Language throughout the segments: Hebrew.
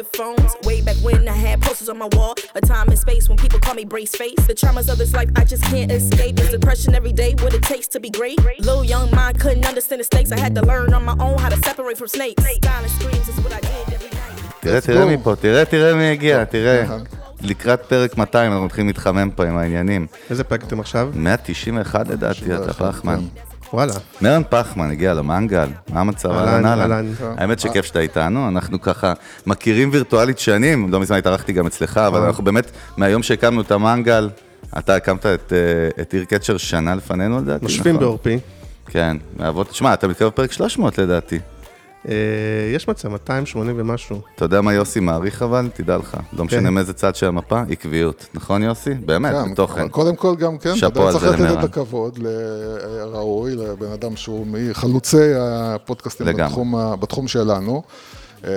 Flip phones. Way back when I had posters on my wall. A time and space when people call me brace face. The traumas of this life I just can't escape. It's depression every day. What it takes to be great. Little young mind couldn't understand the stakes. I had to learn on my own how to separate from snakes. Silent screams is what I did every night. תראה, תראה מפה, תראה, תראה מי הגיע, תראה. לקראת פרק 200 אנחנו מתחילים להתחמם פה עם העניינים. איזה פרק אתם עכשיו? 191 לדעתי, אתה פחמן. וואלה. מרן פחמן הגיע למנגל, מה המצב? אהלן, אהלן. האמת שכיף שאתה איתנו, אנחנו ככה מכירים וירטואלית שנים, לא מזמן התארחתי גם אצלך, אבל אנחנו באמת, מהיום שהקמנו את המנגל, אתה הקמת את, אה, עיר קצ'ר שנה לפנינו לדעתי, משווים נכון? בעורפי. כן, מאבות, שמע, אתה מתקרב לפרק 300 לדעתי. אה, יש מצב, 280 ומשהו. אתה יודע מה יוסי מעריך אבל? תדע לך. כן. לא משנה מאיזה צד של המפה, עקביות. נכון יוסי? באמת, כן, בתוכן. קודם כל גם כן, אתה יודע, צריך לתת. את הכבוד לראוי, לבן אדם שהוא מחלוצי הפודקאסטים. בתחום, שלנו. אה,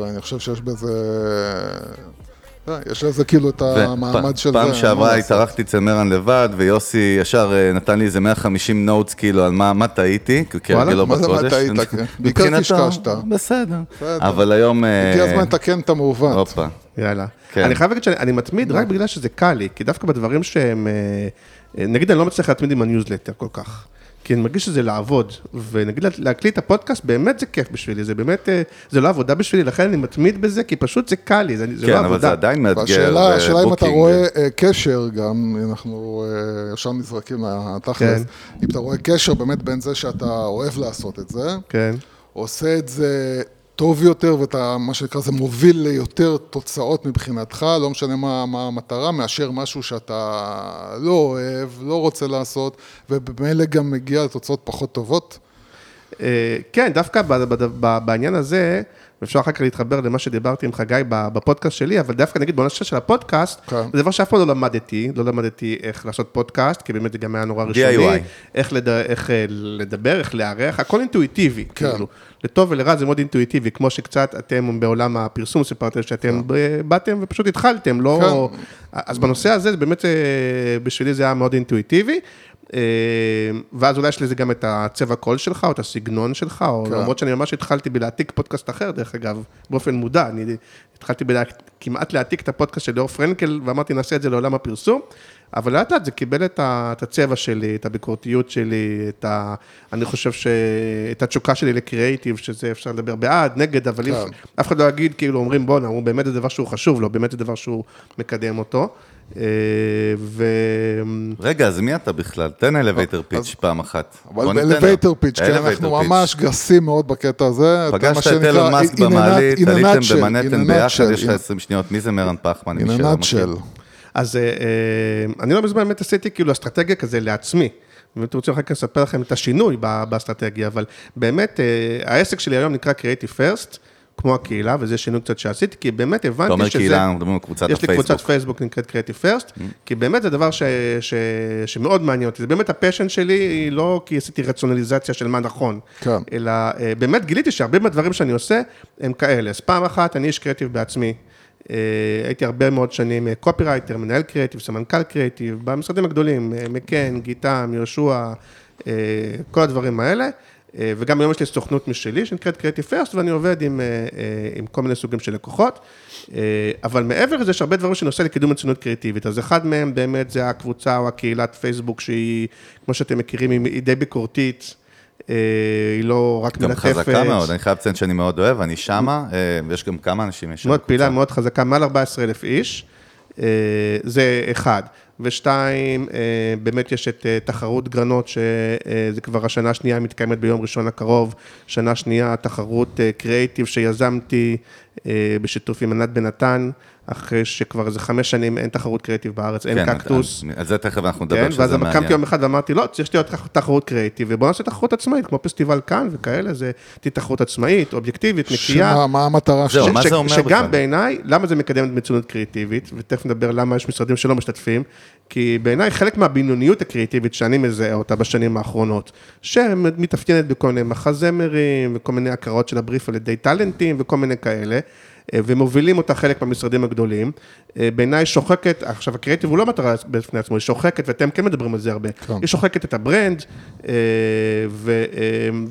ואני חושב שיש בזה, יש לזה כאילו את המעמד של זה. פעם שעברה. התארחתי אצל מרן לבד, ויוסי ישר אה, נתן לי איזה 150 notes כאילו על מה מה טעיתי, כהרגלו מה זה מה בקודש. טעית? כן. בעיקר קשקשת. בסדר. בסדר. אבל היום... אה, הגיע הזמן לתקן את המעוות. הופה. יאללה. כן. אני חייב להגיד שאני מתמיד רק בגלל שזה קל לי, כי דווקא בדברים שהם... אה, אה, נגיד, אני לא מצליח להתמיד עם הניוזלטר כל כך. כי אני מרגיש שזה לעבוד, ונגיד לה- להקליט את הפודקאסט, באמת זה כיף בשבילי, זה באמת, אה, זה לא עבודה בשבילי, לכן אני מתמיד בזה, כי פשוט זה קל לי, זה זה לא כן, עבודה. אבל זה עדיין מאתגר. והשאלה, השאלה אם אתה. רואה אה, קשר גם, אנחנו אה, ישר נזרקים לתכלס, כן. אם אתה רואה קשר באמת בין זה שאתה אוהב לעשות את זה, כן. עושה את זה טוב יותר, ואתה, מה שנקרא, זה מוביל ליותר תוצאות מבחינתך, לא משנה מה, מה המטרה, מאשר משהו שאתה לא אוהב, לא רוצה לעשות, ובמילא גם מגיע לתוצאות פחות טובות. אה, כן, דווקא בעניין הזה, אפשר אחר כך להתחבר למה שדיברתי עם חגי בפודקאסט שלי, אבל דווקא נגיד בנושא של הפודקאסט, כן. זה דבר שאף פעם לא למדתי, לא למדתי איך לעשות פודקאסט, כי באמת זה גם היה נורא ראשוני. איך, לד... איך אה, לדבר, איך לארח, הכל אינטואיטיבי, כן. כאילו, לטוב ולרע זה מאוד אינטואיטיבי, כמו שקצת אתם בעולם הפרסום סיפרתם שאתם ב- באתם ופשוט התחלתם, לא... כן. אז בנושא הזה, זה באמת, אה, בשבילי זה היה מאוד אינטואיטיבי. אה, ואז אולי יש לזה גם את הצבע קול שלך, או את הסגנון שלך, או כן. למרות שאני ממש התחלתי בלהעתיק פודקאסט אחר, דרך אגב, באופן מודע, אני התחלתי בלה, כמעט להעתיק את הפודקאסט של ליאור פרנקל, ואמרתי, נעשה את זה לעולם הפרסום, אבל לאט לאט זה קיבל את, ה, את הצבע שלי, את הביקורתיות שלי, את ה... אני חושב ש... את התשוקה שלי לקריאייטיב, שזה אפשר לדבר בעד, נגד, אבל אם כן. אף אחד לא יגיד, כאילו, אומרים, בואנה, הוא באמת זה דבר שהוא חשוב לו, באמת זה דבר שהוא מקדם אותו. אה, ו... רגע, אז מי אתה בכלל? תן elevator pitch פעם אחת. אבל. ב elevator pitch, כן, אנחנו. ממש גסים מאוד בקטע הזה. פגשת את שנקרא, אילון מאסק במעלית, עליתם במנהטן ביחד, יש לך in 20 שניות. מי זה מרן פחמן? nutshell. אז אה, אה, אני לא מזמן באמת עשיתי כאילו אסטרטגיה כזה לעצמי. אם אתם רוצים אחר כך לספר לכם את השינוי באסטרטגיה, אבל באמת, אה, העסק שלי היום נקרא Creative First, כמו הקהילה, וזה שינוי קצת שעשיתי, כי באמת הבנתי אתה אומר שזה... קהילה, אנחנו מדברים על קבוצת יש לי קבוצת הפייסבוק. פייסבוק נקראת Creative First, כי באמת זה דבר ש, ש, שמאוד מעניין אותי. זה באמת ה passion שלי, היא לא כי עשיתי רציונליזציה של מה נכון, כן. אלא אה, באמת גיליתי שהרבה מהדברים שאני עושה הם כאלה. אז פעם אחת אני איש קריאטיב בעצמי. אה, הייתי הרבה מאוד שנים קופירייטר, מנהל קריאטיב, סמנכ"ל קריאטיב, במשרדים הגדולים, אה, מקן, גיטם, יהושע, אה, כל הדברים האלה. אה, וגם היום יש לי סוכנות משלי שנקראת קריאטיב פרסט, ואני עובד עם, אה, אה, עם כל מיני סוגים של לקוחות. אבל מעבר לזה, יש הרבה דברים שאני עושה לקידום מצוינות קריאטיבית. אז אחד מהם באמת זה הקבוצה או הקהילת פייסבוק, שהיא, כמו שאתם מכירים, היא די ביקורתית. היא לא רק גם מלטפת. חזקה מאוד, אני חייב לציין שאני מאוד אוהב, אני שמה, ויש גם כמה אנשים יש שם מאוד פעילה. מאוד חזקה, מעל 14 אלף איש, זה אחד. ושתיים, אה, באמת יש את אה, תחרות גרנות, שזה כבר השנה השנייה מתקיימת ביום ראשון הקרוב, שנה שנייה תחרות קריאיטיב שיזמתי אה, בשיתוף עם ענת בן נתן, אחרי שכבר איזה חמש שנים אין תחרות קריאיטיב בארץ, אין כן, קקטוס. על זה תכף אנחנו נדבר, כן, שזה ואז מעניין. קמתי יום אחד ואמרתי, לא, צריך שתהיה תחרות קריאיטיב, ובוא נעשה תחרות עצמאית, כמו פסטיבל כאן וכאלה, זה תהיה תחרות עצמאית, אובייקטיבית, נקייה. שמה, מה המטרה זהו, שלך? מה זה אומר שגם בכלל? בעיניי, למה זה מקדם את מצוינות קריאיטיבית, ותכף נדבר למה יש משרדים שלא משתתפים, כי בעיניי חלק מהבינוניות הקריאייטיבית שאני מזהה אותה בשנים האחרונות, שמתאפיינת בכל מיני מחזמרים וכל מיני הקראות של הבריף על ידי טאלנטים וכל מיני כאלה. אה, ומובילים אותה חלק מהמשרדים הגדולים. אה, בעיניי שוחקת, עכשיו הקריאיטיב הוא לא מטרה בפני עצמו, היא שוחקת, ואתם כן מדברים על זה הרבה, כן. היא שוחקת את ה brand, אה,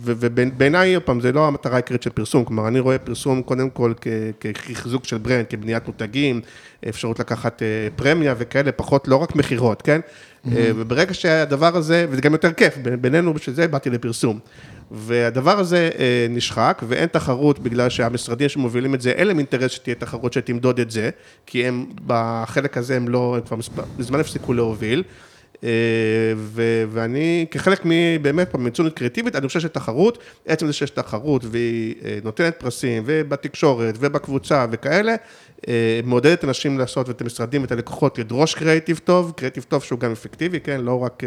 ובעיניי, עוד פעם, זה לא המטרה העיקרית של פרסום, כלומר, אני רואה פרסום קודם כל כחיזוק של brand, כבניית מותגים, אפשרות לקחת פרמיה וכאלה, פחות, לא רק מכירות, כן? אה, וברגע שהדבר הזה, וזה גם יותר כיף, בינינו, בשביל זה באתי לפרסום. והדבר הזה אה, נשחק, ואין תחרות בגלל שהמשרדים שמובילים את זה, אין להם אינטרס שתהיה תחרות שתמדוד את זה, כי הם, בחלק הזה הם לא, הם כבר מזמן הפסיקו להוביל. אה, ו- ואני, כחלק מבאמת, מצוינות קריאטיבית, אני חושב שתחרות, עצם זה שיש תחרות והיא אה, נותנת פרסים, ובתקשורת, ובקבוצה וכאלה, אה, מעודדת אנשים לעשות, ואת המשרדים, ואת הלקוחות, לדרוש קריאיטיב טוב, קריאיטיב טוב שהוא גם אפקטיבי, כן, לא רק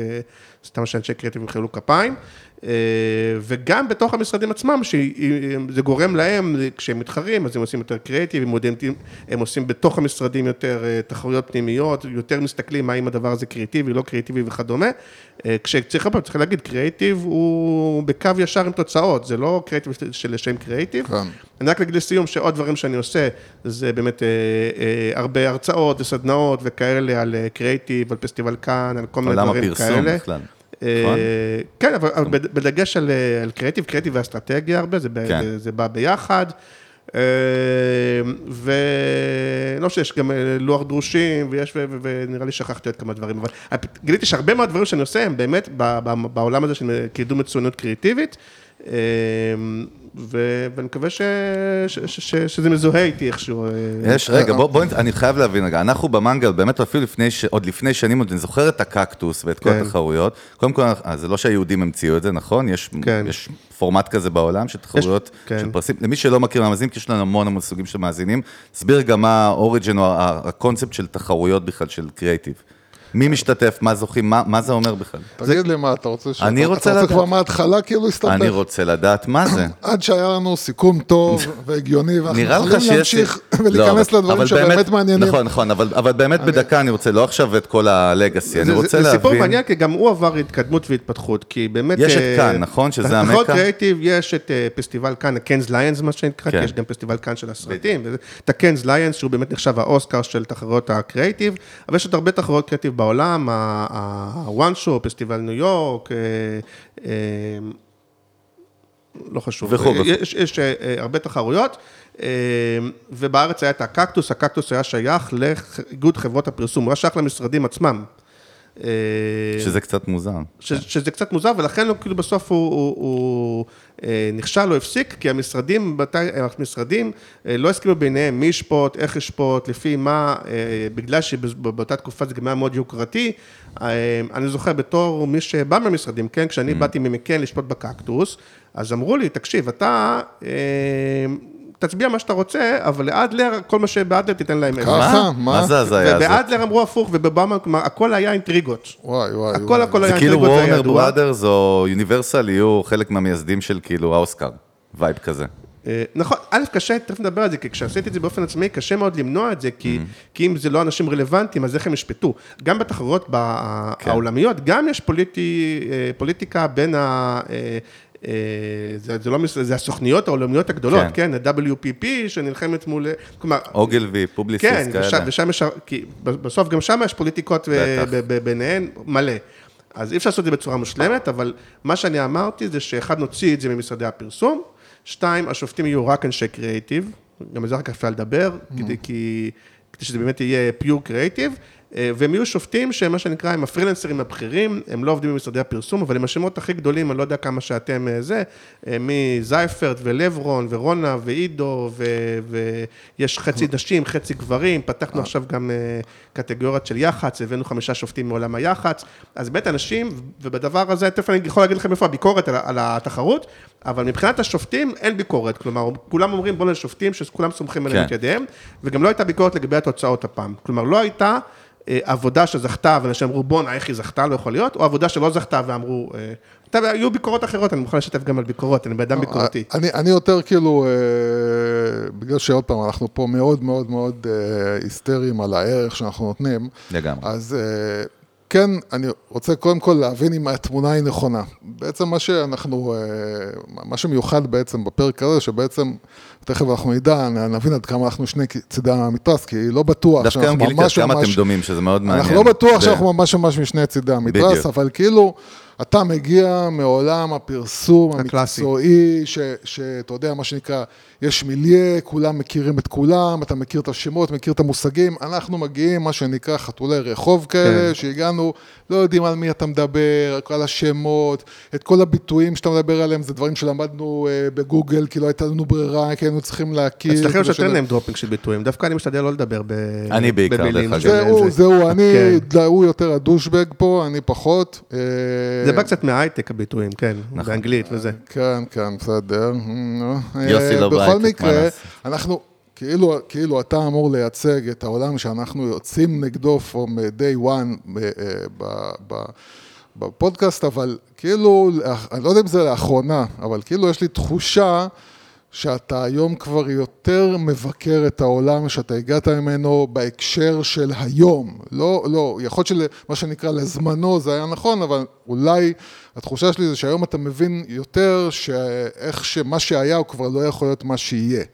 סתם שאנשי קריאיטיב ימחאו כפיים. אה, וגם בתוך המשרדים עצמם, שזה גורם להם, כשהם מתחרים, אז הם עושים יותר קריאיטיב, הם, מודדים, הם עושים בתוך המשרדים יותר אה, תחרויות פנימיות, יותר מסתכלים האם הדבר הזה קריאיטיבי, לא קריאיטיבי וכדומה. אה, כשצריך, פעם, צריך להגיד, קריאיטיב הוא בקו ישר עם תוצאות, זה לא קריאיטיב של לשם קריאיטיב. כן. אני רק אגיד לסיום שעוד דברים שאני עושה, זה באמת אה, אה, הרבה הרצאות וסדנאות וכאלה על קריאיטיב, על פסטיבל כאן, על כל מיני עולם דברים כאלה. הפרסום בכלל. אה, נכון? כן, אבל אבל בד- בדגש על אה, קריאיטיב, קריאיטיב ואסטרטגיה הרבה, זה כן. בא ביחד. אה, ולא שיש גם אה, לוח דרושים, ויש, ונראה לי שכחתי עוד כמה דברים, אבל גיליתי שהרבה מהדברים שאני עושה הם באמת בעולם הזה של קידום מצוינות קריאיטיבית, אה, ו- ואני מקווה ש- ש- ש- ש- שזה מזוהה איתי איכשהו. אה, יש, רגע, בוא, בוא, אני חייב להבין רגע, אנחנו במנגל, באמת אפילו לפני, ש- עוד לפני שנים, אני זוכר את הקקטוס ואת כל כן. התחרויות. קודם כל, אה, זה לא שהיהודים המציאו את זה, נכון? יש, כן. יש פורמט כזה בעולם של תחרויות, יש- כן. של פרסים. למי שלא מכיר מהמאזינים, כי יש לנו המון המון סוגים של מאזינים, תסביר גם מה האוריג'ן או הקונספט של תחרויות בכלל, של קריאיטיב. מי משתתף, מה זוכים, מה, מה זה אומר בכלל? תגיד לי מה, אתה רוצה ש... אני רוצה אתה רוצה לדעת. כבר מההתחלה כאילו להסתבך? אני רוצה לדעת מה זה. עד שהיה לנו סיכום טוב והגיוני, ואנחנו יכולים. להמשיך לא, ולהיכנס אבל- לדברים שבאמת באמת- מעניינים. נכון, נכון, אבל, אבל באמת בדקה אני רוצה, לא עכשיו את כל הלגאסי, אני זה- רוצה זה, להבין... זה סיפור מעניין, כי גם הוא עבר התקדמות והתפתחות, כי באמת... יש את אה, כאן, נכון? שזה תחרות המכה? קריאיטיב, יש את אה, פסטיבל כאן, הקנס ליונס, מה שנקרא, כן. כי יש גם פסטיבל כאן של הסרטים, את הקנס ליונס, שהוא באמת נחשב האוסקר של תחרויות הקריאיטיב, אבל יש עוד הרבה תחרויות קריאיטיב בעולם, הוואן שואו, פסטיבל ניו יורק, אה, אה, לא חשוב, וכו', וכו'. יש, יש אה, הרבה תחרויות, ובארץ היה את הקקטוס, הקקטוס היה שייך לאיגוד חברות הפרסום, הוא היה שייך למשרדים עצמם. אה, שזה קצת מוזר. ש, שזה קצת מוזר, ולכן הוא, כאילו בסוף הוא, הוא, הוא אה, נכשל או הפסיק, כי המשרדים, המשרדים אה, לא הסכימו ביניהם מי ישפוט, איך ישפוט, לפי מה, בגלל שבאותה תקופה זה גם היה מאוד יוקרתי. אני זוכר בתור מי שבא מהמשרדים, כן, כשאני Mm. באתי ממקן לשפוט בקקטוס, אז אמרו לי, תקשיב, אתה... תצביע מה שאתה רוצה, אבל לאדלר, כל מה שבאדלר תיתן להם אפס. ככה? מה? מה? מה זה הזיה הזאת? ובאדלר אמרו הפוך, כלומר, הכל היה אינטריגות. וואי, וואי. הכל וואי. הכל זה היה כאילו אינטריגות, זה וורנר ידוע. בראדרס או יוניברסל יהיו חלק מהמייסדים של כאילו האוסקר, vibe כזה. אה, נכון, א', קשה, תכף נדבר על זה, כי כשעשיתי את זה באופן עצמאי, קשה מאוד למנוע את זה, כי, Mm-hmm. כי אם זה לא אנשים רלוונטיים, אז איך הם ישפטו? גם בתחרויות כן. העולמיות, גם יש פוליטי, אה, פוליטיקה בין ה... אה, זה, זה לא, זה הסוכניות העולמיות הגדולות, כן. כן, ה-WPP שנלחמת מול, כלומר, אוגילבי, פובליסיס כן, כאלה. ושם יש, כי בסוף גם שם יש פוליטיקות ב- ביניהן מלא. אז אי אפשר לעשות את זה בצורה מושלמת, אבל מה שאני אמרתי זה שאחד, נוציא את זה ממשרדי הפרסום, שתיים, השופטים יהיו רק אנשי קריאיטיב, גם על זה אחר כך אפשר לדבר, כדי, כי, כדי שזה באמת יהיה פיור קריאיטיב, אה, והם יהיו שופטים שהם מה שנקרא, הם הפרילנסרים הבכירים, הם לא עובדים במשרדי הפרסום, אבל הם השמות הכי גדולים, אני לא יודע כמה שאתם אה, זה, אה, מזייפרט ולברון ורונה ועידו, ו- ויש חצי נשים, חצי גברים, פתחנו עכשיו גם אה, קטגוריות של יח"צ, הבאנו חמישה שופטים מעולם היח"צ, אז באמת אנשים, ובדבר הזה, תכף אני יכול להגיד לכם איפה הביקורת על, על התחרות, אבל מבחינת השופטים אין ביקורת, כלומר, כולם אומרים בוא לשופטים שכולם סומכים עליהם את כן. ידיהם, וגם לא הייתה ביקורת לגבי התוצאות הפעם, כלומר, לא הייתה... אה, עבודה שזכתה, ואנשים אמרו, בואנה, איך היא זכתה, לא יכול להיות, או עבודה שלא זכתה ואמרו, אה, אתה יודע, היו ביקורות אחרות, אני מוכן לשתף גם על ביקורות, אני בן אדם ביקורתי. אני, אני יותר כאילו, אה, בגלל שעוד פעם, אנחנו פה מאוד מאוד מאוד אה, היסטריים על הערך שאנחנו נותנים. לגמרי. אז אה, כן, אני רוצה קודם כל להבין אם התמונה היא נכונה. בעצם מה שאנחנו, אה, מה שמיוחד בעצם בפרק הזה, שבעצם, תכף אנחנו נדע, נבין עד כמה אנחנו שני צידי המתרס, כי לא בטוח דווקא היום שאנחנו גיליתי עד ממש כמה אתם ממש... דומים, שזה מאוד מעניין. אנחנו לא בטוח זה- שאנחנו ממש ממש משני צידי המתרס, בדיוק. אבל כאילו, אתה מגיע מעולם הפרסום הקלאסי. המקצועי, ש- שאתה יודע, מה שנקרא, יש מיליה, כולם מכירים את כולם, אתה מכיר את השמות, מכיר את המושגים, אנחנו מגיעים, מה שנקרא, חתולי רחוב כאלה, כן. שהגענו, לא יודעים על מי אתה מדבר, על השמות, את כל הביטויים שאתה מדבר עליהם, זה דברים שלמדנו אה, בגוגל, כי לא הייתה לנו ברירה, כי היינו צריכים להכיר. אצלכם כדי יש יותר שנ- נעים דרופינג של ביטויים, דווקא אני משתדל לא לדבר ב... אני בעיקר, במילים דרך אגב. זהו, זה. זהו, אני, כן. הוא יותר ה douchebag פה, אני פחות. אה, זה בא קצת מההייטק הביטויים, כן, באנגלית וזה. כן, כן, בסדר. יוסי אה, לא בכל מקרה? אנחנו, כאילו, כאילו אתה אמור לייצג את העולם שאנחנו יוצאים נגדו from day one ב- אה, ב- ב- בפודקאסט, אבל כאילו, אני לא יודע אם זה לאחרונה, אבל כאילו יש לי תחושה שאתה היום כבר יותר מבקר את העולם שאתה הגעת ממנו בהקשר של היום. לא, לא, יכול להיות שמה שנקרא לזמנו זה היה נכון, אבל אולי התחושה שלי זה שהיום אתה מבין יותר שאיך שמה שהיה הוא כבר לא יכול להיות מה שיהיה.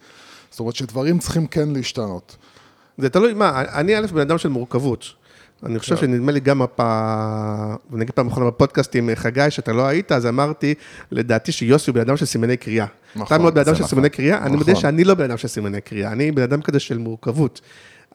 זאת אומרת שדברים צריכים כן להשתנות. זה תלוי מה, אני א' בן אדם של מורכבות. אני חושב כן. שנדמה לי גם הפעם, נגיד פעם אחרונה בפודקאסט עם חגי, שאתה לא היית, אז אמרתי, לדעתי שיוסי הוא בן אדם של סימני קריאה. נכון, אתה מאוד בן אדם של נכון. סימני קריאה, אני מודה נכון. שאני לא בן אדם של סימני קריאה, אני בן אדם כזה של מורכבות.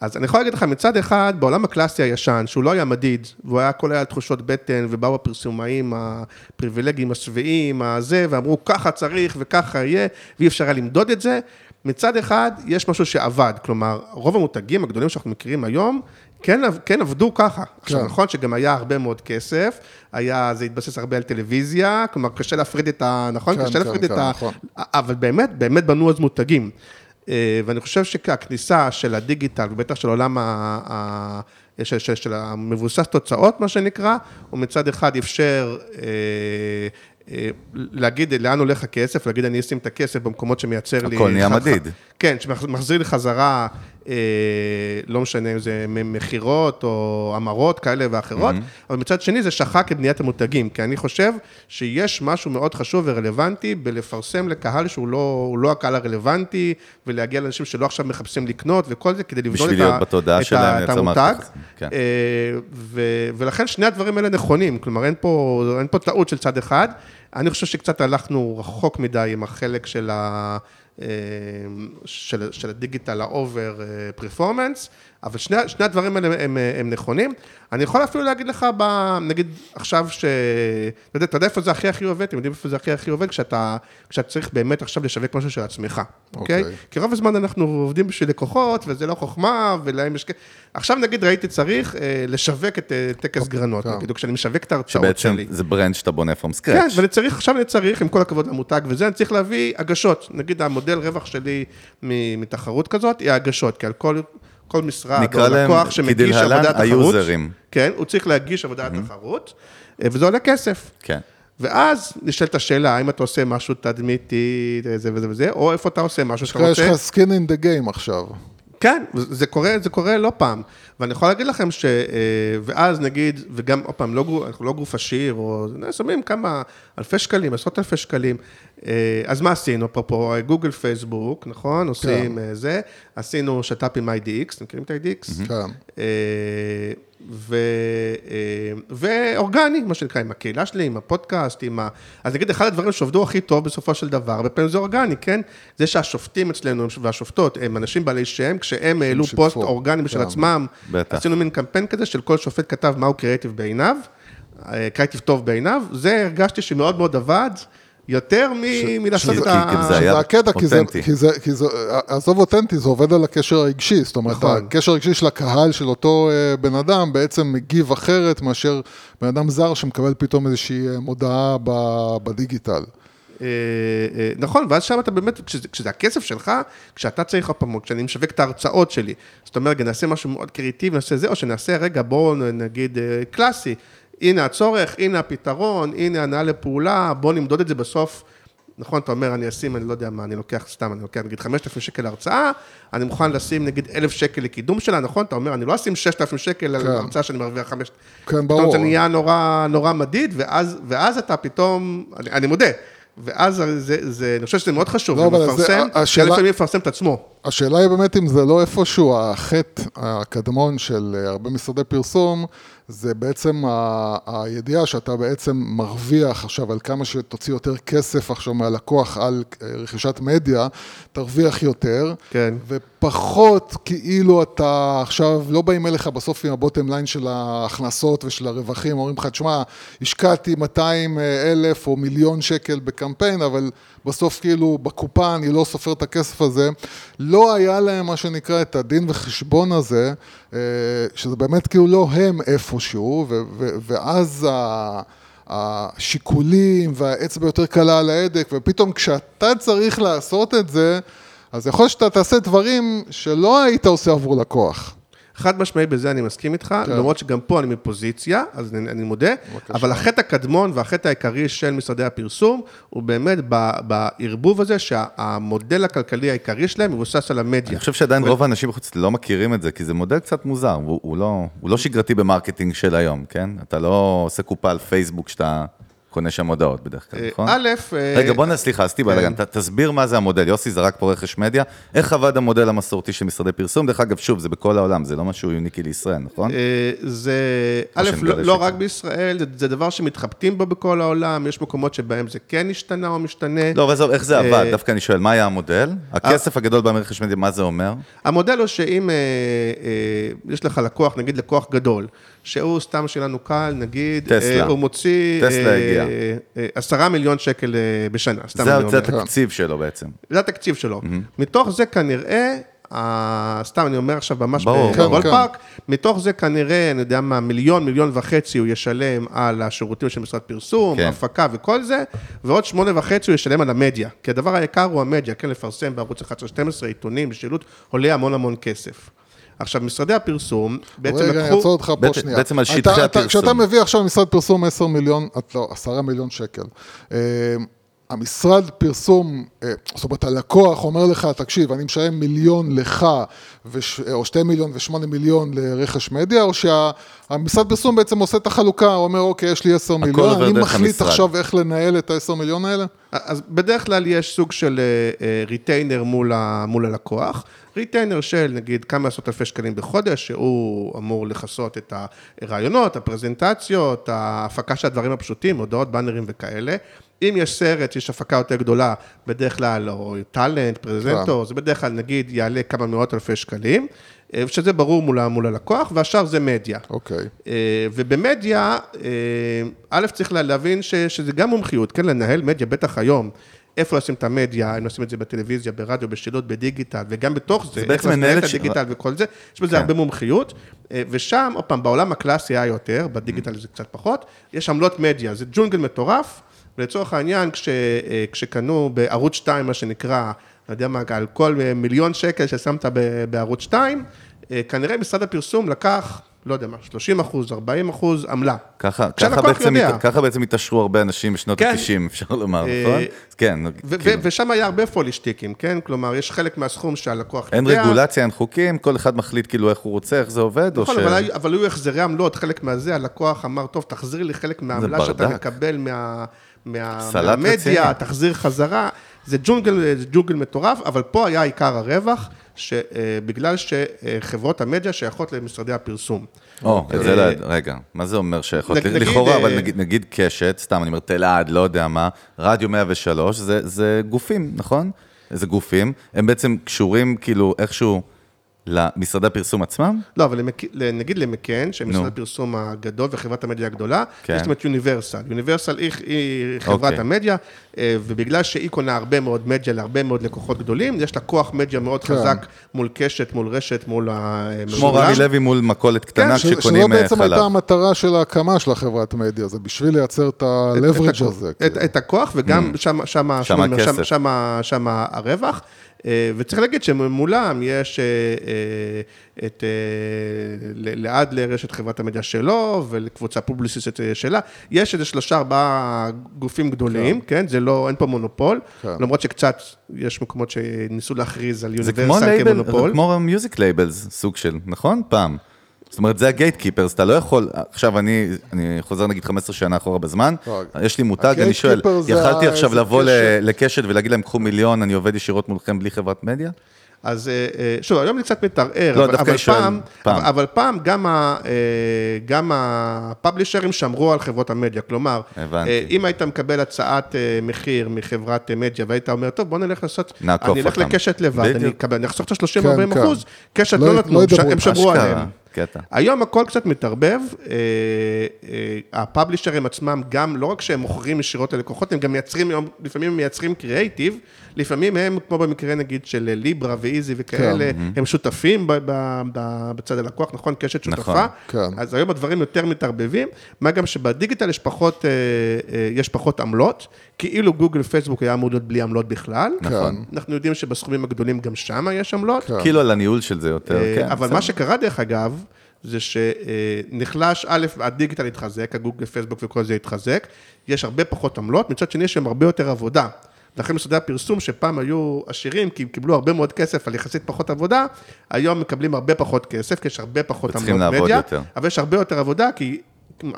אז אני יכול להגיד לך, מצד אחד, בעולם הקלאסי הישן, שהוא לא היה מדיד, והוא היה כל היה תחושות בטן, ובאו הפרסומאים הפריבילגיים השבעים, הזה, ואמרו, ככה צריך וככה יהיה, ואי אפשר היה למדוד את זה. מצד אחד, יש משהו שעבד, כלומר, רוב המותגים הגדולים שאנחנו מכירים היום, כן, כן עבדו ככה. עכשיו, כן. נכון שגם היה הרבה מאוד כסף, היה, זה התבסס הרבה על טלוויזיה, כלומר, קשה להפריד את ה... נכון? כן, קשה כן, להפריד את כן, ה... נכון. אבל באמת, באמת בנו אז מותגים. אה, ואני חושב שהכניסה של הדיגיטל, ובטח של עולם ה... ה... של, של, של המבוסס תוצאות, מה שנקרא, הוא מצד אחד אפשר אה, אה, להגיד לאן הולך הכסף, להגיד אני אשים את הכסף במקומות שמייצר לי... הכל נהיה מדיד. כן, שמחזיר לי חזרה, אה, לא משנה אם זה מכירות או המרות כאלה ואחרות, Mm-hmm. אבל מצד שני זה שחק את בניית המותגים, כי אני חושב שיש משהו מאוד חשוב ורלוונטי בלפרסם לקהל שהוא לא, לא הקהל הרלוונטי, ולהגיע לאנשים שלא עכשיו מחפשים לקנות וכל זה, כדי לבנות את, ה- את, ה- את לייצר המותג. כן. אה, ו- ולכן שני הדברים האלה נכונים, כלומר אין פה, אין פה טעות של צד אחד. אני חושב שקצת הלכנו רחוק מדי עם החלק של, ה, אה, של, של הדיגיטל ה over performance, אבל שני, שני הדברים האלה הם, הם נכונים. אני יכול אפילו להגיד לך, ב, נגיד עכשיו ש... אתה יודע, אתה יודע איפה זה הכי הכי עובד? אתם יודעים איפה זה הכי הכי עובד? כשאתה, כשאתה צריך באמת עכשיו לשווק משהו של עצמך, אוקיי? אוקיי. כי רוב הזמן אנחנו עובדים בשביל לקוחות, וזה לא חוכמה, ולהם יש... עכשיו נגיד ראיתי צריך אה, לשווק את אה, טקס גרנות, כן. נגיד, כשאני משווק את ההרצאות שבעצם שלי. זה ברנד שאתה בונה from כן, scratch. ואני צריך, עכשיו אני צריך, עם כל הכבוד למותג וזה, אני צריך להביא הגשות. נגיד המודל רווח שלי מתחרות כזאת, היא ההגשות, כי על כל, כל משרד או להם לקוח שמגיש עבודת תחרות, היוזרים. כן, הוא צריך להגיש עבודת תחרות, אה, וזה עולה כסף. כן. ואז נשאלת השאלה, האם אתה עושה משהו תדמיתי, זה וזה וזה, או איפה אתה עושה משהו שאתה יש רוצה... לך skin in the game עכשיו. כן, זה קורה, זה קורה לא פעם. ואני יכול להגיד לכם ש... אה, ואז נגיד, וגם, עוד פעם, לא, אנחנו לא גוף עשיר, או... שמים כמה אלפי שקלים, עשרות אלפי שקלים. אה, אז מה עשינו? אפרופו גוגל, פייסבוק, נכון? עושים אה, זה. עשינו שת"פ עם IDX, אתם מכירים את IDX? כן. אה, ו, אה, ואורגני, מה שנקרא, עם הקהילה שלי, עם הפודקאסט, עם ה... אז נגיד, אחד הדברים שעובדו הכי טוב בסופו של דבר, הרבה פעמים זה אורגני, כן? זה שהשופטים אצלנו והשופטות הם אנשים בעלי שם, כשהם העלו. פוסט אורגני בשל כן. עצמם, בטח. עשינו מין קמפיין כזה של כל שופט כתב מהו קריאיטיב בעיניו, אה, קריאיטיב טוב בעיניו, זה הרגשתי שמאוד מאוד עבד, יותר מ- מלעשות את ה... כי- כי זה שזה הקטע, כי זה, אותנטי. כי זה, כי זה, עזוב אותנטי, זה עובד על הקשר הרגשי, זאת אומרת, נכון. הקשר הרגשי של הקהל של אותו אה, בן אדם בעצם מגיב אחרת מאשר בן אדם זר שמקבל פתאום איזושהי אה, מודעה ב- בדיגיטל. אה, נכון, ואז שם אתה באמת, כשזה, כשזה הכסף שלך, כשאתה צריך, עוד פעם, כשאני משווק את ההרצאות שלי, זאת אומרת, נעשה משהו מאוד קריאיטיבי, נעשה זה, או שנעשה, רגע, בואו נגיד קלאסי, הנה הצורך, הנה הפתרון, הנה הנעה לפעולה, בואו נמדוד את זה בסוף. נכון, אתה אומר, אני אשים, אני לא יודע מה, אני לוקח סתם, אני לוקח נגיד 5,000 שקל להרצאה, אני מוכן לשים נגיד 1,000 שקל לקידום שלה, נכון? אתה אומר, אני לא אשים 6,000 שקל כן. על הרצאה שאני מרוויח 5... כן, פתאום ברור. זה נהיה נורא, נורא מדיד, ואז, ואז אתה פתאום, אני, אני מודה, ואז זה, זה, אני חושב שזה מאוד חשוב, לא, זה- מפרסם, השאלה- כי לפעמים יפרסם את עצמו. השאלה היא באמת אם זה לא איפשהו החטא הקדמון של אה, הרבה משרדי פרסום, זה בעצם ה- הידיעה שאתה בעצם מרוויח עכשיו על כמה שתוציא יותר כסף עכשיו מהלקוח על אה, רכישת מדיה, תרוויח יותר, כן. ופחות כאילו אתה עכשיו, לא באים אליך בסוף עם הבוטם ליין של ההכנסות ושל הרווחים, אומרים לך, תשמע, השקעתי 200 אלף או מיליון שקל בקמפיין, אבל בסוף כאילו בקופה אני לא סופר את הכסף הזה. לא היה להם מה שנקרא את הדין וחשבון הזה, אה, שזה באמת כאילו לא הם איפשהו, ואז ה... השיקולים והאצבע יותר קלה על ההדק, ופתאום כשאתה צריך לעשות את זה, אז יכול להיות שאתה תעשה דברים שלא היית עושה עבור לקוח. חד משמעי בזה אני מסכים איתך, כן. למרות שגם פה אני מפוזיציה, אז אני, אני מודה, אבל החטא הקדמון והחטא העיקרי של משרדי הפרסום, הוא באמת בערבוב הזה שהמודל הכלכלי העיקרי שלהם מבוסס על המדיה. אני חושב שעדיין רוב האנשים בחוץ לא מכירים את זה, כי זה מודל קצת מוזר, הוא, הוא, לא, הוא לא שגרתי ב marketing של היום, כן? אתה לא עושה קופה על פייסבוק שאתה קונה שם הודעות בדרך כלל, אה, נכון? א', אה, רגע, בוא נ... סליחה, עשיתי בלאגן, ת- תסביר מה זה המודל. יוסי זרק פה רכש מדיה, איך עבד המודל המסורתי של משרדי פרסום? דרך אגב, שוב, זה בכל העולם, זה לא משהו יוניקי לישראל, נכון? אה, זה, א', לא. רק בישראל, זה, דבר שמתחבטים בו בכל העולם, יש מקומות שבהם זה כן השתנה או משתנה. לא, אבל עזוב, איך זה עבד? דווקא אני שואל, מה היה המודל? הכסף הגדול ברכש מדיה, מה זה אומר? המודל הוא שאם יש לך לקוח, נגיד לקוח גדול, שהוא סתם שלנו קל, נגיד, טסלה. אה, הוא מוציא טסלה אה, הגיע. אה, עשרה מיליון שקל אה, בשנה, סתם זה, אני זה אומר. התקציב שלו בעצם. זה התקציב שלו. מתוך זה כנראה, ה- סתם אני אומר עכשיו ממש ברור, כן, בבולפארק, מתוך זה כנראה, אני יודע מה, מיליון, מיליון וחצי הוא ישלם על השירותים של משרד פרסום, כן. הפקה וכל זה, ועוד שמונה וחצי הוא ישלם על המדיה. כי הדבר היקר הוא המדיה, כן, לפרסם בערוץ 11-12, עיתונים, בשילוט, עולה המון המון כסף. עכשיו, משרדי הפרסום בעצם רגע, אני לקחו... אעצור אותך פה בעצם- שנייה. בעצם על אתה- שטחי הפרסום. כשאתה מביא עכשיו משרד פרסום 10 מיליון, לא, 10 מיליון שקל. אה, המשרד פרסום, אה, זאת אומרת, הלקוח אומר לך, תקשיב, אני משלם מיליון לך, וש, או שתי מיליון ושמונה מיליון לרכש מדיה, או שהמשרד פרסום בעצם עושה את החלוקה, הוא אומר, אוקיי, יש לי 10 מיליון, אני מחליט המשרד. עכשיו איך לנהל את ה-10 מיליון האלה? אז בדרך כלל יש סוג של retainer מול, ה, מול הלקוח. retainer של נגיד כמה עשרות אלפי שקלים בחודש, שהוא אמור לכסות את הרעיונות, הפרזנטציות, ההפקה של הדברים הפשוטים, הודעות, באנרים וכאלה. אם יש סרט, יש הפקה יותר גדולה, בדרך כלל, או טאלנט, פרזנטור, זה בדרך כלל נגיד יעלה כמה מאות אלפי שקלים, אה, שזה ברור מול, מול הלקוח, והשאר זה מדיה. אוקיי. אה, ובמדיה, אה, א', צריך לה- להבין ש, שזה גם מומחיות, כן, לנהל מדיה, בטח היום. איפה לשים את המדיה, אם לשים את זה בטלוויזיה, ברדיו, בשילוט, בדיגיטל, וגם בתוך זה, בעצם איך לנהל מנהל את ש- הדיגיטל וכל זה, יש בזה כן. הרבה מומחיות, ושם, עוד פעם, בעולם הקלאסי היה יותר, בדיגיטל זה קצת פחות, יש עמלות מדיה, זה ג'ונגל מטורף, ולצורך העניין, כש, אה, כשקנו בערוץ 2, מה שנקרא, לא יודע מה, על כל מיליון שקל ששמת בערוץ 2, אה, כנראה משרד הפרסום לקח, לא יודע מה, 30 אחוז, 40 אחוז עמלה. ככה, ככה, בעצם, יודע. ככה בעצם התעשרו הרבה אנשים בשנות כן. ה-90, אפשר לומר, אה, נכון? כן, ו- כאילו, ו- ושם היה הרבה פולישטיקים, כן? כלומר, יש חלק מהסכום שהלקוח אין יודע. רגולציה, אין חוקים, כל אחד מחליט כאילו איך הוא רוצה, איך זה עובד, או נכון, ש... אבל, היו- אבל היו החזרי עמלות, חלק מהזה, הלקוח אמר, טוב, תחזיר לי חלק מהעמלה שאתה. מקבל מה, מה. מהמדיה, תחזיר חזרה. זה ג'ונגל, זה ג'ונגל מטורף, אבל פה היה עיקר הרווח, שבגלל שחברות המדיה שייכות למשרדי הפרסום. או, את זה לא... רגע, מה זה אומר נגיד, לכאורה, אה, אבל נגיד- נגיד קשת, סתם, אני אומר תלעד, לא יודע מה, רדיו 103, זה- זה גופים, נכון? זה גופים, הם בעצם קשורים כאילו איכשהו למשרדי הפרסום עצמם? לא, אבל למק... נגיד למקן, שמשרד נו. הפרסום הגדול וחברת המדיה הגדולה, כן. יש לנו את יוניברסל. יוניברסל היא, היא חברת אוקיי. המדיה, אה, ובגלל שהיא קונה הרבה מאוד מדיה להרבה מאוד לקוחות גדולים, יש לה כוח מדיה מאוד כן. חזק מול קשת, מול רשת, מול ה... כמו רמי לוי מול מכולת קטנה ש- שזו שקונים אה, בעצם חלב. הייתה המטרה של ההקמה של החברת מדיה, זה בשביל לייצר את ה-leverage הזה. את, כאילו. את הכוח, וגם שם, שם, Mm. שם שם, הכסף. שם, שם, שם הרווח. אה, וצריך להגיד שמולם יש אה, אה, את, אה, ל- לעד לרשת חברת המדיה שלו, ולקבוצה פובליסיס שלה. יש איזה שלושה, ארבעה גופים גדולים, כן? זה לא, אין פה מונופול. כן. למרות שקצת, יש מקומות שניסו להכריז על יוניברסל לייבל, זה כמונופול. כמו music labels, סוג של, נכון? פעם. זאת אומרת, זה ה gatekeepers, אתה לא יכול, עכשיו אני, אני חוזר נגיד 15 שנה אחורה בזמן, לא, יש לי מותג, אני שואל, יכלתי עכשיו לבוא ל- קשר. לקשת ולהגיד להם, קחו מיליון, אני עובד ישירות מולכם בלי חברת מדיה? אז אה, אה, שוב, היום אני קצת מתערער, לא, אבל, דווקא אבל, שואל, פעם, פעם. אבל, אבל פעם גם, ה, אה, גם הפאבלישרים שמרו על חברות המדיה, כלומר, הבנתי. אם היית מקבל הצעת מחיר מחברת מדיה והיית אומר, טוב, בוא נלך לעשות, אני אלך אותם." לקשת לבד, אני, בדיוק. אני אחסוך את ה-30-40 כן, כן. אחוז, קשת לא- לא לא נתנו, ידברו הם. שמרו עליהם. קטע. היום הכל קצת מתערבב, אה, אה, הפאבלישרים עצמם גם, לא רק שהם מוכרים ישירות ללקוחות, הם גם מייצרים, לפעמים הם מייצרים קריאייטיב, לפעמים הם, כמו במקרה נגיד של ליברה ואיזי וכאלה, הם שותפים ב- ב- ב- בצד הלקוח, נכון? קשת שותפה. נכון, כן. אז היום הדברים יותר מתערבבים, מה גם שבדיגיטל יש פחות, אה, יש פחות עמלות, כאילו גוגל ופייסבוק היה אמור להיות בלי עמלות בכלל. נכון. אנחנו יודעים שבסכומים הגדולים גם שם יש עמלות. כן. כאילו על הניהול של זה יותר, אה, כן. אבל. מה שקרה דרך אגב, זה שנחלש, א', הדיגיטל התחזק, הגוגל, פייסבוק וכל זה התחזק, יש הרבה פחות עמלות, מצד שני יש שם הרבה יותר עבודה. לכן משרדי הפרסום שפעם היו עשירים, כי הם קיבלו הרבה מאוד כסף על יחסית פחות עבודה, היום מקבלים הרבה פחות כסף, כי יש הרבה פחות וצריכים עמלות לעבוד מדיה, יותר. אבל יש הרבה יותר עבודה, כי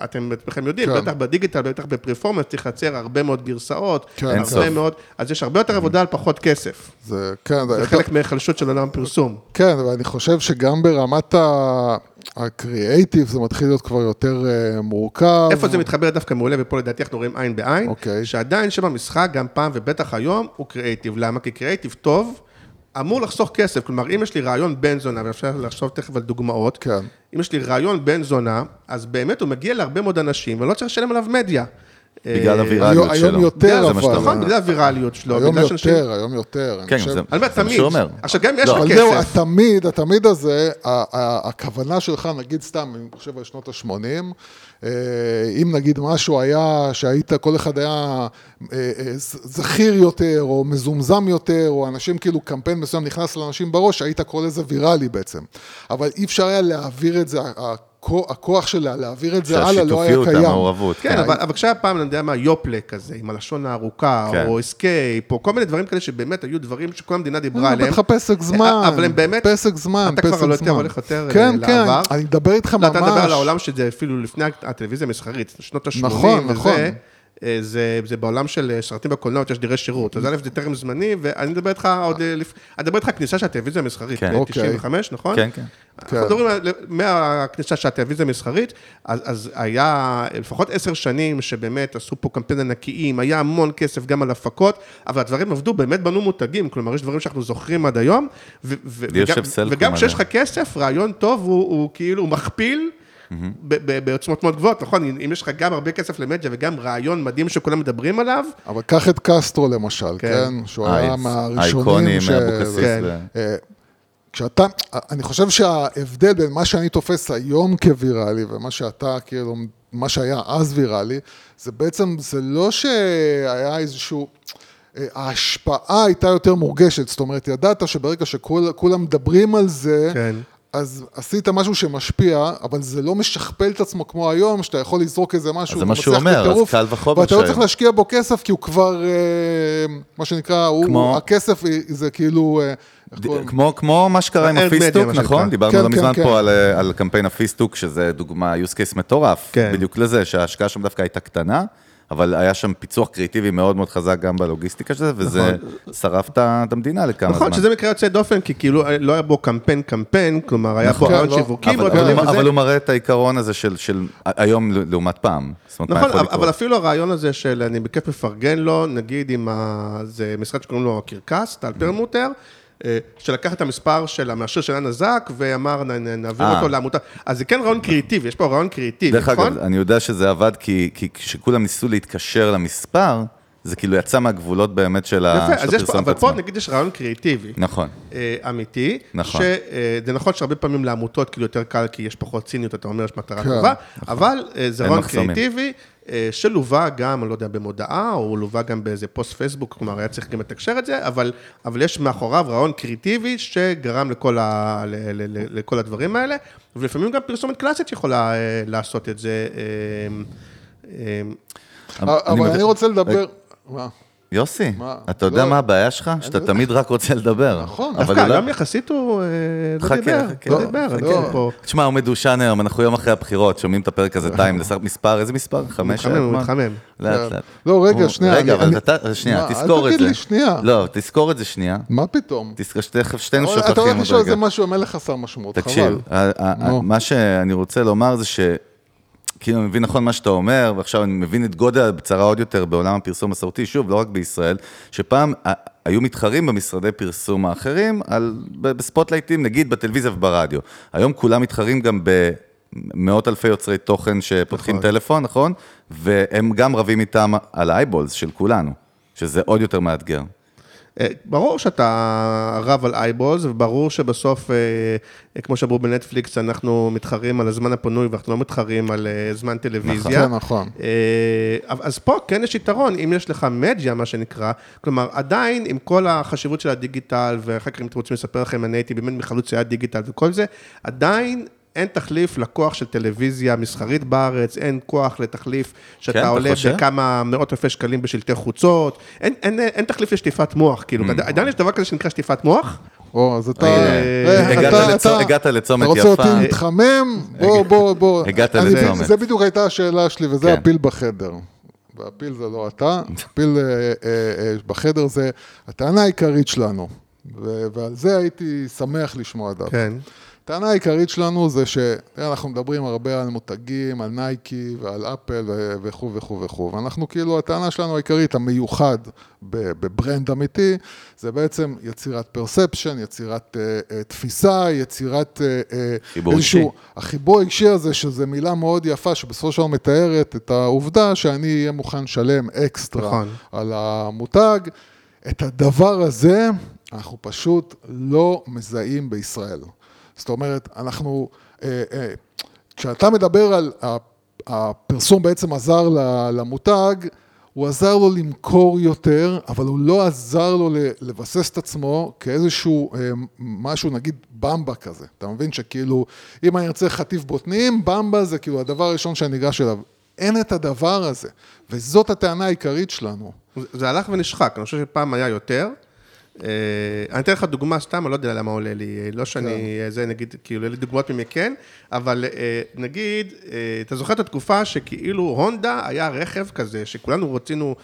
אתם בעצמכם יודעים, כן. בטח בדיגיטל, בטח בפרפורמנס, צריך לייצר הרבה מאוד גרסאות, כן, הרבה סוף. מאוד, אז יש הרבה יותר עבודה על פחות כסף. זה, כן, זה חלק מההיחלשות של עולם הפרסום. כן, ואני חושב שגם ברמת הקריאייטיב זה מתחיל להיות כבר יותר אה, מורכב. איפה זה מתחבר דווקא מעולה, ופה לדעתי אנחנו רואים עין בעין, אוקיי. שעדיין שם המשחק, גם פעם ובטח היום, הוא קריאייטיב. למה? כי קריאייטיב טוב, אמור לחסוך כסף. כלומר, אם יש לי רעיון בן זונה, ואפשר לחשוב תכף על דוגמאות, כן. אם יש לי רעיון בן זונה, אז באמת הוא מגיע להרבה מאוד אנשים, ולא צריך לשלם עליו מדיה. בגלל אה, הווירליות היום שלו. יותר, מה שאתה אבל-. נכון, בגלל הווירליות שלו, היום. יותר, היום יותר. כן, זה מה. שהוא אומר. עכשיו, גם אם יש לא, לך אבל זהו, כסף, התמיד, התמיד הזה, ה- ה- הכוונה שלך, נגיד סתם, אני חושב על שנות ה-80, אם נגיד משהו היה, שהיית, כל אחד היה אה, אה, זכיר יותר, או מזמזם יותר, או אנשים כאילו, קמפיין מסוים נכנס לאנשים בראש, היית קורא לזה ויראלי בעצם. אבל אי אפשר היה להעביר את זה, הכוח- שלה להעביר את זה הלאה לא היה שהשיתופיות, קיים. המעורבות. כן, אבל, אבל כשהיה פעם, אני יודע מה, יופלה כזה, עם הלשון הארוכה, כן. או אסקייפ, או כל מיני דברים כאלה שבאמת היו דברים שכל המדינה דיברה אה, עליהם. בטח פסק זמן, אבל הם באמת... פסק זמן, אתה פסק כבר יותר זמן. הולך יותר כן, אה, כן, לעבר. אני מדבר איתך לא, ממש. אתה מדבר על העולם שזה אפילו לפני הטלוויזיה המסחרית, שנות ה-80 נכון, וזה. נכון. אה, זה, זה בעולם של אה, סרטים בקולנוע, יש דירי שירות. אז א', זה טרם זמני, ואני מדבר איתך עוד... אה, אני מדבר איתך על כניסה של הטלוויזיה המסחרית, כן. אוקיי. ב-95, נכון? כן, כן. אנחנו מדברים על- מהכניסה של הטלוויזיה המסחרית, אז, אז היה לפחות עשר שנים שבאמת עשו פה קמפיין ענקיים, היה המון כסף גם על הפקות, אבל הדברים עבדו, באמת בנו מותגים, כלומר, יש דברים שאנחנו זוכרים עד היום, ו- ו- וגם, כשיש לך. כסף, רעיון טוב הוא, הוא כאילו הוא מכפיל. בעוצמות מאוד גבוהות, נכון? אם יש לך גם הרבה כסף למדיה וגם רעיון מדהים שכולם מדברים עליו, אבל קח את קסטרו למשל, כן. כן? שהוא היה מהראשונים ש... מאבוקסיס. כן. אה, כשאתה, אני חושב שההבדל בין מה שאני תופס היום כוויראלי ומה שאתה, כאילו, מה שהיה אז ויראלי, זה בעצם, זה לא שהיה איזשהו... אה, ההשפעה הייתה יותר מורגשת, זאת אומרת, ידעת שברגע שכולם מדברים על זה, כן. אז עשית משהו שמשפיע, אבל זה לא משכפל את עצמו כמו היום, שאתה יכול לזרוק איזה משהו, אז זה מה שהוא אומר, אז בטירוף, קל וחומר ואתה לא צריך. להשקיע בו כסף, כי הוא כבר, אה, מה שנקרא, הוא, כמו- הכסף זה כאילו... אה? כמו, כמו מה שקרה עם הפיסטוק. נכון? דיברנו כן, לא כן, מזמן כן. פה על, אה, על קמפיין הפיסטוק, שזה דוגמה, use case מטורף. כן. בדיוק לזה, שההשקעה שם דווקא הייתה קטנה, אבל היה שם פיצוח קריאיטיבי מאוד מאוד חזק גם בלוגיסטיקה של זה, וזה שרף את המדינה לכמה זמן. נכון, שזה מקרה יוצא דופן, כי כאילו לא היה בו קמפיין קמפיין, כלומר היה נכון. בו רעיון לא, שיווקי, אבל. הוא מראה את העיקרון הזה של, של היום לעומת פעם. נכון, אבל- אפילו הרעיון הזה של אני בכיף מפרגן לו, נגיד עם ה... זה משרד שקוראים לו הקרקס, טל פרמוטר, אה, שלקח את המספר של המאשר של אנה זק, ואמר נעביר אה. אותו לעמותה. אז זה כן רעיון קריאיטיבי, יש פה רעיון קריאיטיבי, דרך נכון? אגב, אני יודע שזה עבד כי, כשכולם ניסו להתקשר למספר, זה כאילו יצא מהגבולות באמת של ה- יפה, של אז יש פה, הפרסומת אבל פה. נגיד יש רעיון קריאיטיבי. נכון. אה, אמיתי. נכון. שזה נכון שהרבה פעמים לעמותות כאילו יותר קל, כי יש פחות ציניות, אתה אומר, יש מטרה כן, טובה, אבל אה, זה רעיון. קריאיטיבי, אה, שלווה גם, אני לא יודע, במודעה, או לווה גם באיזה פוסט פייסבוק, כלומר, היה צריך גם לתקשר את זה, אבל, אבל יש מאחוריו רעיון קריאיטיבי שגרם לכל, ה, ל, ל, ל, לכל הדברים האלה, ולפעמים גם פרסומת קלאסית יכולה אה, לעשות את זה. אה, אה, אבל אני רוצה לדבר... יוסי, מה? אתה יודע לא. מה הבעיה שלך? שאתה תמיד רק רוצה לדבר. נכון. אבל דווקא אולי- היום יחסית הוא אה, לא חכה, דיבר, חכה. לא לא, דיבר, לא. כן פה. תשמע, הוא מדושן היום, אנחנו יום אחרי הבחירות, שומעים את הפרק הזה טיים, מספר, איזה מספר? חמש? מתחמם, הוא? מתחמם. לאט לאט. לא, רגע, הוא- שנייה, רגע, אני- אבל אתה, שנייה, מה, אל תזכור את זה. תגיד לי שנייה. לא, תזכור את זה שנייה. מה פתאום? תזכור שתכף שתינו שוכחים אתה הולך לשאול. איזה משהו, המלך חסר משמעות, חבל. תקשיב. מה שאני רוצה לומר זה ש... כאילו, אני מבין נכון מה שאתה אומר, ועכשיו אני מבין את גודל הבצורת עוד יותר בעולם הפרסום המסורתי, שוב, לא רק בישראל, שפעם ה- היו מתחרים במשרדי פרסום האחרים על, ב- ב spotlight ים, נגיד בטלוויזיה וברדיו. היום כולם מתחרים גם במאות אלפי יוצרי תוכן שפותחים נכון. טלפון, נכון? והם גם רבים איתם על ה eyeballs של כולנו, שזה עוד יותר מאתגר. אה, ברור שאתה רב על eyeballs, וברור שבסוף, אה, כמו שאמרו בנטפליקס, אנחנו מתחרים על הזמן הפנוי, ואנחנו לא מתחרים על אה, זמן טלוויזיה. נכון, נכון. אה, אז פה כן יש יתרון, אם יש לך מדיה, מה שנקרא, כלומר, עדיין עם כל החשיבות של הדיגיטל, ואחר כך אם אתם רוצים לספר לכם, אני הייתי באמת מחלוץ היה דיגיטל וכל זה, עדיין... אין תחליף לכוח של טלוויזיה מסחרית בארץ, אין כוח לתחליף שאתה כן, עולה? בכמה מאות אלפי שקלים בשלטי חוצות, אין, אין, אין תחליף לשטיפת מוח, כאילו, Mm. עדיין יש דבר כזה שנקרא שטיפת מוח? או, אז אתה... אה, אה, הגעת אתה- לצו- אתה- לצומת רוצה יפה. אותי להתחמם? בוא, בוא, בוא. הגעת לצומת. זה בדיוק הייתה השאלה שלי, וזה כן. הפיל בחדר. והפיל זה לא אתה, הפיל אה, אה, אה, בחדר זה הטענה העיקרית שלנו. ועל זה הייתי שמח לשמוע דווקא. כן. הטענה העיקרית שלנו זה שאנחנו מדברים הרבה על מותגים, על נייקי ועל אפל ו- וכו' וכו' וכו'. ואנחנו כאילו, הטענה שלנו העיקרית, המיוחד ב brand אמיתי, זה בעצם יצירת perception, יצירת אה, תפיסה, יצירת... אה, חיבור איזשהו- אישי. החיבור האישי הזה, שזו מילה מאוד יפה, שבסופו של דבר מתארת את העובדה שאני אהיה מוכן לשלם אקסטרה נכון. על המותג. את הדבר הזה, אנחנו פשוט לא מזהים בישראל. זאת אומרת, אנחנו, אה, אה, כשאתה מדבר על הפרסום בעצם עזר למותג, הוא עזר לו למכור יותר, אבל הוא לא עזר לו לבסס את עצמו כאיזשהו אה, משהו, נגיד במבה כזה. אתה מבין שכאילו, אם אני ארצה חטיף בוטנים, במבה זה כאילו הדבר הראשון שאני ניגש אליו. אין את הדבר הזה, וזאת הטענה העיקרית שלנו. זה הלך ונשחק, אני חושב שפעם היה יותר. אה, אני אתן לך דוגמה סתם, אני לא יודע למה עולה לי, אה, לא שאני, כן. זה נגיד, כאילו, אין לי דוגמאות ממכן, אבל אה, נגיד, אה, אתה זוכר את התקופה שכאילו הונדה היה רכב כזה, שכולנו רצינו,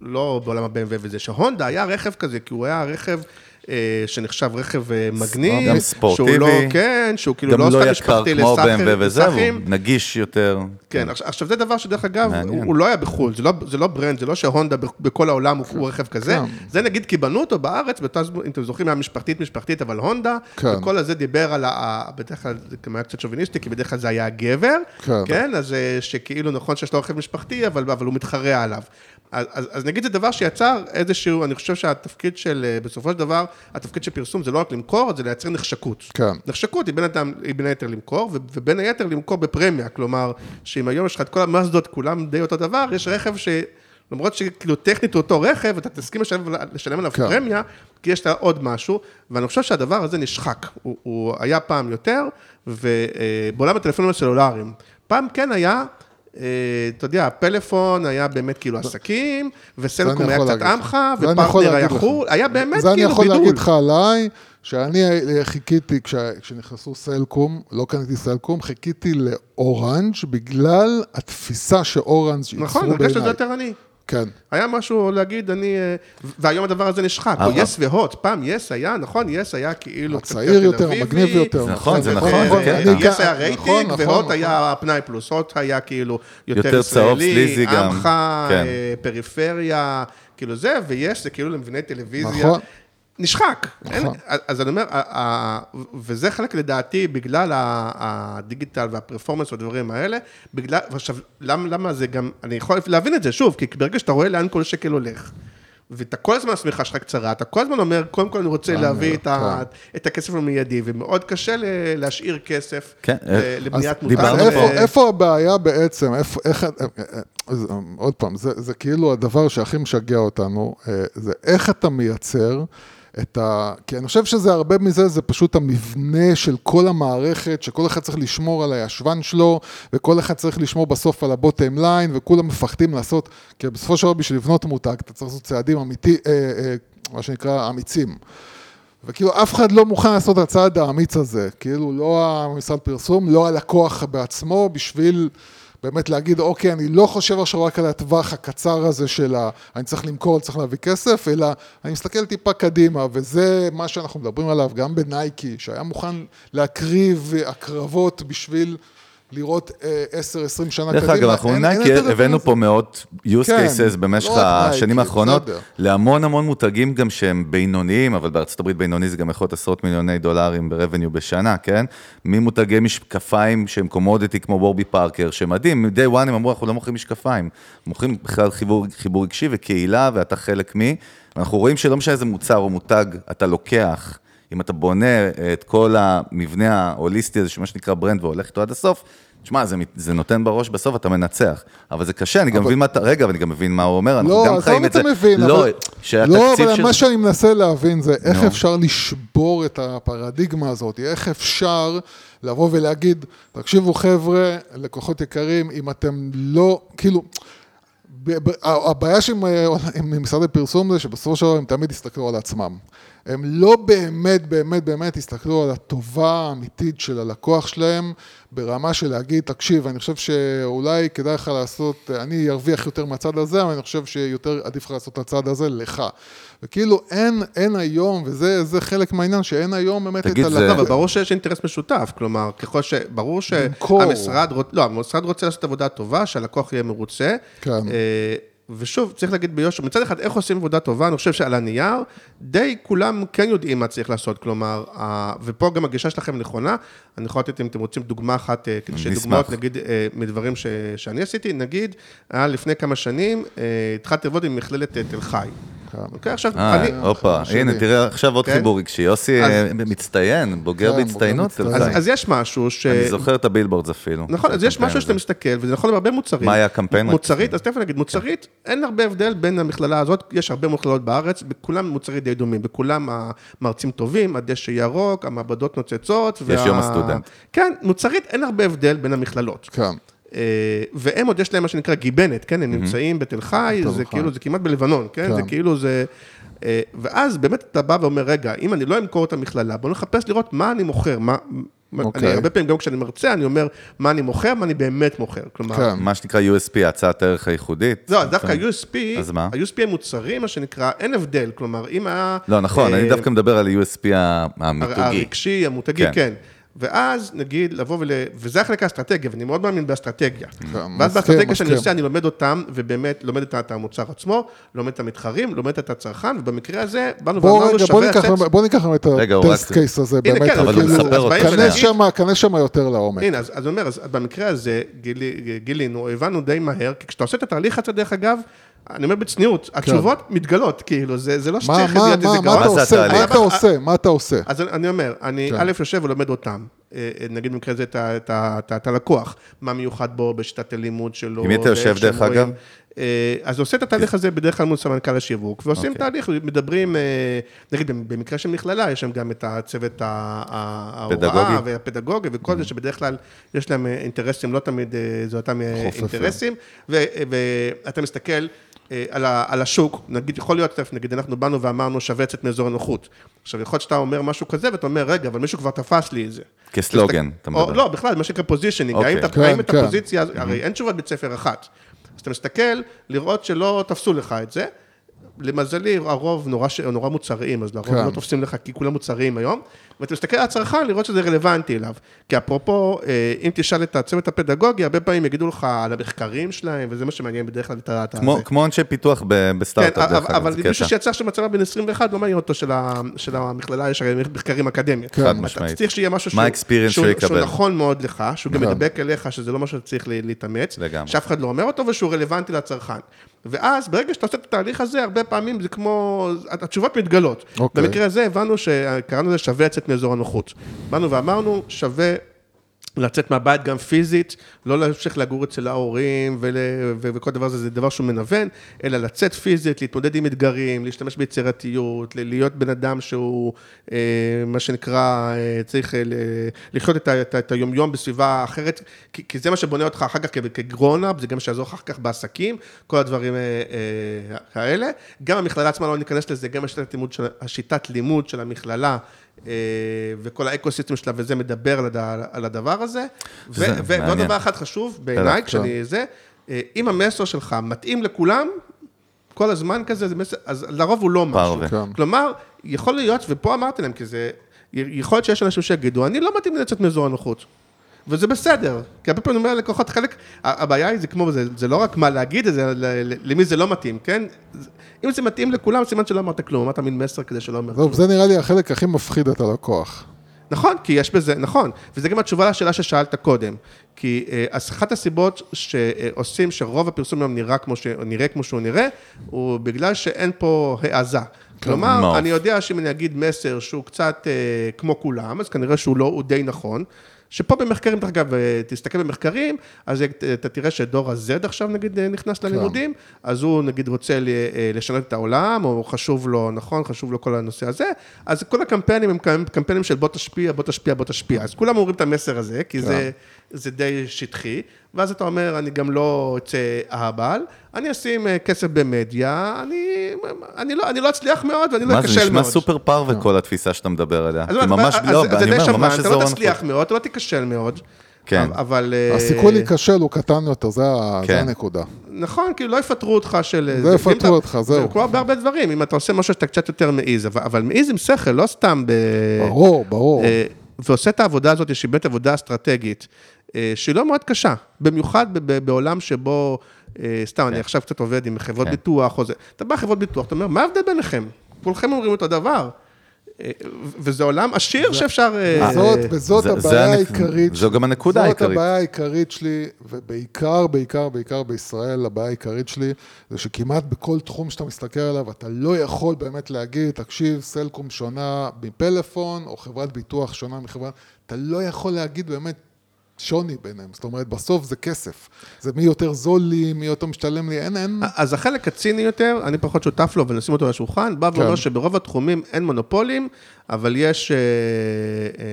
לא בעולם ה-BMW וזה, שהונדה היה רכב כזה, כי הוא היה רכב... אה, שנחשב רכב אה, מגניב, גם שהוא לא, ספורטיבי. כן, שהוא כאילו גם לא לא סתם יקר משפחתי כמו לסאחים, BMW וזהו, לסאחים. נגיש יותר. כן, עכשיו, עכשיו זה דבר שדרך אגב, מעניין. הוא, הוא לא היה בחו"ל, זה לא, זה לא ברנד, זה לא שהונדה בכל העולם הוא, הוא רכב כזה, כן. זה נגיד כי בנו אותו בארץ, אם אתם זוכרים, היה משפחתית משפחתית, אבל הונדה, כן. וכל הזה דיבר על, ה, בדרך כלל, זה גם היה קצת שוביניסטי, כי בדרך כלל זה היה הגבר, כן. כן, אז אה, שכאילו נכון שיש לו רכב משפחתי, אבל, אבל הוא מתחרה עליו. אז, אז, אז נגיד זה דבר שיצר איזשהו, אני חושב שהתפקיד של, אה, בסופו של דבר, התפקיד של פרסום זה לא רק למכור, זה לייצר נחשקות. כן. נחשקות היא בין, אדם, היא בין היתר למכור, ובין היתר למכור בפרמיה, כלומר, שאם היום יש לך את כל המאסדות, כולם די אותו דבר, יש רכב ש... למרות שכאילו טכנית הוא אותו רכב, אתה תסכים לשלם, לשלם עליו כן. פרמיה, כי יש לה עוד משהו, ואני חושב שהדבר הזה נשחק. הוא, הוא היה פעם יותר, ובעולם הטלפונים הסלולריים, פעם כן היה, אה, אתה יודע, הפלאפון היה באמת כאילו עסקים, וסלקום היה קצת. עמך, ופרטנר היה. חו"ל, היה באמת זה אני כאילו יכול בידול. להגיד לך עליי, שאני אה, חיכיתי, כש- כשנכנסו סלקום, לא קניתי סלקום, חיכיתי לאורנג' בגלל התפיסה שאורנג' ייצרו נכון, בעיניי. הרגשת את זה יותר אני. כן. היה משהו להגיד, אני... אה, והיום הדבר הזה נשחק. או אה, יס והוט, פעם יס היה, נכון? יס היה כאילו... הצעיר יותר, המגניב יותר. נכון, זה נכון, זה קטע. אני יס כאן- היה נכון, רייטינג, נכון, והוט נכון. היה פנאי פלוס. הוט היה כאילו יותר ישראלי. עמך, כן. אה, פריפריה, כאילו זה, ויש זה כאילו למבני טלוויזיה. נכון. נשחק. אין- נכון. אז אני אומר, וזה חלק לדעתי בגלל הדיגיטל והפרפורמנס והדברים האלה, בגלל, ועכשיו, למה, למה זה גם, אני יכול להבין את זה, שוב, כי ברגע שאתה רואה לאן כל שקל הולך, ואתה כל הזמן השמיכה שלך קצרה, אתה כל הזמן אומר, קודם כל אני רוצה להביא את, ה, את הכסף המיידי, ומאוד קשה ל- להשאיר כסף כן, ל- אה, לבניית. דיברנו אז איפה, פה- איפה הבעיה בעצם? איפה, איך, אה, אה, אה, עוד פעם, זה, זה כאילו הדבר שהכי משגע אותנו, אה, זה איך אתה מייצר את ה... כי אני חושב שזה הרבה מזה, זה פשוט המבנה של כל המערכת, שכל אחד צריך לשמור על הישבן שלו, וכל אחד צריך לשמור בסוף על הבוטם ליין, וכולם מפחדים לעשות, כי בסופו של דבר בשביל לבנות מותג, אתה צריך לעשות צעדים אמיתי, אה, אה, מה שנקרא אמיצים. וכאילו אף אחד לא מוכן לעשות את הצעד האמיץ הזה, כאילו לא המשרד פרסום, לא הלקוח בעצמו, בשביל באמת להגיד, אוקיי, אני לא חושב עכשיו רק על הטווח הקצר הזה של. אני צריך למכור, אני צריך להביא כסף, אלא אני מסתכל טיפה קדימה, וזה מה שאנחנו מדברים עליו גם בנייקי, שהיה מוכן להקריב הקרבות בשביל לראות אה, 10-20 שנה דרך קדימה. אגב, אנחנו הבאנו. פה מאות use כן, cases במשך לא השנים האחרונות. להמון המון מותגים גם שהם בינוניים, אבל בארצות הברית בינוני זה גם יכול להיות עשרות מיליוני דולרים ב-revenue בשנה, כן? ממותגי משקפיים שהם commodity כמו וורבי פארקר, שמדהים, מ-day one הם אמרו, אנחנו לא מוכרים משקפיים, מוכרים בכלל חיבור רגשי וקהילה, ואתה חלק מי. אנחנו רואים שלא משנה איזה מוצר או מותג אתה לוקח, אם אתה בונה את כל המבנה ההוליסטי הזה, שמה שנקרא brand, והולך איתו עד הסוף, תשמע, זה, זה נותן בראש, בסוף אתה מנצח. אבל זה קשה, אני גם אבל- מבין מה אתה, רגע, אני גם מבין מה הוא אומר, אנחנו לא, גם חיים את זה. המבין, לא, אבל... לא, אבל של... מה שאני מנסה להבין זה איך נו. אפשר לשבור את הפרדיגמה הזאת, איך אפשר לבוא ולהגיד, תקשיבו חבר'ה, לקוחות יקרים, אם אתם לא, כאילו... הבעיה שעם אה, עם משרדי פרסום זה שבסופו של דבר הם תמיד יסתכלו על עצמם. הם לא באמת, באמת, באמת יסתכלו על הטובה האמיתית של הלקוח שלהם, ברמה של להגיד, תקשיב, אני חושב שאולי כדאי לך לעשות, אני ארוויח יותר מהצד הזה, אבל אני חושב שיותר עדיף לך לעשות את הצד הזה לך. וכאילו אין, אין היום, וזה זה חלק מהעניין, שאין היום באמת תגיד, את זה- לא, הלקוח. אבל ברור שיש אינטרס משותף, כלומר, ככל ש... ברור. שהמשרד, רוצ- לא, המשרד רוצה לעשות עבודה טובה, שהלקוח יהיה מרוצה. כן. אה, ושוב, צריך להגיד ביושר, מצד אחד, איך עושים עבודה טובה, אני חושב שעל הנייר, די כולם כן יודעים מה צריך לעשות, כלומר, ופה גם הגישה שלכם נכונה, אני יכול לתת, אם אתם רוצים, דוגמה אחת, אה, כדי שיהיה נשמח. דוגמאות, נגיד, אה, מדברים ש- שאני עשיתי, נגיד, היה לפני כמה שנים, אה, התחלתי לעבוד עם מכללת אה, תל חי. אוקיי, עכשיו, אה. הופה. הנה, תראה עכשיו עוד כן. חיבור רגשי. יוסי אה, מצטיין, בוגר כן, בהצטיינות. אז, יש משהו ש... אני זוכר את הבילבורדס אפילו. נכון, אז יש משהו שאתה. מסתכל, וזה נכון בהרבה מוצרים. מה היה הקמפיין? מוצרית, אז תכף נגיד, מוצרית, אין הרבה הבדל בין המכללה הזאת, יש הרבה מכללות בארץ, בכולם מוצרים די דומים, בכולם המרצים טובים, הדשא ירוק, המעבדות נוצצות. יש יום הסטודנט. כן, מוצרית, אין הרבה הבדל בין המכללות. כן. אה, והם עוד יש להם מה שנקרא גיבנת, כן? הם נמצאים בתל חי, זה. כאילו, זה כמעט בלבנון, כן? כן. זה כאילו זה... אה, ואז באמת אתה בא ואומר, רגע, אם אני לא אמכור את המכללה, בוא נחפש לראות מה אני מוכר, מה... אוקיי. אני הרבה פעמים, גם כשאני מרצה, אני אומר, מה אני מוכר, מה אני באמת מוכר. כלומר, כן. מה שנקרא USP, הצעת הערך הייחודית. זהו, אז דווקא USP, אז מה? ה-USP המוצרים, מה שנקרא, אין הבדל. כלומר, אם היה... לא, נכון, אה, אני דווקא מדבר על ה-USP הר- המיתוגי. הרגשי, המותגי, כן. כן. ואז נגיד לבוא ול... וזה החלק האסטרטגיה, ואני מאוד מאמין באסטרטגיה. ואז מסכים, באסטרטגיה שאני. עושה, אני לומד אותם, ובאמת לומד את המוצר עצמו, לומד את המתחרים, לומד את הצרכן, ובמקרה הזה, באנו ואמרנו שווה. בוא ניקח את הטסט קייס הזה, באמת, כן. באים כנס שם, יותר לעומק. הנה, אז אני אומר, במקרה הזה גילי- גילינו, הבנו די מהר, כי כשאתה עושה את התהליך הזה, דרך אגב, אני אומר בצניעות, התשובות מתגלות, כאילו, זה זה לא כן. מה, שצריך מה, להיות איזה מה, מה אתה גאון. זה עושה? מה אתה עושה? מה אתה עושה? אז אני- אני אומר, אני כן. א' יושב ולומד אותם, אה, אה, נגיד במקרה הזה את הלקוח, מה מיוחד בו בשיטת הלימוד שלו. עם מי אתה יושב, דרך אגב? אה, אז עושה את התהליך הזה בדרך כלל מול סמנכ"ל השיווק, ועושים אוקיי. תהליך, מדברים, נגיד במקרה של מכללה, יש שם גם את הצוות ה- ה- פדגוגי. ההוראה והפדגוגי וכל זה, שבדרך כלל יש להם אינטרסים, לא תמיד זה אותם אינטרסים, ואתה מסתכל, על, ה, על השוק, נגיד, יכול להיות, נגיד, אנחנו באנו ואמרנו שווה לצאת מאזור הנוחות. עכשיו, יכול להיות שאתה אומר משהו כזה, ואתה אומר, רגע, אבל מישהו כבר תפס לי את זה. כסלוגן, אתה או, מדבר. לא, בכלל, מה שנקרא positioning, אוקיי. האם, אתה- כן, האם את כן. הפוזיציה, הרי אין תשובת בית ספר אחת. אז אתה מסתכל, לראות שלא תפסו לך את זה. למזלי, הרוב נורא, ש... נורא מוצריים, אז לרוב כן. לא תופסים לך, כי כולם מוצריים היום. ואתה מסתכל על הצרכן, לראות שזה רלוונטי אליו. כי אפרופו, אה, אם תשאל את הצוות הפדגוגי, הרבה פעמים יגידו לך על המחקרים שלהם, וזה מה שמעניין בדרך כלל את ה... כמו. כמו אנשי פיתוח ב- כן, בסטארט-אפ, דרך אבל, אגב, אבל מישהו. שיצא עכשיו מצלמה בן 21, לא מעניין אותו של, ה, של המכללה, יש הרי מחקרים אקדמיים. חד אתה משמעית. צריך שיהיה משהו שהוא, שהוא, שהוא שהוא. נכון מאוד לך, שהוא גם כן. מדבק אליך, שזה לא משהו שצריך לה- להתאמץ, לגמרי. שאף אחד לא אומר אותו, ושהוא רלוונטי לצרכן. ואז, ברגע שאתה עושה את התהליך הזה, הרבה פעמים זה כמו, התשובות מתגלות. אוקיי. במקרה הזה הבנו שקראנו לזה שווה לצאת מאזור הנוחות. באנו ואמרנו, שווה לצאת מהבית גם פיזית, לא להמשיך לגור אצל ההורים ול, ו, וכל דבר הזה, זה דבר שהוא מנוון, אלא לצאת פיזית, להתמודד עם אתגרים, להשתמש ביצירתיות, להיות בן אדם שהוא, אה, מה שנקרא, אה, צריך אה, ל- לחיות את, ה- את, ה- את היומיום בסביבה אחרת, כי, כי זה מה שבונה אותך אחר כך כגרונאפ, זה גם מה שיעזור אחר כך בעסקים, כל הדברים אה, אה, האלה. גם המכללה עצמה, לא ניכנס לזה, גם השיטת לימוד של, השיטת לימוד של המכללה. אה, וכל האקוסיסטם שלה, וזה מדבר על הד- על הדבר הזה. ו- זה ו- ועוד. דבר אחד חשוב בעיניי, כשאני זה, אה, אם המסר שלך מתאים לכולם, כל הזמן כזה, זה מסר, אז לרוב הוא לא משהו. כן. כלומר, יכול להיות, ופה אמרתי להם, כי זה, יכול להיות שיש אנשים שיגידו, אני לא מתאים לי לצאת מאזור הנוחות. וזה בסדר, כי הרבה פעמים אני אומר ללקוחות, חלק, הבעיה היא, זה כמו, זה, זה לא רק מה להגיד זה, ל- ל- למי זה לא מתאים, כן? אם זה מתאים לכולם, סימן שלא אמרת כלום, אמרת מין מסר כזה שלא אומר כלום. זה נראה לי החלק הכי מפחיד את הלקוח. נכון, כי יש בזה, נכון, וזה גם התשובה לשאלה ששאלת קודם. כי אה, אז אחת הסיבות שעושים שרוב הפרסום היום נראה כמו, ש... נראה כמו שהוא נראה, הוא בגלל שאין פה העזה. כלומר, מעוף. אני יודע שאם אני אגיד מסר שהוא קצת אה, כמו כולם, אז כנראה שהוא לא, הוא די נכון. שפה במחקרים, דרך אגב, אה, תסתכל במחקרים, אז אתה תראה שדור ה-Z עכשיו נגיד אה, נכנס ללימודים, אז הוא נגיד רוצה אה, לשנות את העולם, או חשוב לו, נכון, חשוב לו כל הנושא הזה, אז כל הקמפיינים הם קמפ- קמפיינים של בוא תשפיע, בוא תשפיע, בוא תשפיע. אז כולם אומרים את המסר הזה, כי זה, זה די שטחי, ואז אתה אומר, אני גם לא אצא אהבל, אני אשים אה, כסף במדיה, אני, אני, לא, אני לא אצליח מאוד ואני לא מה זה אכשל נשמע מאוד. סופר פרווה כל התפיסה שאתה מדבר עליה. אז ממש, אז- לא, אז אני אומר, ממש אתה אזור לא הנוחות. תצליח מאוד, אתה לא תיכשל מאוד. כן. אבל... אה, הסיכוי להיכשל הוא קטן יותר, זה כן. הנקודה. נכון, כאילו לא יפטרו אותך של... לא יפטרו אתה- אותך, זהו. זה כמו בהרבה דברים, אם אתה עושה משהו שאתה קצת יותר מעיז, אבל, אבל מעיז עם שכל, לא סתם ב... ברור, ברור. אה, ועושה את העבודה הזאת, שהיא באמת עבודה אסטרטגית, אה, שהיא לא מאוד קשה, במיוחד ב- ב- בעולם שבו, אה, סתם, אני עכשיו קצת עובד עם חברות כן. ביטוח או זה, אתה בא לחברות ביטוח, אתה אומר, מה ההבדל ביניכם? כולכם אומרים אותו דבר. אה, וזה עולם עשיר שאפשר... אה, וזאת, הבעיה העיקרית זו גם הנקודה זאת העיקרית. הבעיה העיקרית שלי, ובעיקר, בעיקר, בעיקר בישראל, הבעיה העיקרית שלי, זה שכמעט בכל תחום שאתה מסתכל עליו, אתה לא יכול באמת להגיד, תקשיב, סלקום שונה מפלאפון, או חברת ביטוח שונה מחברת, אתה לא יכול להגיד באמת שוני ביניהם. זאת אומרת, בסוף זה כסף. זה מי יותר זול לי, מי יותר משתלם לי, אין, אין... אז החלק הציני יותר, אני פחות שותף לו ונשים אותו על השולחן, בא ואומר כן. שברוב התחומים אין מונופולים, אבל יש, אה, אה,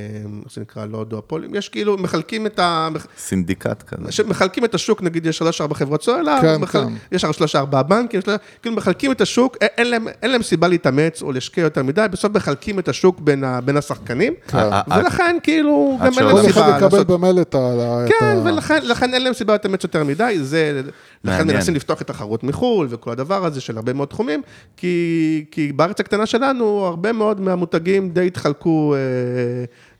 איך זה נקרא, לא דואפולים, יש כאילו, מחלקים את ה... סינדיקט כזה. שמחלקים את השוק, נגיד יש שלוש ארבע חברות סולר, כן, מחל... כן. יש שלוש ארבע בנקים, שלוש... כאילו מחלקים את השוק, אין, אין, להם, אין להם סיבה להתאמץ או להשקיע יותר מדי, בסוף מחלקים את השוק בין, ה... בין השחקנים, אה, ולכן כאילו, גם אין להם שלא- כל סיבה אחד יקבל לעשות... במילא את ה... כן, ולכן לכן אין להם סיבה להתאמץ יותר מדי, זה, לכן. מנסים לפתוח את התחרות מחו"ל וכל הדבר הזה של הרבה מאוד תחומים, כי, כי בארץ הקטנה שלנו, הרבה מאוד מהמותגים די התחלקו אה,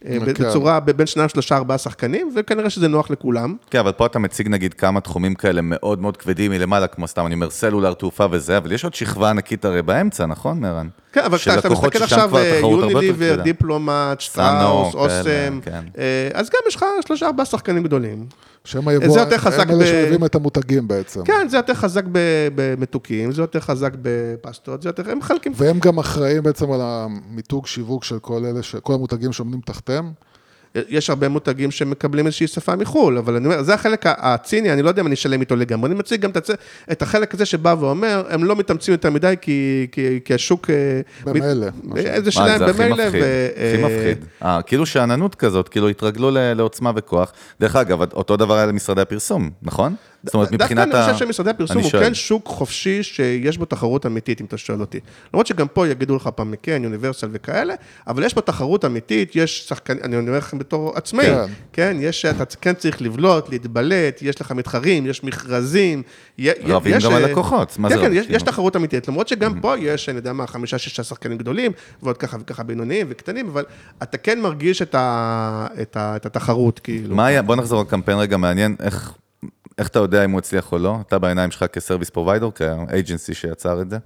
אה, כן. בצורה, בין שניים, שלושה, ארבעה שחקנים, וכנראה שזה נוח לכולם. כן, אבל פה אתה מציג נגיד כמה תחומים כאלה מאוד מאוד כבדים מלמעלה, כמו סתם אני אומר סלולר, תעופה וזה, אבל יש עוד שכבה ענקית הרי באמצע, נכון, מרן? כן, אבל כשאתה מסתכל עכשיו, אה, יוניליבר. דיפלומט, שטראוס, אוסם, כן. אה, אז גם יש לך שלושה, ארבעה שחקנים גדולים. שהם זה היבוא, יותר חזק הם אלה ב- שמביאים את המותגים בעצם. כן, זה יותר חזק במתוקים, זה יותר חזק בפסטות, זה יותר, הם מחלקים והם גם אחראים בעצם על המיתוג שיווק של כל אלה, ש- כל המותגים שעומדים תחתיהם. יש הרבה מותגים שמקבלים איזושהי שפה מחו"ל, אבל אני אומר, זה החלק הציני, אני לא יודע אם אני אשלם איתו לגמרי, אני מציג גם את את החלק הזה שבא ואומר, הם לא מתאמצים יותר מדי, כי, כי, כי השוק... אה, במילא, שנקרא. איזה מה, שלהם זה הכי במילא, מפחיד, ו- הכי אה, מפחיד. אה, כאילו שאננות כזאת, כאילו התרגלו לעוצמה וכוח. דרך אגב, אותו דבר היה למשרדי הפרסום, נכון? זאת אומרת, מבחינת דווקא ה... אני חושב שמשרדי הפרסום הוא. כן שוק חופשי שיש בו תחרות אמיתית, אם אתה שואל אותי. למרות שגם פה יגידו לך פעם מקן, יוניברסל וכאלה, אבל יש פה תחרות אמיתית, יש שחקנים, אני אומר לכם בתור עצמאי, כן. כן, יש, אתה כן צריך לבלוט, להתבלט, יש לך מתחרים, יש מכרזים. רבים יש, גם על אה, מה כן, זה כן, רבים? יש, יש כאילו? תחרות אמיתית, למרות שגם פה יש, אני יודע מה, חמישה, שישה שחקנים גדולים, ועוד ככה וככה בינוניים וקטנים, אבל אתה כן מרגיש את, ה, את, ה, את התחרות, כאילו. מה היה, בוא נחזור לקמפיין רגע מעניין, איך, איך אתה יודע אם הוא הצליח או לא? אתה בעיניים שלך כ service provider, כ agency שיצר את זה?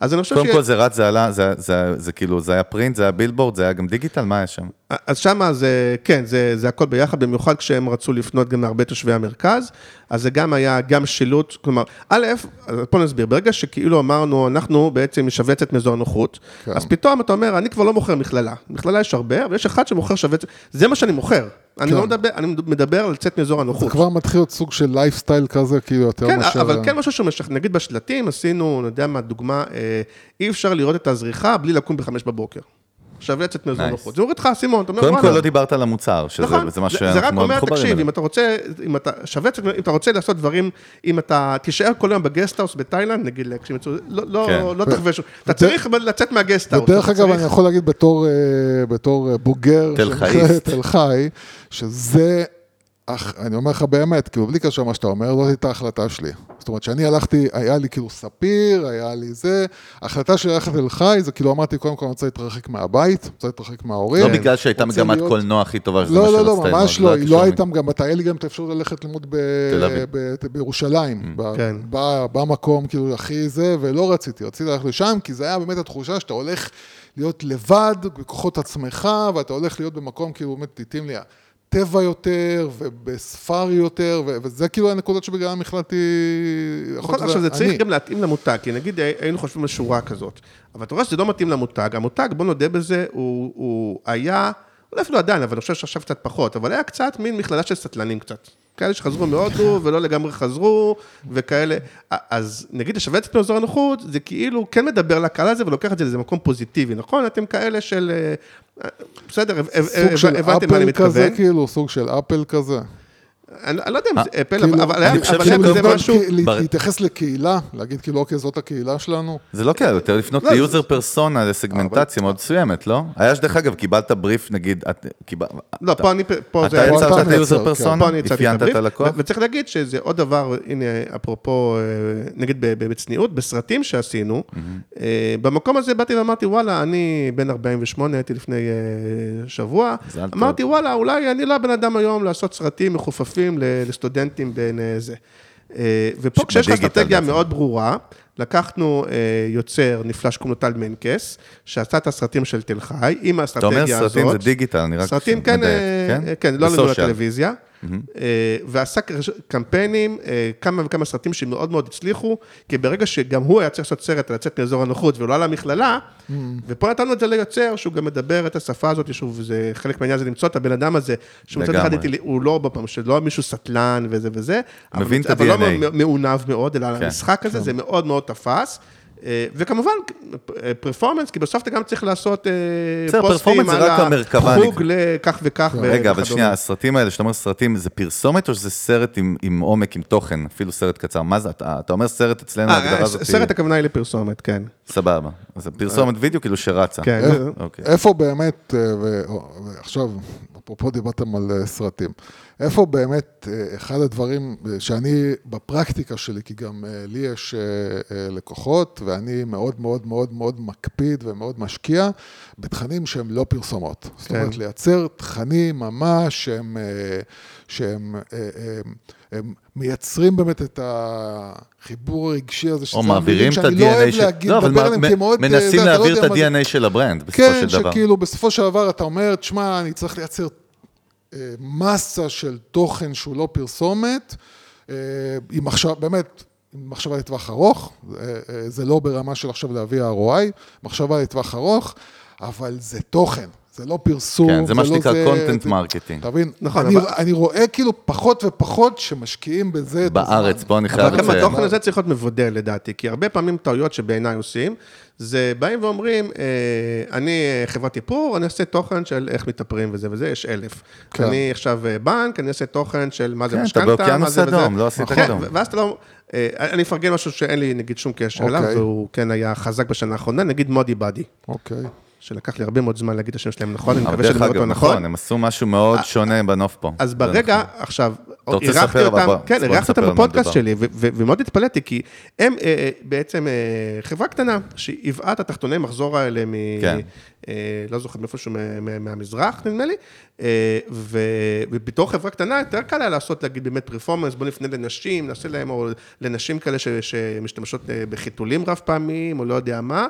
אז אני חושב קודם ש... כל זה רץ, זה עלה, זה, זה, זה, זה כאילו, זה היה print, זה היה בילבורד, זה היה גם digital, מה היה שם? אז שמה זה, כן, זה, זה הכל ביחד, במיוחד כשהם רצו לפנות גם להרבה תושבי המרכז, אז זה גם היה גם שילוט, כלומר, א', אז פה נסביר, ברגע שכאילו אמרנו, אנחנו בעצם נשבץ את מאזור הנוחות, כן. אז פתאום אתה אומר, אני כבר לא מוכר מכללה. מכללה יש הרבה, אבל יש אחד שמוכר שבץ, זה מה שאני מוכר. אני כן. לא מדבר, אני מדבר על לצאת מאזור זה הנוחות. כבר מתחיל להיות סוג של לייפסטייל כזה, כאילו, יותר כן, מאשר... אבל כן משהו שמשכנע, נגיד בשלטים עשינו, אני יודע מה, דוגמה, אה, אי אפשר לראות את הזריחה בלי לקום בחמש בבוקר. שווה לצאת מאזור Nice. נוחות. זה מוריד לך אסימון, אתה אומר, קודם כל "וואלה". לא דיברת על המוצר, שזה נכון, זה מה זה, זה רק שאנחנו מאוד אומר, מחוברים תקשיב, אליו. אם אתה רוצה, אם אתה שווה, אם אתה רוצה לעשות דברים, אם אתה תישאר כל היום ב guesthouse בתאילנד, נגיד, לא, לא, כן. לא תחווה שום, אתה צריך לצאת מה guesthouse. ודרך אגב, צריך- אני יכול להגיד בתור, אה, בתור אה, בוגר תל חי, שזה, אך, אני אומר לך באמת, כאילו, בלי קשר למה שאתה אומר, זאת הייתה ההחלטה שלי. זאת אומרת, שאני הלכתי, היה לי כאילו ספיר, היה לי זה, ההחלטה שלי ללכת לתל חי, זה כאילו אמרתי, קודם כל אני רוצה להתרחק מהבית, רוצה להתרחק מההורים. לא בגלל שהייתה מגמת להיות- קולנוע הכי טובה, שזה מה לא, לא, שרצית לא, ממש ללמוד, לא, היא לא הייתה גם, הייתה לי גם את האפשרות ללכת ללמוד בירושלים, ב- כן. ב- במקום כאילו הכי זה, ולא רציתי, רציתי ללכת לשם, כי זה היה באמת התחושה שאתה הולך להיות לבד, בכוחות עצמך, ואתה הולך להיות במקום כאילו באמת התאים לי טבע יותר, ובספארי יותר, וזה כאילו הנקודות שבגללם החלטתי... נכון, עכשיו זה צריך. גם להתאים למותג, כי נגיד אה, היינו חושבים על שורה כזאת, אבל אתה רואה שזה לא מתאים למותג, המותג, בוא נודה בזה, הוא היה, אולי אפילו עדיין, אבל אני חושב שעכשיו קצת פחות, אבל היה קצת מין מכללה של סטלנים קצת. כאלה שחזרו מהודו ולא לגמרי חזרו, וכאלה. אז נגיד לשבץ את מאזור הנוחות, זה כאילו כן מדבר לקהל הזה ולוקח את זה לאיזה מקום פוזיטיבי, נכון? אתם כאלה של... אה, בסדר, הב- סוג הב- של הבנתם מה אני אפל כזה, מתכוון. כאילו, סוג של אפל כזה. אני לא יודע אם זה אפל, כאילו, אבל- היה אני חושב בזה גם- משהו... להתייחס לקהילה, להגיד כאילו, אוקיי, זאת הקהילה שלנו. זה לא כאלה, יותר לפנות לא, ליוזר פרסונה, לסגמנטציה מאוד מסוימת, לא? היה שדרך אגב, קיבלת בריף, נגיד, לא, פה אני, אתה יצרת את ה user. persona? אפיינת את הלקוח? וצריך להגיד שזה עוד דבר, הנה, אפרופו, אה, נגיד בצניעות, בסרטים שעשינו, אה, במקום הזה באתי ואמרתי, וואלה, אני בן 48, הייתי לפני אה, שבוע. אמרתי, וואלה, אולי אני לא הבן אדם היום לעשות סרטים מחופפים ל- לסטודנטים בין אה, זה. אה, ופה כשיש לך אסטרטגיה. מאוד ברורה, לקחנו אה, יוצר נפלא שקוראים לו טל מנקס, שעשה את הסרטים של תל חי, עם אתה האסטרטגיה אומר הזאת. סרטים זה דיגיטל, אני רק סרטים, כן, אה, כן, לא עלינו. לטלוויזיה. אה, ועשה קמפיינים, אה, כמה וכמה סרטים שמאוד מאוד הצליחו, כי ברגע שגם הוא היה צריך לעשות סרט על לצאת מאזור הנוחות ולא למכללה, ופה נתנו את זה ליוצר, שהוא גם מדבר את השפה הזאת, שוב, זה חלק מהעניין זה למצוא את הבן אדם הזה, שמצד אחד. איתי- הוא לא בפעם, שלא מישהו סטלן וזה וזה, אבל- מבין את אבל לא ה-DNA. מעונב מאוד, אלא כן. המשחק הזה, זה מאוד מאוד תפס. אה, וכמובן, פרפורמנס, כי בסוף אתה גם צריך לעשות אה, פוסטים זה על החוג לכך וכך. רגע, אבל. שנייה, הסרטים האלה, שאתה אומר סרטים, זה פרסומת או שזה סרט עם, עומק, עם תוכן, אפילו סרט קצר? מה זה, אתה, אומר סרט אצלנו, אה, ההגדרה הזאת סרט הכוונה היא לפרסומת, כן. סבבה. אז זה פרסומת וידאו כאילו שרצה. כן. אוקיי. איפה באמת, אה, ועכשיו, אפרופו דיברתם על אה, סרטים, איפה באמת אה, אחד הדברים שאני, בפרקטיקה שלי, כי גם אה, לי יש אה, לקוחות, ואני מאוד מאוד מאוד מאוד מקפיד ומאוד משקיע בתכנים שהם לא פרסומות. זאת כן. אומרת, לייצר תכנים ממש שהם, שהם אה, אה, הם מייצרים באמת את החיבור הרגשי הזה, שזה או מעבירים את שאני לא אוהב ה-DNA של... להגיד, לא, לדבר עליהם כמאוד... אה, מנסים לא להעביר את. ה-DNA של ה brand, בסופו כן, של דבר. שכאילו בסופו של דבר אתה אומר, תשמע, אני צריך לייצר מסה של תוכן שהוא לא פרסומת, אה, עם מחשבה, באמת, מחשבה לטווח ארוך, אה, אה, זה לא ברמה של עכשיו להביא ROI, מחשבה לטווח ארוך, אבל זה תוכן. זה לא פרסום. כן, זה מה לא שנקרא זה, content זה- marketing. אתה מבין? נכון, אני, אבל- אני רואה כאילו פחות ופחות שמשקיעים בזה בארץ. פה אני חייב אבל גם לציין. התוכן הזה צריך להיות מבודל לדעתי, כי הרבה פעמים טעויות שבעיניי עושים, זה באים ואומרים, אה, אני אה, חברת איפור, אני אעשה תוכן של איך מתאפרים וזה וזה, יש אלף. כן. אני עכשיו אה, בנק, אני אעשה תוכן של מה זה כן, אתה משכנתה, מה באוקיינוס זה וזה. אדום, לא עשית כן, כלום. ואז אתה לא... אה, אני אפרגן משהו שאין לי נגיד שום קשר אליו, אוקיי. והוא כן היה חזק בשנה האחרונה, נגיד מודי באדי, אוקיי. שלקח לי הרבה מאוד זמן להגיד את השם שלהם נכון, אני מקווה שאני אומר אגב, אותו נכון. נכון, הם עשו משהו מאוד שונה בנוף פה. אז ברגע, נכון. עכשיו, רוצה לספר? אותם, בוא, כן, אירחתי אותם בפודקאסט. שלי, ומאוד התפלאתי, כי הם אה, אה, בעצם אה, חברה קטנה, שהיווה את התחתוני מחזור האלה מ... כן. לא זוכר מאיפשהו מה- מה- מהמזרח, נדמה לי, ו- ובתור חברה קטנה, יותר קל היה לעשות, להגיד, באמת performance, בוא נפנה לנשים, נעשה להם, או לנשים כאלה ש- שמשתמשות בחיתולים רב פעמיים, או לא יודע מה.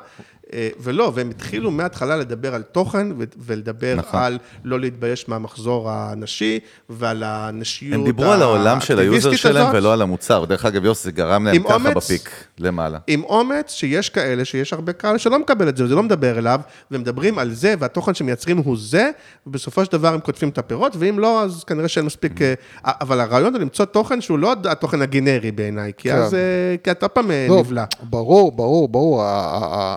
ולא, והם התחילו מההתחלה לדבר על תוכן ולדבר נכון. על לא להתבייש מהמחזור הנשי ועל הנשיות הם דיברו על העולם של ה user שלהם. ולא על המוצר. דרך אגב, יוס, זה גרם להם ככה אומץ. ב peak למעלה. עם אומץ שיש כאלה, שיש הרבה קהל שלא מקבל את זה, וזה לא מדבר אליו, ומדברים על זה, והתוכן שמייצרים הוא זה, ובסופו של דבר הם קוטפים את הפירות, ואם לא, אז כנראה שאין מספיק... אה, אבל הרעיון הוא למצוא תוכן שהוא לא התוכן הגנרי בעיניי, כי כן. אז... אה, כי אתה פעם אה, נבלע. ברור, ברור, ברור.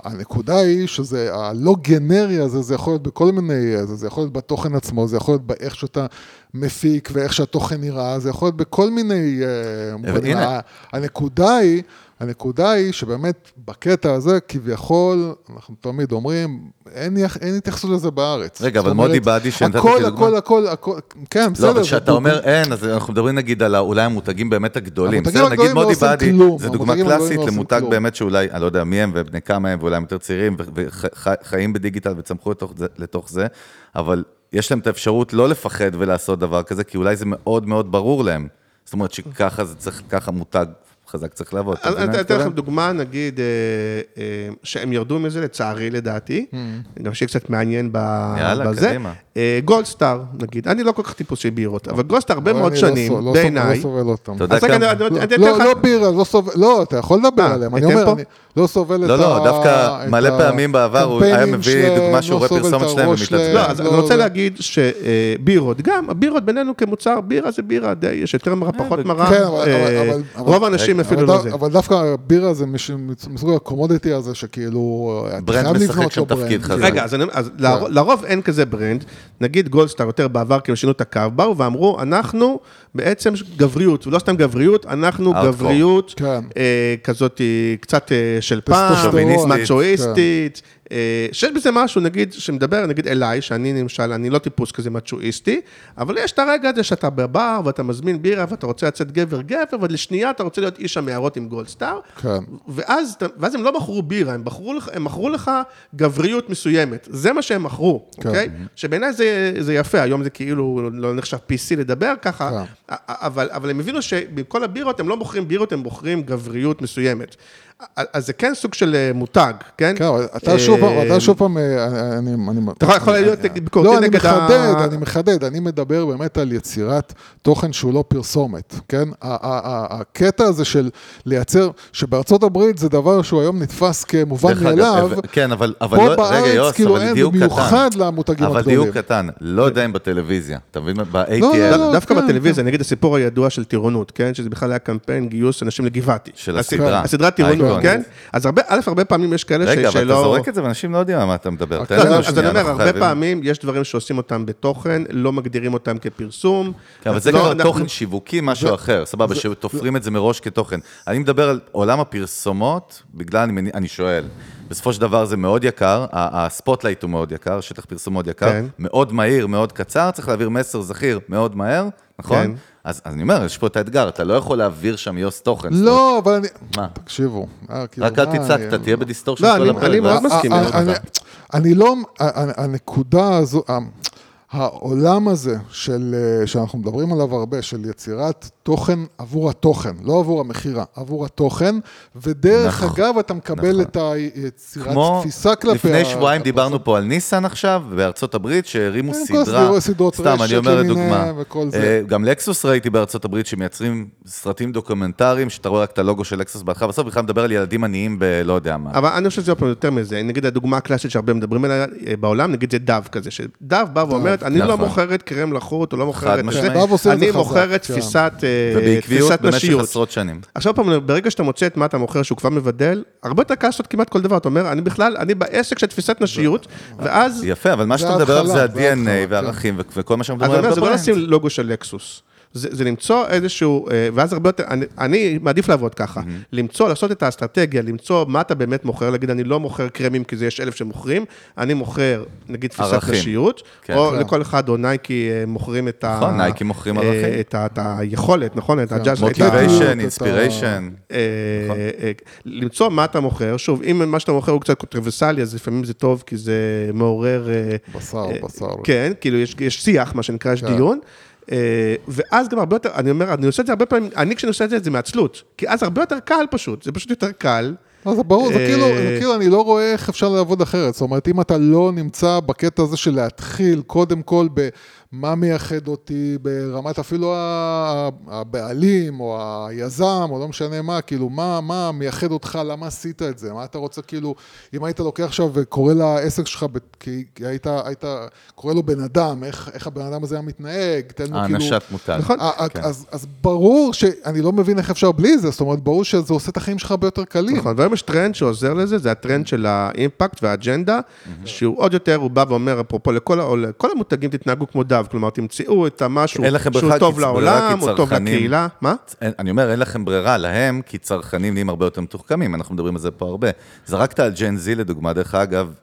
הנקודה היא שזה, הלא גנרי הזה, זה יכול להיות בכל מיני, זה, זה יכול להיות בתוכן עצמו, זה יכול להיות באיך שאתה מפיק ואיך שהתוכן נראה, זה יכול להיות בכל מיני אה, מובנים. הנה. ה- הנקודה היא, הנקודה היא שבאמת בקטע הזה, כביכול, אנחנו תמיד אומרים, אין, אין התייחסות לזה בארץ. רגע, אבל אומרת, מודי באדי שנתת הכל, כדוגמה? הכל, הכל, הכל, כן, בסדר. לא, אבל כשאתה אומר אין, אז אנחנו מדברים נגיד על אולי המותגים באמת הגדולים. המותגים בסדר, נגיד לא מודי באדי. זה דוגמה קלאסית לא עושים למותג. באמת שאולי, אני לא יודע מי הם ובני כמה הם, ואולי הם יותר צעירים, וחיים בדיגיטל וצמחו לתוך זה- לתוך זה, אבל יש להם את האפשרות לא לפחד ולעשות דבר כזה, כי אולי זה מאוד מאוד ברור להם. זאת אומרת שככה זה צריך, ככה מותג חזק צריך לעבוד. אני אתן לכם? דוגמה, נגיד, אה, אה, שהם ירדו מזה, לצערי, לדעתי, גם שיהיה קצת מעניין ב- יאללה, בזה. קדימה. אה, גולדסטאר, נגיד, אני לא כל כך טיפוס של בירות, אבל גולדסטאר הרבה אבל מאוד לא שנים, לא בעיניי, לא סובל אותם. לא. לא בירה, לא סובל, לא, אתה יכול לדבר אה, עליהם, אני אומר, לא סובל את לא, ה... לא, דווקא את מלא פעמים בעבר הוא היה מביא דוגמה שהוא לא רואה פרסומת שלהם ומתעצבן. לא, אז אני לא, רוצה לא. להגיד שבירות, גם, הבירות בינינו כמוצר, בירה זה בירה, די, יש יותר מרה, פחות מרה. כן, אה, אבל- רוב האנשים אבל אפילו דו- לא זה. אבל דווקא בירה זה מש- מסוג הקומודיטי הזה, שכאילו, אתה brand משחק לבנות שם. תפקיד חזק. רגע, אז, אני, אז לר, לרוב אין כזה brand. נגיד גולדסטאר יותר בעבר, כי הם שינו את הקו, באו ואמרו, אנחנו בעצם גבריות, ולא סתם גבריות, אנחנו. גבריות כן. אה, כזאת אה, קצת אה, של פעם. מצ'ואיסטית. אה, שיש בזה משהו, נגיד, שמדבר, נגיד אליי, שאני למשל, אני לא טיפוס כזה מצ'ואיסטי, אבל יש את הרגע הזה שאתה בבר, ואתה מזמין בירה, ואתה רוצה לצאת גבר-גבר, ולשנייה אתה רוצה להיות איש המערות עם גולדסטאר. כן. ואז, ואז הם לא מכרו בירה, הם, בחרו לך, הם מכרו לך גבריות מסוימת. זה מה שהם מכרו, כן. אוקיי? שבעיניי זה, זה יפה, היום זה כאילו לא נחשב PC לדבר ככה, כן. אבל, אבל הם הבינו שבכל הבירות הם לא מוכרים בירות, הם מוכרים גבריות מסוימת. אז זה כן סוג של אה, מותג, כן? כן, אבל אתה שוב פעם, אה, אתה שוב פעם, אה, אני... אני- אתה יכול- להיות ביקורתי לא, אני נגד ה- מחדד, אני מחדד, אני מדבר באמת על יצירת תוכן שהוא לא פרסומת, כן? ה- ה- ה- הקטע הזה של לייצר, שבארצות הברית זה דבר שהוא היום נתפס כמובן מאליו, אבל- כן, אבל, אבל פה לא, רגע, בארץ יוס, כאילו אבל אין, דיוק קטן. במיוחד למותגים אבל הגדולים. דיוק קטן, לא יודע אם בטלוויזיה, אתה מבין? ב-ATL. לא, לא, לא. דווקא כן, בטלוויזיה, נגיד הסיפור הידוע של טירונות, כן? שזה בכלל היה קמפיין גיוס אנשים לגבעתי. של הס- הסדרה. הסדרה טירונות. כן? אז הרבה, א', הרבה פעמים יש כאלה ש- רגע, שלא... אבל אתה זורק את זה ואנשים לא יודעים על מה אתה מדבר. תן לא, אז אני אומר, הרבה פעמים יש דברים שעושים אותם בתוכן, לא מגדירים אותם כפרסום. כן, אבל זה לא, כבר תוכן שיווקי, משהו אחר, סבבה, שתופרים את זה מראש כתוכן. אני מדבר על עולם הפרסומות, בגלל, אני שואל, בסופו של דבר זה מאוד יקר, ה spotlight הוא מאוד יקר, שטח פרסום מאוד יקר, כן. מאוד מהיר, מאוד קצר, צריך להעביר מסר זכיר מאוד מהר, נכון? כן. אז אז אני אומר, יש פה את האתגר, אתה לא יכול להעביר שם use תוכן. לא, אבל אני... מה? תקשיבו. אה, כאילו, רק אל תצעק, אני- אתה תהיה ב distortion לא, כל הפרק. אני מאוד ואז- מסכים אה, אני- לא, הנקודה הזו, העולם הזה של, אה, שאנחנו מדברים עליו הרבה, של יצירת תוכן עבור התוכן, לא עבור המכירה, עבור התוכן, ודרך נכון, אגב, אתה מקבל נכון. את היצירת כמו תפיסה כלפי... לפני ה- שבועיים דיברנו פה על ניסן עכשיו, בארצות הברית, שהרימו כן, סדרה, סתם, אני אומר לדוגמה. אה, גם לקסוס ראיתי בארצות הברית, שמייצרים סרטים דוקומנטריים, שאתה רואה רק את הלוגו של לקסוס בהתחלה, בסוף בכלל מדבר על ילדים עניים בלא יודע מה. אבל אני חושב שזה יותר מזה, נגיד הדוגמה הקלאסית שהרבה מדברים עליה אה, בעולם, נגיד זה דב כזה, שדב באה ואומרת, אני לא נכון. מוכרת קרם לחוט, או לא מוכרת עושה את זה אני מוכרת כן. תפיסת אה, ובעקביות תפיסת במשך נשיות. עשרות שנים. עכשיו פעם, ברגע שאתה מוצא את מה אתה מוכר שהוא כבר מבדל, הרבה יותר קל לעשות כמעט כל דבר, אתה אומר, אני בכלל, אני בעסק של תפיסת נשיות, ואז, יפה, אבל מה שאתה מדבר עליו זה ה-DNA והערכים ו- וכל מה שאנחנו אז מדברים אני אומר, עליו זה לא. לשים לוגו של לקסוס. זה, זה למצוא איזשהו, אה, ואז הרבה יותר, אני, אני מעדיף לעבוד ככה, למצוא, לעשות את האסטרטגיה, למצוא מה אתה באמת מוכר, להגיד, אני לא מוכר קרמים כי זה יש אלף שמוכרים, אני מוכר, נגיד, תפיסת ערכים. נשיות, כן. או כן. לכל אחד, או נייקי אה, מוכרים את ה... נכון, נייקי מוכרים אה, ערכים. את, ה, את היכולת, נכון? את הג'אז, את ה- motivation, inspiration. אה, למצוא מה אתה מוכר, שוב, אם מה שאתה מוכר הוא קצת controversial, אז לפעמים זה טוב, כי זה מעורר... בשר, בשר. כן, כאילו יש, יש שיח, מה שנקרא, יש כן. דיון. אה, ואז גם הרבה יותר, אני אומר, אני עושה את זה הרבה פעמים, אני כשאני עושה את זה, זה מעצלות. כי אז הרבה יותר קל פשוט, זה פשוט יותר קל. לא, זה ברור, זה אה, כאילו, כאילו, אני לא רואה איך אפשר לעבוד אחרת. זאת אומרת, אם אתה לא נמצא בקטע הזה של להתחיל, קודם כל, במה מייחד אותי, ברמת אפילו הבעלים, או היזם, או לא משנה מה, כאילו, מה, מה מייחד אותך, למה עשית את זה? מה אתה רוצה, כאילו, אם היית לוקח עכשיו וקורא לעסק שלך, כי כי היית, היית קורא לו בן אדם, איך, איך הבן אדם הזה היה מתנהג, תן לו כאילו... הענשת מותג. נכון. אה, כן. אז, אז ברור שאני לא מבין איך אפשר בלי זה, זאת אומרת, ברור שזה עושה את החיים שלך הרבה יותר קלים. נכון, והיום יש טרנד שעוזר לזה, זה הטרנד של ה impact והאג'נדה, שהוא עוד יותר, הוא בא ואומר, אפרופו, לכל, לכל המותגים תתנהגו כמו דב, כלומר, תמצאו את המשהו שהוא טוב לעולם, הוא טוב לקהילה. מה? אני אומר, אין לכם ברירה להם, כי צרכנים נהיים הרבה יותר מתוחכמים, אנחנו מדברים על זה פה הרבה. זרקת על Gen Z לדוגמה, דרך אגב,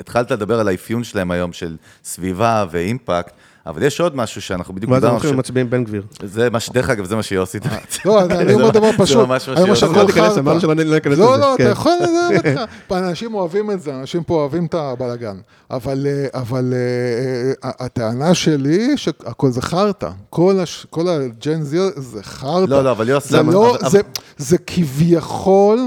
התחלת לדבר על האפיון שלהם היום של סביבה ו impact, אבל יש עוד משהו שאנחנו בדיוק ואז דיברנו, הולכים ש- ומצביעים בן גביר. זה מה ש... דרך אגב, זה מה שיוסי תמיד. לא, אני זה- אומר דבר זה פשוט. ממש מה היום לא תיכנס, חרטא. אמרנו שלא לא ניכנס לא, לזה, לא, אתה כן. יכול, זה אותך. אנשים אוהבים את זה, אנשים פה אוהבים את הבלאגן. אבל, אה, אבל אה, אה, הטענה שלי, שהכל זה חרטא. כל ה Gen Z זה חרטא. לא, לא, אבל יוסי, זה לא, זה- זה כביכול,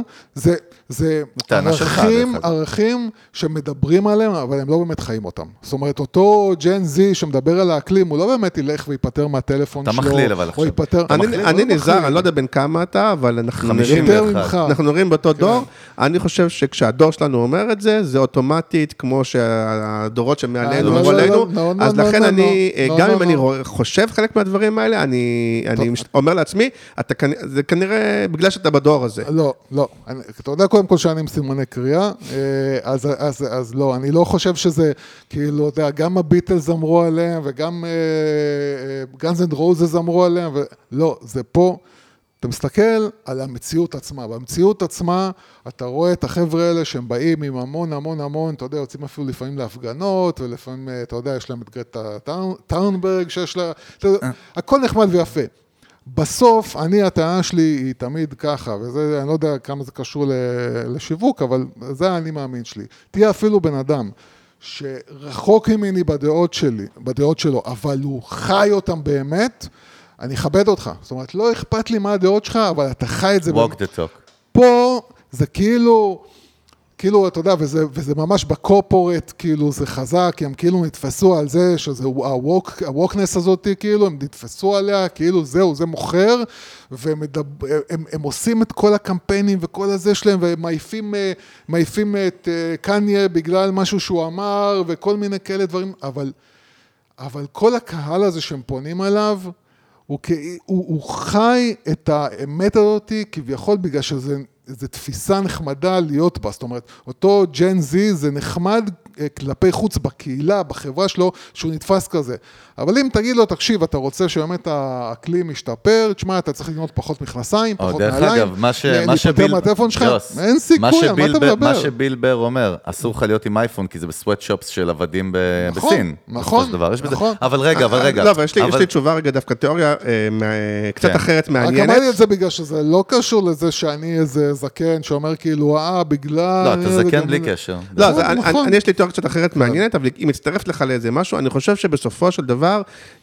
זה... ערכים. ערכים שמדברים עליהם, אבל הם לא באמת חיים אותם. זאת אומרת, אותו Gen Z שמדבר על האקלים, הוא לא באמת ילך וייפטר מהטלפון אתה שלו. מכליל, אבל עכשיו. ייפטר... אתה אני- הוא אני לא נזהר. אני לא יודע בין כמה אתה, אבל אנחנו 50 נראים... יותר אחד. ממך. אנחנו נראים באותו כן. דור, אני חושב שכשהדור שלנו אומר את זה, זה אוטומטית כמו שהדורות שמעלינו אמרו עלינו, אז לכן אני, גם אם אני לא. חושב חלק מהדברים האלה, אני אני אומר לעצמי, אתה זה כנראה בגלל שאתה בדור הזה. לא, לא. אני, אתה יודע קודם כל שאני עם סימני קריאה, אה, אז, אז, אז לא, אני לא חושב שזה, כאילו, אתה יודע, גם הביטלס אמרו עליהם, וגם גאנז אנד רוזס אמרו עליהם, ולא, זה פה. אתה מסתכל על המציאות עצמה, במציאות עצמה אתה רואה את החבר'ה האלה שהם באים עם המון המון המון, אתה יודע, יוצאים אפילו לפעמים להפגנות, ולפעמים, אה, אתה יודע, יש להם את גרטה תונברג, שיש לה, אתה יודע, הכל נחמד ויפה. בסוף, אני, הטענה שלי היא תמיד ככה, וזה, אני לא יודע כמה זה קשור לשיווק, אבל זה האני מאמין שלי. תהיה אפילו בן אדם שרחוק ממני בדעות שלי, בדעות שלו, אבל הוא חי אותם באמת, אני אכבד אותך. זאת אומרת, לא אכפת לי מה הדעות שלך, אבל אתה חי את זה. walk the talk. פה זה כאילו, כאילו, אתה יודע, וזה, וזה ממש בקורפורט, כאילו, זה חזק, הם כאילו נתפסו על זה, שזה הווק, הווקנס הזאת, כאילו, הם נתפסו עליה, כאילו, זהו, זה מוכר, והם מדבר, הם, הם עושים את כל הקמפיינים וכל הזה שלהם, והם מעיפים, אה, מעיפים את אה, קניה בגלל משהו שהוא אמר, וכל מיני כאלה דברים, אבל, אבל כל הקהל הזה שהם פונים אליו, הוא, הוא, הוא חי את האמת הזאתי כביכול בגלל שזה זה תפיסה נחמדה להיות בה, זאת אומרת, אותו ג'ן זי זה נחמד אה, כלפי חוץ בקהילה, בחברה שלו, שהוא נתפס כזה. אבל אם תגיד לו, תקשיב, אתה רוצה שבאמת האקלים ישתפר, תשמע, אתה צריך לקנות פחות מכנסיים, פחות דרך נעליים, אגב, מה ש- ל- מה להיפטר שביל... מהטלפון שלך, אין מה סיכוי, על מה שביל אתה בר- מדבר? מה שביל בר אומר, אסור לך להיות עם אייפון, כי זה בסוואט שופס של עבדים נכון, בסין. נכון, נכון. אבל רגע, אבל רגע. לא, אבל יש לי- תשובה רגע, דווקא תיאוריה אה, קצת כן. אחרת רק מעניינת. אמרתי את זה בגלל שזה לא קשור לזה שאני איזה זקן שאומר כאילו, אה, בגלל... לא, אתה זה זקן בלי קשר. לא, נכון, נכון. יש לי תיאוריה קצת אחרת מעניינת, אבל היא מצטרפת לך לאיזה משהו, אני חושב שבסופו של דבר,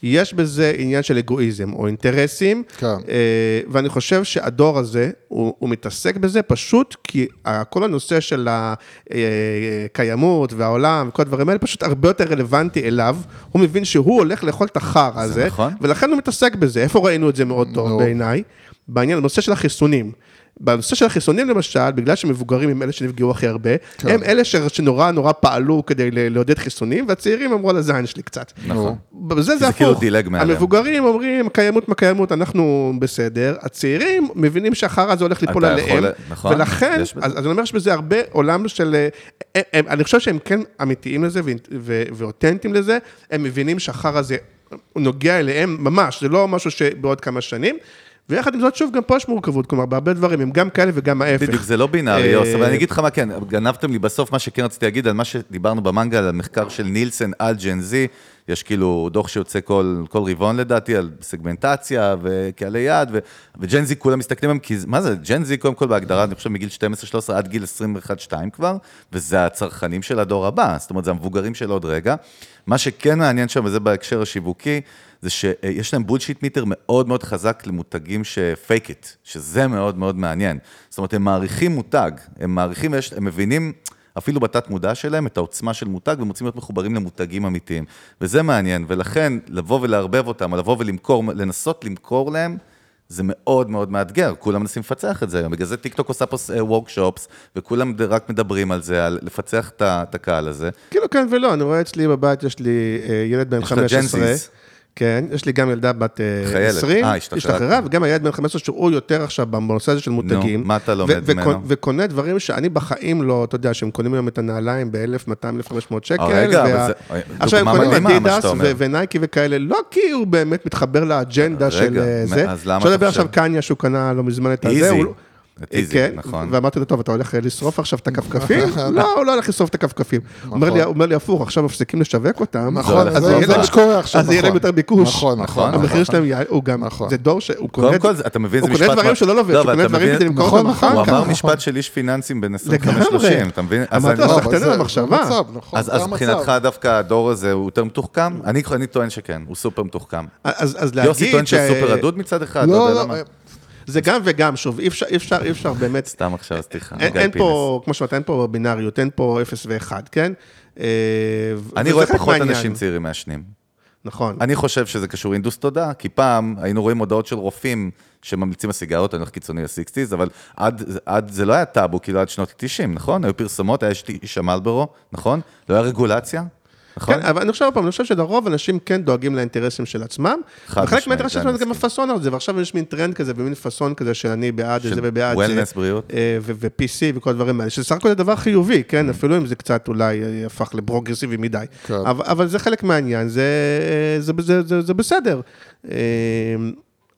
יש בזה עניין של אגואיזם, או אינטרסים, כן. אה, ואני חושב שהדור הזה, הוא, הוא מתעסק בזה פשוט כי כל הנושא של הקיימות והעולם וכל הדברים האלה, פשוט הרבה יותר רלוונטי אליו, הוא מבין שהוא הולך לאכול את החרא הזה, נכון. ולכן הוא מתעסק בזה. איפה ראינו את זה מאוד טוב. בעיניי? בעניין, בנושא של החיסונים. בנושא של החיסונים למשל, בגלל שמבוגרים הם אלה שנפגעו הכי הרבה, כן. הם אלה שנורא נורא פעלו כדי לעודד חיסונים, והצעירים אמרו על הזין שלי קצת. נכון. בזה זה זה הפוך. כאילו דילג מעליהם. המבוגרים אומרים, קיימות מה קיימות, אנחנו בסדר. הצעירים מבינים שהחרא הזה הולך ליפול עליהם. יכול- נכון, ולכן. אז, אז אני אומר שבזה הרבה עולם של... אה, הם, הם, אני חושב שהם כן אמיתיים לזה ו- ו- ואותנטיים לזה, הם מבינים שהחרא הזה נוגע אליהם ממש, זה לא משהו שבעוד כמה שנים. ויחד עם זאת, שוב, גם פה יש מורכבות, כלומר, בהרבה דברים הם גם כאלה וגם ההפך. בדיוק, זה לא בינארי, אה, יוס, אבל אני אגיד לך מה כן, גנבתם לי בסוף מה שכן רציתי להגיד על מה שדיברנו במנגה, על המחקר של נילסן על ג'ן זי, יש כאילו דוח שיוצא כל, כל רבעון לדעתי, על סגמנטציה וקהלי יעד, ו- וג'ן זי כולם מסתכלים עליהם, כי מה זה, ג'ן זי קודם כל בהגדרה, אני חושב מגיל 12-13 עד גיל 21-2 כבר, וזה הצרכנים של הדור הבא, זאת אומרת, זה המבוגרים של עוד רגע. מה שכן מעניין שם, וזה בהקשר השיווקי, זה שיש להם בולשיט מיטר מאוד מאוד חזק למותגים שפייק איט, שזה מאוד מאוד מעניין. זאת אומרת, הם מעריכים מותג, הם מעריכים, ויש- הם מבינים אפילו בתת מודע שלהם את העוצמה של מותג, והם רוצים להיות מחוברים למותגים אמיתיים. וזה מעניין, ולכן לבוא ולערבב אותם, או לבוא ולמכור, לנסות למכור להם, זה מאוד מאוד מאתגר, כולם מנסים לפצח את זה היום, בגלל זה טיקטוק עושה פה workshops, וכולם רק מדברים על זה, על לפצח את הקהל הזה. כאילו כן ולא, אני רואה אצלי בבית, יש לי אה, ילד בן יש לך 15. כן, יש לי גם ילדה בת אה, חיילת. 20, אה, השתחררה. וגם הילד בן 15 שהוא יותר עכשיו בנושא הזה של מותגים. מה אתה לומד ו- ממנו? וקונה דברים שאני בחיים לא, אתה יודע, שהם קונים היום את הנעליים ב-1,200-1,500 שקל. רגע, וה- אבל זה- עכשיו הם קונים אדידס אומר. ו- ונייקי וכאלה, לא כי הוא באמת מתחבר לאג'נדה רגע, של אה, זה. אז למה אתה חושב? עכשיו קניה שהוא קנה לא מזמן את הזה. הוא לא- איזי, כן, נכון. ואמרתי לו, טוב, אתה הולך לשרוף עכשיו את הכפכפים? לא, הוא לא הולך לשרוף את הכפכפים. הוא אומר לי- הוא אומר לי הפוך, עכשיו מפסיקים לשווק אותם. נכון, אז זה- יהיה להם- אז יהיה להם נכון. יותר ביקוש. נכון, נכון, המחיר נכון. שלהם, הוא גם, נכון. זה דור שהוא קונה, קודם כל, אתה מבין, זה הוא משפט... קונה דברים שלא עובד, לא, הוא קונה אתה דברים מבין- כדי למכור נכון, אותם נכון, אחר הוא כך. אמר נכון. משפט של איש פיננסים בין לגמרי. 25-30, אתה מבין? אז אמרתי אני- לו, לא, זה- על המחשבה. נכון, אז. מבחינתך דווקא הדור הזה הוא יותר מתוחכם? אני אני טוען שכן, הוא סופר מתוחכם. אז אז להגיד... יוסי טוען שהוא ש- סופר רדוד מצד אחד, לא לא, יודע לא, למה. זה גם וגם, שוב, אי אפשר, אי אפשר, אי אפשר באמת... סתם עכשיו, סליחה. אין, אין. פה, כמו שאמרת, אין פה בינאריות, אין פה 0 ו-1, כן? אה, אני רואה פחות מהעניין. אנשים צעירים מעשנים. נכון. אני חושב שזה קשור אינדוס תודעה, כי פעם היינו רואים הודעות של רופאים שממליצים על סיגריות, אני הולך קיצוני ל-60's, אבל עד, עד, זה לא היה טאבו, כאילו עד שנות ה-90, נכון? היו פרסומות, היה איש המלברו, נכון? לא היה רגולציה, נכון? כן, אבל אני חושב, פעם, אני חושב שלרוב אנשים כן דואגים לאינטרסים של עצמם. וחלק משמעית, מהאינטרסים אני שלהם זה גם. הפאסון על זה, ועכשיו יש מין טרנד כזה, ומין פאסון כזה שאני בעד של זה ובעד זה. בריאות. אה, ו-PC וכל הדברים האלה, שזה סך הכל זה דבר חיובי, כן? Mm. אפילו אם זה קצת אולי אה, הפך לפרוגרסיבי מדי. כן. אבל זה חלק מהעניין, זה- זה- זה זה- זה בסדר.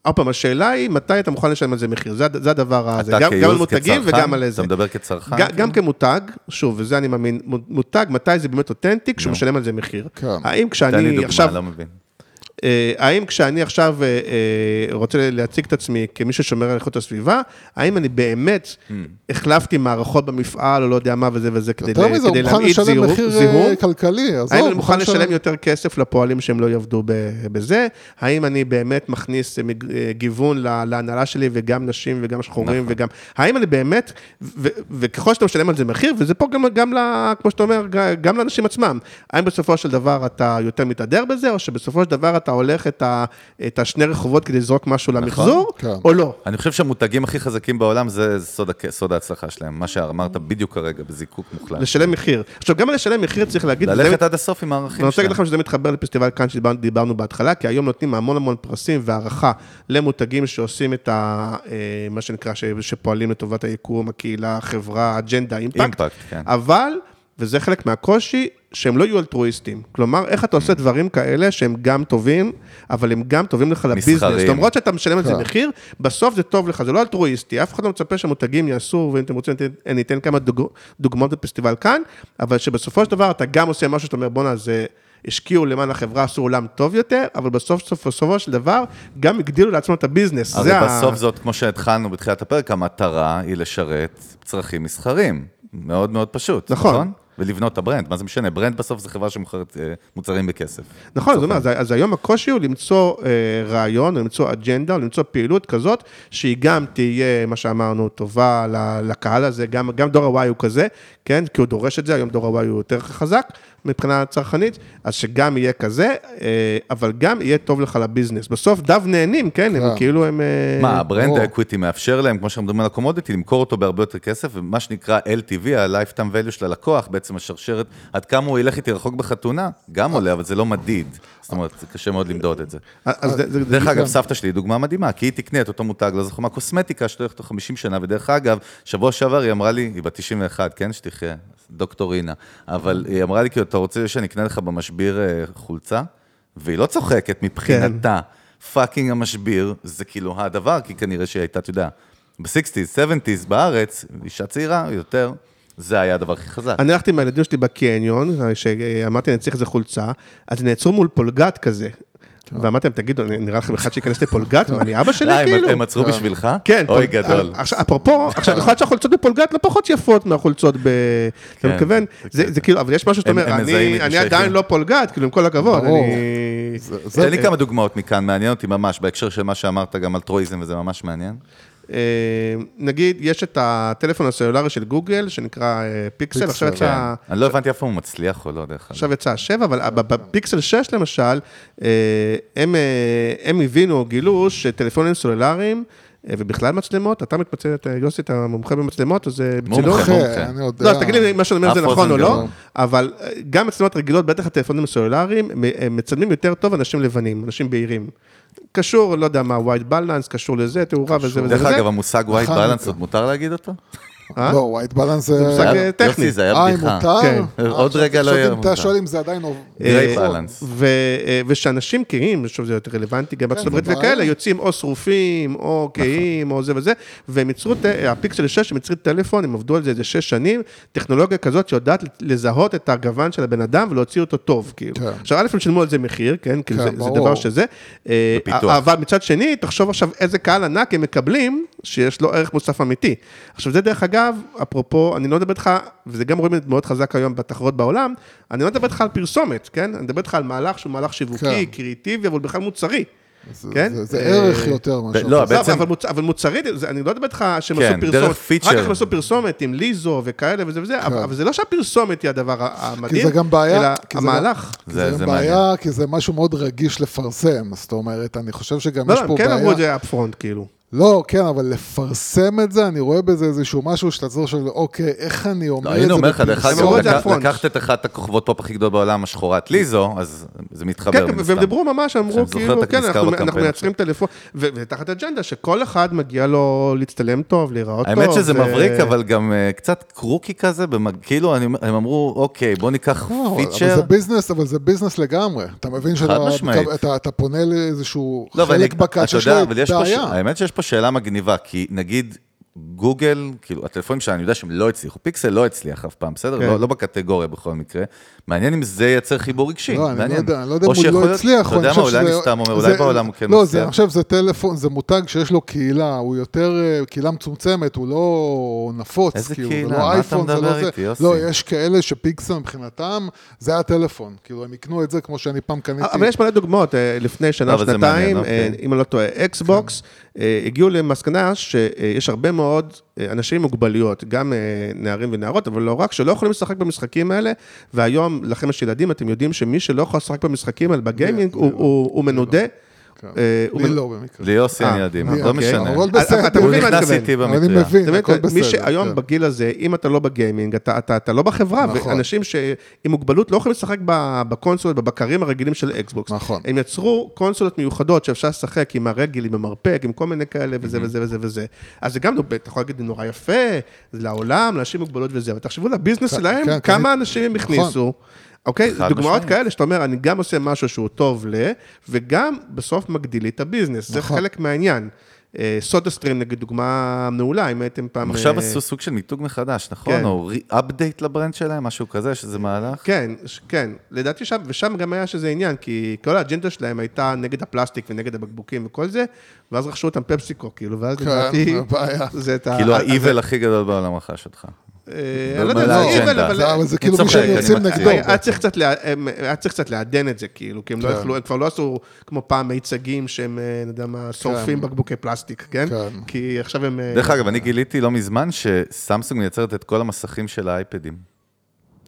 עוד פעם, השאלה היא, מתי אתה מוכן לשלם על זה מחיר? זה, זה הדבר הזה, גם, גם על מותגים כצרכן, וגם על איזה. אתה מדבר כצרכן? גם, כן. גם כמותג, שוב, וזה אני מאמין, מותג, מתי זה באמת אותנטי, כשהוא. משלם על זה מחיר. כן. האם תן לי כשאני דוגמה, עכשיו, לא מבין. אה, האם כשאני עכשיו אה, אה, רוצה להציג את עצמי כמי ששומר על איכות הסביבה, האם אני באמת Hmm. החלפתי מערכות במפעל, או לא יודע מה וזה וזה, כדי יותר ל- מזה, הוא כדי מוכן להמעיט לשלם זיהום? מחיר זיהום? אה, כלכלי, עזוב, האם אני מוכן לשלם יותר כסף לפועלים שהם לא יעבדו ב- בזה? האם אני באמת מכניס אה, אה, גיוון לה- להנהלה שלי, וגם נשים וגם שחורים, וגם... האם אני באמת... ו- וככל שאתה משלם על זה מחיר, וזה פה גם, גם ל- כמו שאתה אומר, גם לאנשים עצמם, האם בסופו של דבר אתה יותר מתהדר בזה, או שבסופו של דבר אתה הולך את, ה- את השני רחובות כדי לזרוק משהו למחזור, כן. או לא? אני חושב שהמותגים הכי חזקים בעולם זה סוד, סוד ההצלחה שלהם, מה שאמרת בדיוק כרגע, בזיקוק מוחלט. לשלם מחיר. עכשיו, גם לשלם מחיר צריך להגיד... ללכת עד הסוף עם הערכים ואני רוצה שלהם. להגיד לכם שזה מתחבר לפסטיבל כאן שדיברנו בהתחלה, כי היום נותנים המון המון פרסים והערכה למותגים שעושים את ה... אה, מה שנקרא, ש- שפועלים לטובת היקום, הקהילה, החברה, אג'נדה, אימפקט. אימפקט, כן. אבל, וזה חלק מהקושי, שהם לא יהיו אלטרואיסטים. כלומר, איך אתה עושה דברים כאלה שהם גם טובים, אבל הם גם טובים לך לביזנס. למרות שאתה משלם על זה כן. מחיר, בסוף זה טוב לך, זה לא אלטרואיסטי, אף אחד לא מצפה שהמותגים יעשו, ואם אתם רוצים, אני אתן כמה דוג... דוגמאות בפסטיבל כאן, אבל שבסופו של דבר אתה גם עושה משהו שאתה אומר, בואנה, זה... השקיעו למען החברה, עשו עולם טוב יותר, אבל בסוף, סוף, בסופו של דבר, גם הגדילו לעצמם את הביזנס. הרי זה ה- בסוף זאת, כמו שהתחלנו בתחילת הפרק, המטרה היא לשרת צרכים מסחרים. מאוד מאוד פשוט, נכון. נכון? ולבנות את ה brand, מה זה משנה? brand בסוף זה חברה שמוכרת אה, מוצרים בכסף. נכון, זאת אומרת, אז, אז היום הקושי הוא למצוא אה, רעיון, למצוא אג'נדה, למצוא פעילות כזאת, שהיא גם תהיה, מה שאמרנו, טובה לקהל הזה, גם, גם דור ה-Y הוא כזה, כן? כי הוא דורש את זה, היום דור ה-Y הוא יותר חזק מבחינה צרכנית, אז שגם יהיה כזה, אה, אבל גם יהיה טוב לך ל business. בסוף דו נהנים, כן? הם כן. כאילו הם... אה, מה, הברנד ברור. אקוויטי מאפשר להם, כמו שאנחנו מדברים על הקומודיטי, למכור אותו בהרבה יותר כסף, ומה שנקרא LTV, ה-Lifetime Value של הלקוח, בעצם השרשרת, עד כמה הוא ילך איתי רחוק בחתונה, גם עולה, אבל זה לא מדיד. זאת אומרת, זה קשה מאוד למדוד את זה. דרך אגב, סבתא שלי היא דוגמה מדהימה, כי היא תקנה את אותו מותג, לא זוכר מה, קוסמטיקה שתלך אותו 50 שנה, ודרך אגב, שבוע שעבר היא אמרה לי, היא בת 91, כן, שתחיה, דוקטור רינה, אבל היא אמרה לי, כאילו, אתה רוצה שאני אקנה לך במשביר אה, חולצה? והיא לא צוחקת מבחינתה, fucking המשביר, זה כאילו הדבר, כי כנראה שהיא הייתה, אתה יודע, ב-60's, 70's בארץ, אישה צעירה יותר, זה היה הדבר הכי חזק. אני הלכתי עם הילדים שלי בקניון, שאמרתי, אני צריך איזה חולצה, אז נעצרו מול פולגת כזה. ואמרתי להם, תגידו, נראה לכם אחד שייכנס לפולגת? מה, אני אבא שלי אה, כאילו? הם עצרו בשבילך? כן. אוי, גדול. עכשיו, אפרופו, עכשיו, יכול להיות שהחולצות בפולגת לא פחות יפות מהחולצות ב... אתה כן, מתכוון? זה- כאילו, אבל יש משהו שאתה אומר, אני. עדיין לא פולגת, כאילו, עם כל הכבוד. אני- תן לי כמה דוגמאות מכאן, מעניין אותי ממש, בהקשר של מה שאמרת גם על טרויזם, וזה ממש מעניין. אה, נגיד, יש את הטלפון הסלולרי של גוגל, שנקרא אה, פיקסל, עכשיו יצא... אני לא הבנתי איפה הוא מצליח או לא, דרך אגב. עכשיו יצא השבע, אבל בפיקסל 6 למשל, אה, הם, הם הבינו או גילו שטלפונים סלולריים, ובכלל מצלמות, אתה מתמצא, אתה- יוסי, אתה מומחה במצלמות, אז מומחה. בצילום. מומחה, אני יודע. לא, תגיד לי אם מה שאני אומר זה נכון או אוזן לא. אבל גם מצלמות רגילות, בטח הטלפונים הסלולריים, מצלמים יותר טוב אנשים לבנים, אנשים בהירים. קשור, לא יודע מה, white balance, קשור לזה, תאורה וזה וזה דרך. אגב, המושג white balance, עוד מותר להגיד אותו? אה? לא, ווייט בלנס זה מושג, זה... אה, טכני. יוסי, זה היה אה, אם בדיחה. מותר? כן. אה, עוד עכשיו- רגע לא יהיה אם אתה מותר. שואל אם זה עדיין עובד. גריי אה, בלנס. ו- אה, ושאנשים כהים, שוב זה יותר רלוונטי, גם בארצות הברית וכאלה. יוצאים או שרופים, או כהים, או זה וזה, והם ייצרו, הפיקסל 6, הם ייצרו טלפון, הם עבדו על זה איזה 6 שנים, טכנולוגיה כזאת שיודעת לזהות את הגוון של הבן אדם ולהוציא אותו טוב, כאילו. כן. עכשיו, א', הם שילמו על זה מחיר, כן, כאילו כן, זה-. דבר שזה. אה. אבל מצד שני, תחשוב עכשיו איזה קהל ענק הם מקבלים, שיש לו ערך מוסף אמיתי. עכשיו, זה דרך אגב, אפרופו, אני לא מדבר איתך, וזה גם רואים את זה מאוד חזק היום בתחרות בעולם, אני לא מדבר איתך על פרסומת, כן? אני מדבר איתך על מהלך שהוא מהלך שיווקי, כן. קריאיטיבי, אבל בכלל מוצרי. זה- כן? זה- זה אה, ערך יותר מאשר... לא, בעצם- אבל, מוצ... אבל מוצרי, זה, אני לא מדבר איתך שהם כן, עשו דרך פרסומת, פיצ'ר. אחר כך הם עשו פרסומת עם ליזו וכאלה וזה וזה, אבל, אבל זה לא שהפרסומת היא הדבר המדהים, כי זה גם בעיה, אלא כי זה המהלך. זה- זה זה גם בעיה, כי זה משהו מאוד רגיש לפרסם, זאת אומרת, אני חושב שגם לא, יש לא, פה הם כן אמרו בעיה... את זה אפפרונט, כאילו. לא, כן, אבל לפרסם את זה, אני רואה בזה איזשהו משהו שאתה צריך של, אוקיי, איך אני אומר לא, את זה הנה אומר לך, דרך אגב. לקחת את אחת הכוכבות פופ הכי גדולות בעולם, השחורת ליזו, אז זה מתחבר כן, והם. דיברו ממש, אמרו כאילו, כן, אנחנו, אנחנו מייצרים טלפון, ו- ותחת אג'נדה שכל אחד מגיע לו להצטלם טוב, להיראות טוב. האמת שזה ו- מבריק, אבל גם אה, קצת קרוקי כזה, במג- כאילו אני- הם אמרו, אוקיי, בוא ניקח לא, אבל פיצ'ר. זה ביזנס, אבל זה ביזנס לגמרי. אתה מבין שאתה פונה לאיזשהו לא, חלק בעיה. פה שאלה מגניבה, כי נגיד גוגל, כאילו, הטלפונים שלנו, אני יודע שהם לא הצליחו, פיקסל לא הצליח אף פעם, בסדר? כן. לא, לא בקטגוריה בכל מקרה. מעניין אם זה ייצר חיבור רגשי, לא, אני לא מעניין. יודע, אני לא יודע אם הוא לא הצליח, אתה יודע מה, אולי אני סתם אומר, זה- אולי בעולם הוא כן לא, זה, מצליח. אני חושב שזה טלפון, זה מותג שיש לו קהילה, הוא יותר אה, קהילה מצומצמת, הוא לא נפוץ, איזה כאילו, קהילה? זה לא אייפון, זה לא זה. איתי, יוסי? לא, יש כאלה שפיקסל מבחינתם, זה הטלפון, כאילו, הם יקנו את זה כמו שאני פעם קניתי. אבל יש מלא דוגמאות, אה, לפני שנה, לא, זה שנתיים, אה, אוקיי. אם אני לא טועה, אקסבוקס, אה, הגיעו למסקנה שיש הרבה מאוד אה, אנשים עם מוגבלויות, גם אה, נערים ונערות, אבל לא רק, שלא יכולים לשחק במשחקים האלה, והיום, לכם יש ילדים, אתם יודעים שמי שלא יכול לשחק במשחקים האלה בגיימינג, הוא- לא. הוא מנודה. כן. אה, לי לא במקרה. ליוסי אה, אין ילדים, לי, לא אוקיי. משנה. אבל אתה- בסדר. אתה הוא מבין מה אני נכנס מתכוון? איתי אני במקרה. מבין, אתה מבין, הכל מי בסדר. שהיום כן. בגיל הזה, אם אתה לא בגיימינג, אתה, אתה, אתה לא בחברה, נכון. ואנשים ש- עם מוגבלות לא יכולים לשחק ב- בקונסולות, בבקרים הרגילים של אקסבוקס. נכון. הם יצרו קונסולות מיוחדות שאפשר לשחק עם הרגל, עם המרפק, עם כל מיני כאלה וזה וזה וזה וזה. אז זה גם, אתה יכול להגיד, נורא יפה, זה לעולם, לאנשים עם מוגבלות וזה, אבל תחשבו לביזנס כן, שלהם, כמה. אנשים הם נכון. הכניסו. אוקיי? חד דוגמאות משמעית. כאלה שאתה אומר, אני גם עושה משהו שהוא טוב ל, וגם בסוף מגדיל לי את הביזנס. זה נכון. חלק מהעניין. אה, סודה סטרים, נגיד, דוגמה מעולה, אם הייתם פעם... עכשיו אה, עשו סוג של מיתוג מחדש, נכון? כן. או update ל brand שלהם, משהו כזה, שזה מהלך? כן, כן. לדעתי שם, ושם גם היה שזה עניין, כי כל האג'נדה שלהם הייתה נגד הפלסטיק ונגד הבקבוקים וכל זה, ואז רכשו אותם פפסיקו, כאילו, ואז כן, לדעתי... זה בעיה. זה את ה... כאילו האיבל הכי גדול בעולם רכש אותך. אה, אני לא יודע, זה. אבל- אני כאילו מי שהם יוצאים. נגדו. היה היה צריך קצת, לעדן את זה, כאילו, כי הם לא כן. יכלו, הם כבר לא עשו כמו פעם מיצגים שהם, אה, אני יודע מה, שורפים בקבוקי פלסטיק, כן? כן. כי עכשיו הם... אה, דרך אגב, אני גיליתי לא מזמן שסמסונג מייצרת את כל המסכים של האייפדים.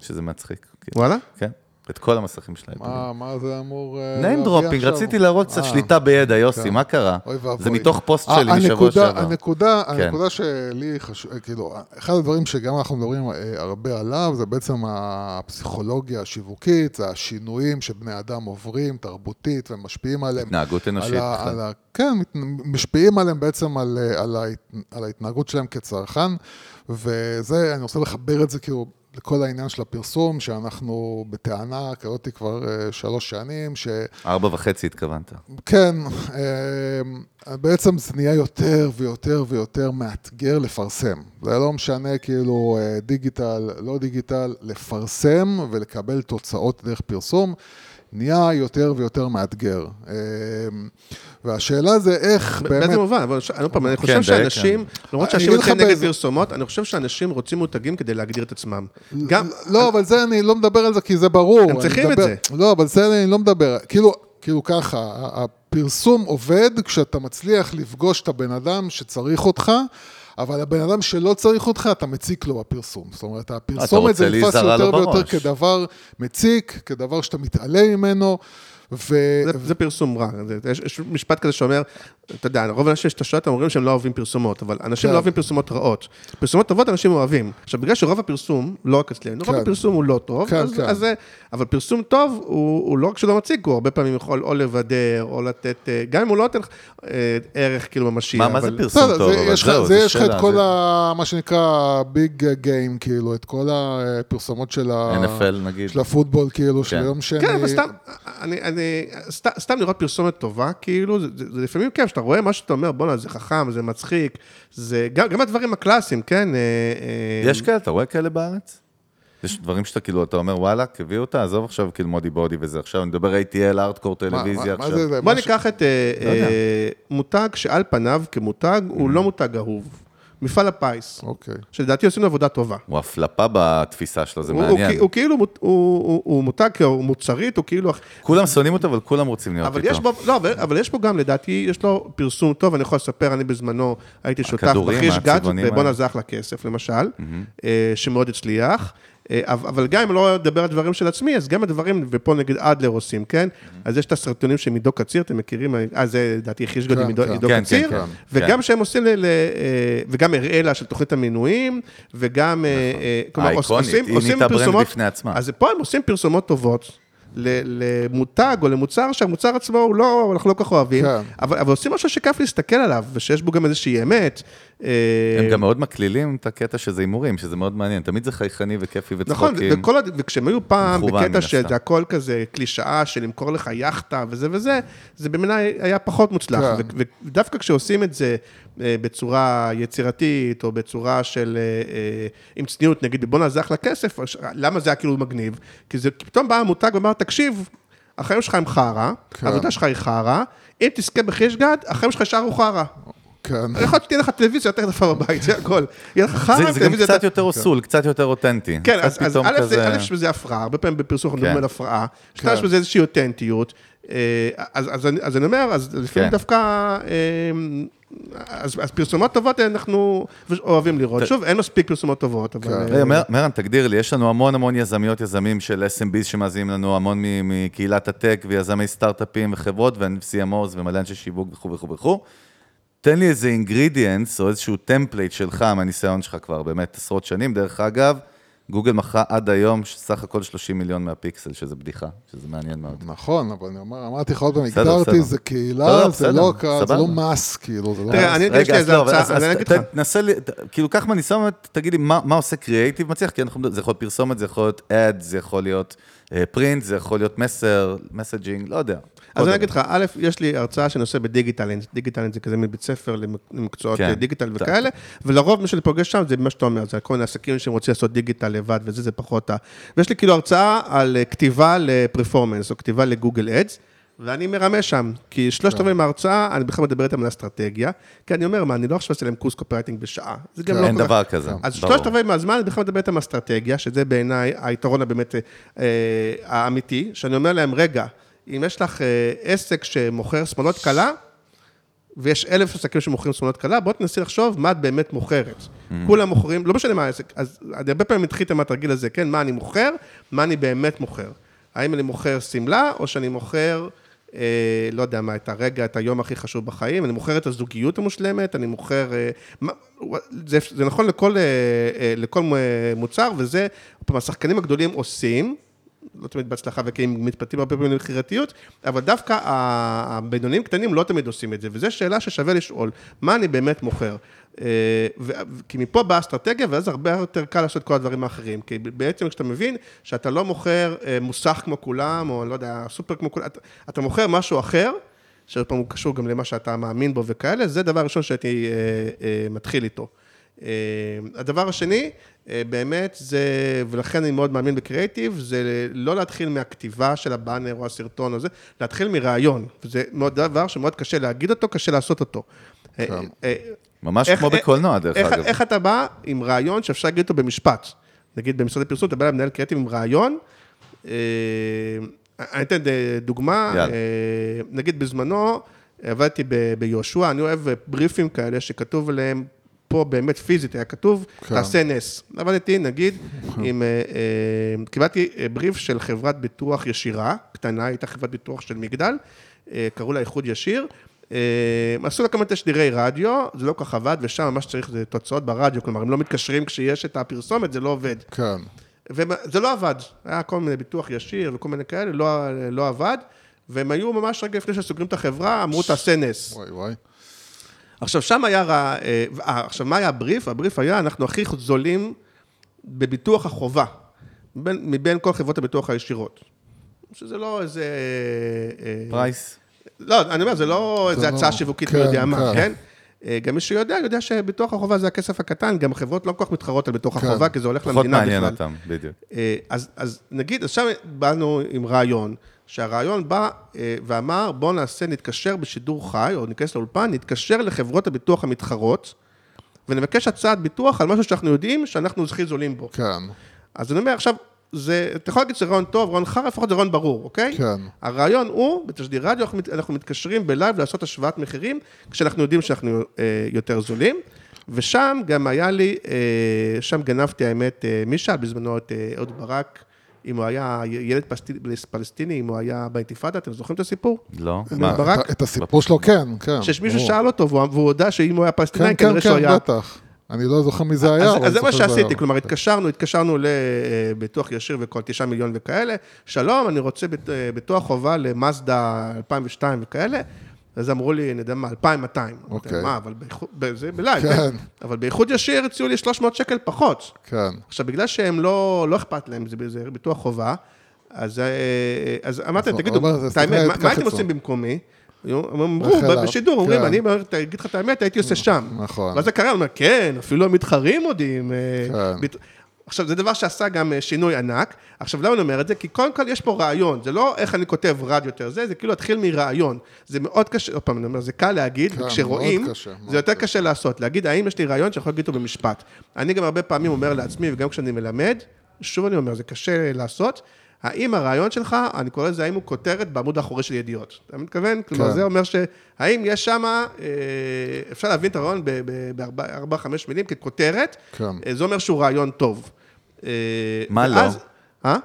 שזה מצחיק. וואלה? כן, את כל המסכים של האייפדים. מה, מה זה אמור... אה, name להביא dropping, עכשיו? רציתי להראות קצת אה, שליטה בידע, יוסי, כן. מה קרה? אוי ואבוי. זה מתוך פוסט ה- שלי משבוע שעבר. הנקודה, כן. הנקודה שלי חשוב, כאילו, אחד הדברים שגם אנחנו מדברים אה, הרבה עליו, זה בעצם הפסיכולוגיה השיווקית, זה השינויים שבני אדם עוברים תרבותית ומשפיעים עליהם. התנהגות אנושית כן, משפיעים עליהם בעצם אה, על ההתנהגות שלהם כצרכן, וזה, אני רוצה לחבר את זה כאילו לכל העניין של הפרסום, שאנחנו בטענה כזאת כבר אה, שלוש שנים, ש... ארבע וחצי התכוונת. כן, אה, בעצם זה נהיה יותר ויותר ויותר מאתגר לפרסם. זה לא משנה כאילו אה, דיגיטל, לא דיגיטל, לפרסם ולקבל תוצאות דרך פרסום, נהיה יותר ויותר מאתגר. אה, והשאלה זה איך באמת... באיזה מובן, אבל עוד פעם, אני כן, חושב שאנשים, למרות אני שאנשים יוצאים נגד פרסומות, אני חושב שאנשים רוצים מותגים כדי להגדיר את עצמם. גם, לא, אבל זה אני לא מדבר על זה כי זה ברור. הם צריכים את זה. לא, אבל זה אני לא מדבר. כאילו, כאילו ככה, הפרסום עובד כשאתה מצליח לפגוש את הבן אדם שצריך אותך. אבל הבן אדם שלא צריך אותך, אתה מציק לו בפרסום. זאת אומרת, הפרסומת זה נתפס יותר ויותר בראש. כדבר מציק, כדבר שאתה מתעלם ממנו, ו... זה, זה פרסום רע. זה, יש, יש משפט כזה שאומר, אתה יודע, רוב האנשים שאתה שואל, הם אומרים שהם לא אוהבים פרסומות, אבל אנשים כן. לא אוהבים פרסומות רעות. פרסומות טובות אנשים אוהבים. עכשיו, בגלל שרוב הפרסום, לא רק אצלנו, רוב כן. הפרסום הוא לא טוב, כן, אז, כן. אז אבל פרסום טוב, הוא, הוא לא רק שלא מציג, הוא הרבה פעמים יכול או לבדר, או לתת, אה, גם אם הוא לא נותן אה, ערך כאילו ממשי. מה, מה זה אבל- פרסום טוב? זה אבל יש לך- זהו, זה יש לך את כל זה- ה... מה שנקרא ביג גיים, כאילו, את כל הפרסומות של ה... NFL נגיד. של הפוטבול, כאילו, של כן. יום שני. כן, אבל סתם, אני, אני, סתם, סתם לראות פרסומת טובה, כאילו, זה, זה, זה לפעמים כיף, שאתה רואה משהו שאתה אומר, בואנה, זה חכם, זה מצחיק, זה גם, גם הדברים הקלאסיים, כן? אה, אה, יש כאלה, אתה רואה כאלה בארץ? יש דברים שאתה כאילו, אתה אומר, וואלה, הביאו אותה, עזוב עכשיו כאילו מודי בודי וזה, עכשיו אני מדבר ATL, ארטקור מה- טלוויזיה מה- מה עכשיו. זה- בוא מה ש- ניקח את אה, לא. אה, מותג שעל פניו כמותג, הוא לא מותג אהוב. מפעל הפיס, אוקיי. שלדעתי עושים לו עבודה טובה. הוא הפלפה בתפיסה שלו, זה הוא- הוא מעניין. כ- הוא כאילו, הוא הוא- הוא מותג, הוא מוצרית, הוא כאילו... כולם שונאים אותו, אבל כולם רוצים להיות אבל איתו. יש בו, לא, אבל, אבל יש בו גם, לדעתי, יש לו פרסום טוב, אני יכול לספר, אני בזמנו הייתי שותף בחיש גת, ובואנה. זה אחלה כסף, למשל, אה, שמאוד הצליח. אה, אבל גם אם לא אדבר על דברים של עצמי, אז גם הדברים, ופה נגיד אדלר עושים, כן? אז יש את הסרטונים של עידו קציר, אתם מכירים? אה, זה לדעתי גת כן, עם עידו כן. כן, קציר, כן, כן. וגם. שהם עושים, ל- ל- אה, וגם אראלה של תוכנית המינויים, וגם, אה, אה, כלומר, עושים היא עושים נהייתה ברנד פרסומות, בפני עצמה. אז פה הם עושים פרסומות טובות. ל- למותג או למוצר שהמוצר עצמו הוא לא, אנחנו לא כל כך אוהבים, כן. אבל, אבל עושים משהו שכיף להסתכל עליו, ושיש בו גם איזושהי אמת. אה, הם גם מאוד מקלילים את הקטע שזה הימורים, שזה מאוד מעניין. תמיד זה חייכני וכיפי נכון, וצחוקים. וכל, הד- וכשהם היו פעם בקטע. שזה הכל כזה קלישאה של למכור לך יאכטה וזה וזה, זה בעיניי היה פחות מוצלח. כן. ו- ודווקא כשעושים את זה אה, בצורה יצירתית, או בצורה של, אה, עם צניעות, נגיד, בוא נעזח לכסף, למה זה היה כאילו מגניב? כי זה, פתאום בא המותג ואמר, תקשיב, החיים שלך הם חרא, כן. העבודה שלך היא חרא, אם תזכה בחיש גד, החיים שלך יישארו חרא. כן. יכול להיות שתהיה לך טלוויזיה יותר יפה בבית, זה הכל. יהיה לך חרא, זה, זה גם קצת יותר אוסול, קצת יותר אותנטי. כן, אז, א', יש בזה הפרעה, הרבה פעמים בפרסום אנחנו מדברים כן. על הפרעה, שתיים, יש כן. בזה איזושהי אותנטיות, אה, אז, אז, אני- אז אני אומר, אז לפעמים כן. דווקא, אה, אז, אז פרסומות טובות אנחנו אוהבים לראות, ת- שוב, אין מספיק פרסומות טובות, אבל... כן. אה, רגע, מר- מרן, תגדיר לי, יש לנו המון המון יזמיות, יזמים של SMBs שמאזינים לנו, המון מ- מקהילת הטק ויזמי סטארט-אפים וחברות ו-CMOs ומלא אנשי שיווק וכו' וכו' וכו'. תן לי איזה ingredients או איזשהו template שלך מהניסיון שלך כבר באמת עשרות שנים. דרך אגב, גוגל מכרה עד היום סך הכל 30 מיליון מהפיקסל, שזה בדיחה, שזה מעניין מאוד. נכון, אבל אני אומר, אמרתי לך עוד פעם, הגדרתי. זה לא, קהילה, לא, זה בסדר, לא קהל, זה. לא mass, כאילו, זה לא תראה. אני- יש לי איזה לא, אז אני אגיד לך. תנסה לי, כאילו, קח מהניסיון, תגיד לי מה עושה קריאייטיב מצליח, כי אנחנו, זה יכול להיות פרסומת, זה יכול להיות ad, זה יכול להיות print, זה יכול להיות מסר, messaging, לא יודע. אז אני. אגיד לך, א', יש לי הרצאה שאני עושה בדיגיטלנט, דיגיטלנט זה כזה מבית ספר למק- למקצועות כן, כן, דיגיטל. וכאלה, ולרוב מי שאני פוגש שם זה מה שאתה אומר, זה כל מיני עסקים שהם רוצים לעשות דיגיטל לבד וזה, זה פחות ה... ויש לי כאילו הרצאה על אה, כתיבה ל performance, או כתיבה לגוגל אדס, ואני מרמה שם, כי שלושת רבעי מההרצאה, אני בכלל מדבר איתם על אסטרטגיה, כי אני אומר, מה, אני לא עכשיו עושה להם קורס קופרייטינג בשעה. זה גם כן. לא אין דבר כזה, אז. שלושת רבעי מהזמן, אני בכלל מדבר איתם על אסטרטגיה, שזה בעיניי היתרון הבאמת אה, האמיתי, שאני אומר להם, רגע, אם יש לך אה, עסק שמוכר שמאלות קלה, ויש אלף עסקים שמוכרים שמאלות קלה, בוא תנסי לחשוב מה את באמת מוכרת. Mm. כולם מוכרים, לא משנה מה העסק, אז אני הרבה פעמים התחיל עם התרגיל הזה, כן, מה אני מוכר, מה אני באמת מוכר. האם אני מוכר שמלה, או שאני מוכר, אה, לא יודע מה, את הרגע, את היום הכי חשוב בחיים, אני מוכר את הזוגיות המושלמת, אני מוכר... אה, מה, זה, זה נכון לכל, אה, אה, לכל אה, מוצר, וזה, פעם, השחקנים הגדולים עושים, לא תמיד בהצלחה וכי הם מתפתים הרבה פעמים למכירתיות, אבל דווקא הבינוניים קטנים לא תמיד עושים את זה, וזו שאלה ששווה לשאול, מה אני באמת מוכר? אה, ו- כי מפה באה אסטרטגיה, ואז הרבה יותר קל לעשות כל הדברים האחרים. כי בעצם כשאתה מבין שאתה לא מוכר אה, מוסך כמו כולם, או לא יודע, סופר כמו כולם, אתה, אתה מוכר משהו אחר, שעוד פעם הוא קשור גם למה שאתה מאמין בו וכאלה, זה דבר ראשון שהייתי אה, אה, מתחיל איתו. אה, הדבר השני, אה, באמת, זה, ולכן אני מאוד מאמין בקריאיטיב, זה לא להתחיל מהכתיבה של הבאנר או הסרטון או זה, להתחיל מרעיון. מאוד דבר שמאוד קשה להגיד אותו, קשה לעשות אותו. אה, אה, ממש איך- כמו איך- בקולנוע, דרך איך, אגב. איך אתה בא עם רעיון שאפשר להגיד אותו במשפט? נגיד במשרד הפרסום, אתה בא למנהל קריאיטיב עם רעיון, אני אתן דוגמה, יאללה. נגיד בזמנו, עבדתי ביהושע, אני אוהב בריפים כאלה שכתוב עליהם, פה באמת פיזית היה כתוב, כן. תעשה נס. עבדתי, נגיד, עם, אה, אה, קיבלתי אה, בריף של חברת ביטוח ישירה, קטנה, הייתה חברת ביטוח של מגדל, קראו לה איחוד ישיר. עשו לה כמה תשדירי רדיו, זה לא כל כך עבד, ושם ממש צריך זה תוצאות ברדיו, כלומר, הם לא מתקשרים כשיש את הפרסומת, זה לא עובד. כן. וזה לא עבד, היה כל מיני ביטוח ישיר וכל מיני כאלה, לא, לא עבד, והם היו ממש רגע לפני שסוגרים את החברה, אמרו תעשה נס. וואי וואי. עכשיו, שם היה, רע- אה, אה, עכשיו, מה היה הבריף? הבריף היה, אנחנו הכי זולים בביטוח החובה, מבין, מבין כל חברות הביטוח הישירות. שזה לא איזה... אה, פרייס. לא, אני אומר, זה לא איזה לא- הצעה שיווקית, כן, לא יודע מה, כן. כן? גם מי שיודע, יודע שביטוח החובה זה הכסף הקטן, גם חברות לא כל כך מתחרות על ביטוח כן. החובה, כי זה הולך פחות למדינה מעניין בכלל. אותם, בדיוק. אז, אז נגיד, עכשיו באנו עם רעיון, שהרעיון בא אה, ואמר, בואו נעשה, נתקשר בשידור חי, או ניכנס לאולפן, נתקשר לחברות הביטוח המתחרות, ונבקש הצעת ביטוח על משהו שאנחנו יודעים שאנחנו הכי זולים בו. כן. אז אני אומר, עכשיו, זה, אתה יכול להגיד שזה רעיון טוב, רעיון חרא, לפחות זה רעיון ברור, אוקיי? כן. הרעיון הוא, בתשדיר רדיו, אנחנו, אנחנו מתקשרים בלייב לעשות השוואת מחירים, כשאנחנו יודעים שאנחנו אה, יותר זולים. ושם גם היה לי, אה, שם גנבתי, האמת, אה, מי שאל בזמנו את אה, אהוד ברק, אם הוא היה ילד פלסטיני, אם הוא היה באינתיפאדה, אתם זוכרים את הסיפור? לא? ברק? את- את הסיפור שלו כן, כן. שיש מישהו. שאל אותו, והוא והוא הודה שאם הוא היה פלסטיני, כן, כן, כנראה שהוא כן, היה... בטח. אני לא זוכר מי זה היה, אז, זה מה שעשיתי, היה. כלומר, התקשרנו, התקשרנו לביטוח ישיר וכל תשעה מיליון וכאלה, שלום, אני רוצה אה, ביטוח חובה למאזדה 2002 וכאלה, אז אמרו לי, אני יודע מה, 2,200. אמרתי, אוקיי. מה, אבל באיחוד- זה בלייב, כן. כן. אבל באיחוד ישיר הציעו לי 300 שקל פחות. כן. עכשיו, בגלל שהם לא, לא אכפת להם, זה, זה ביטוח חובה, אז, אה, אז אמרתי, אז תגידו, את האמת, מה, מה הייתם. עושים במקומי? הם אמרו? בשידור, אומרים, כן. אני אגיד לך את האמת, הייתי עושה שם. נכון. ואז זה קרה, הוא אומר, כן, אפילו המתחרים מודיעים. עכשיו, זה דבר שעשה גם אה, שינוי ענק. עכשיו, למה אני אומר את זה? כי קודם כל יש פה רעיון, זה לא איך אני כותב רדיו יותר זה, זה כאילו להתחיל מרעיון. זה מאוד קשה, עוד פעם, אני אומר, זה קל להגיד, כן, וכשרואים, מאוד קשה, מאוד זה יותר קשה. קשה לעשות. להגיד, האם יש לי רעיון שיכול להגיד אותו במשפט. אני גם הרבה פעמים אומר לעצמי, וגם כשאני מלמד, שוב אני אומר, זה קשה לעשות. האם הרעיון שלך, אני קורא לזה, האם הוא כותרת בעמוד האחורי של ידיעות. אתה מתכוון? כלומר, כן. זה אומר ש... האם יש שם, אפשר להבין את הרעיון בארבע, חמש מילים ככותרת, כן. אה, זה אומר שהוא רעיון טוב. אה, מה לא? ואז- אה?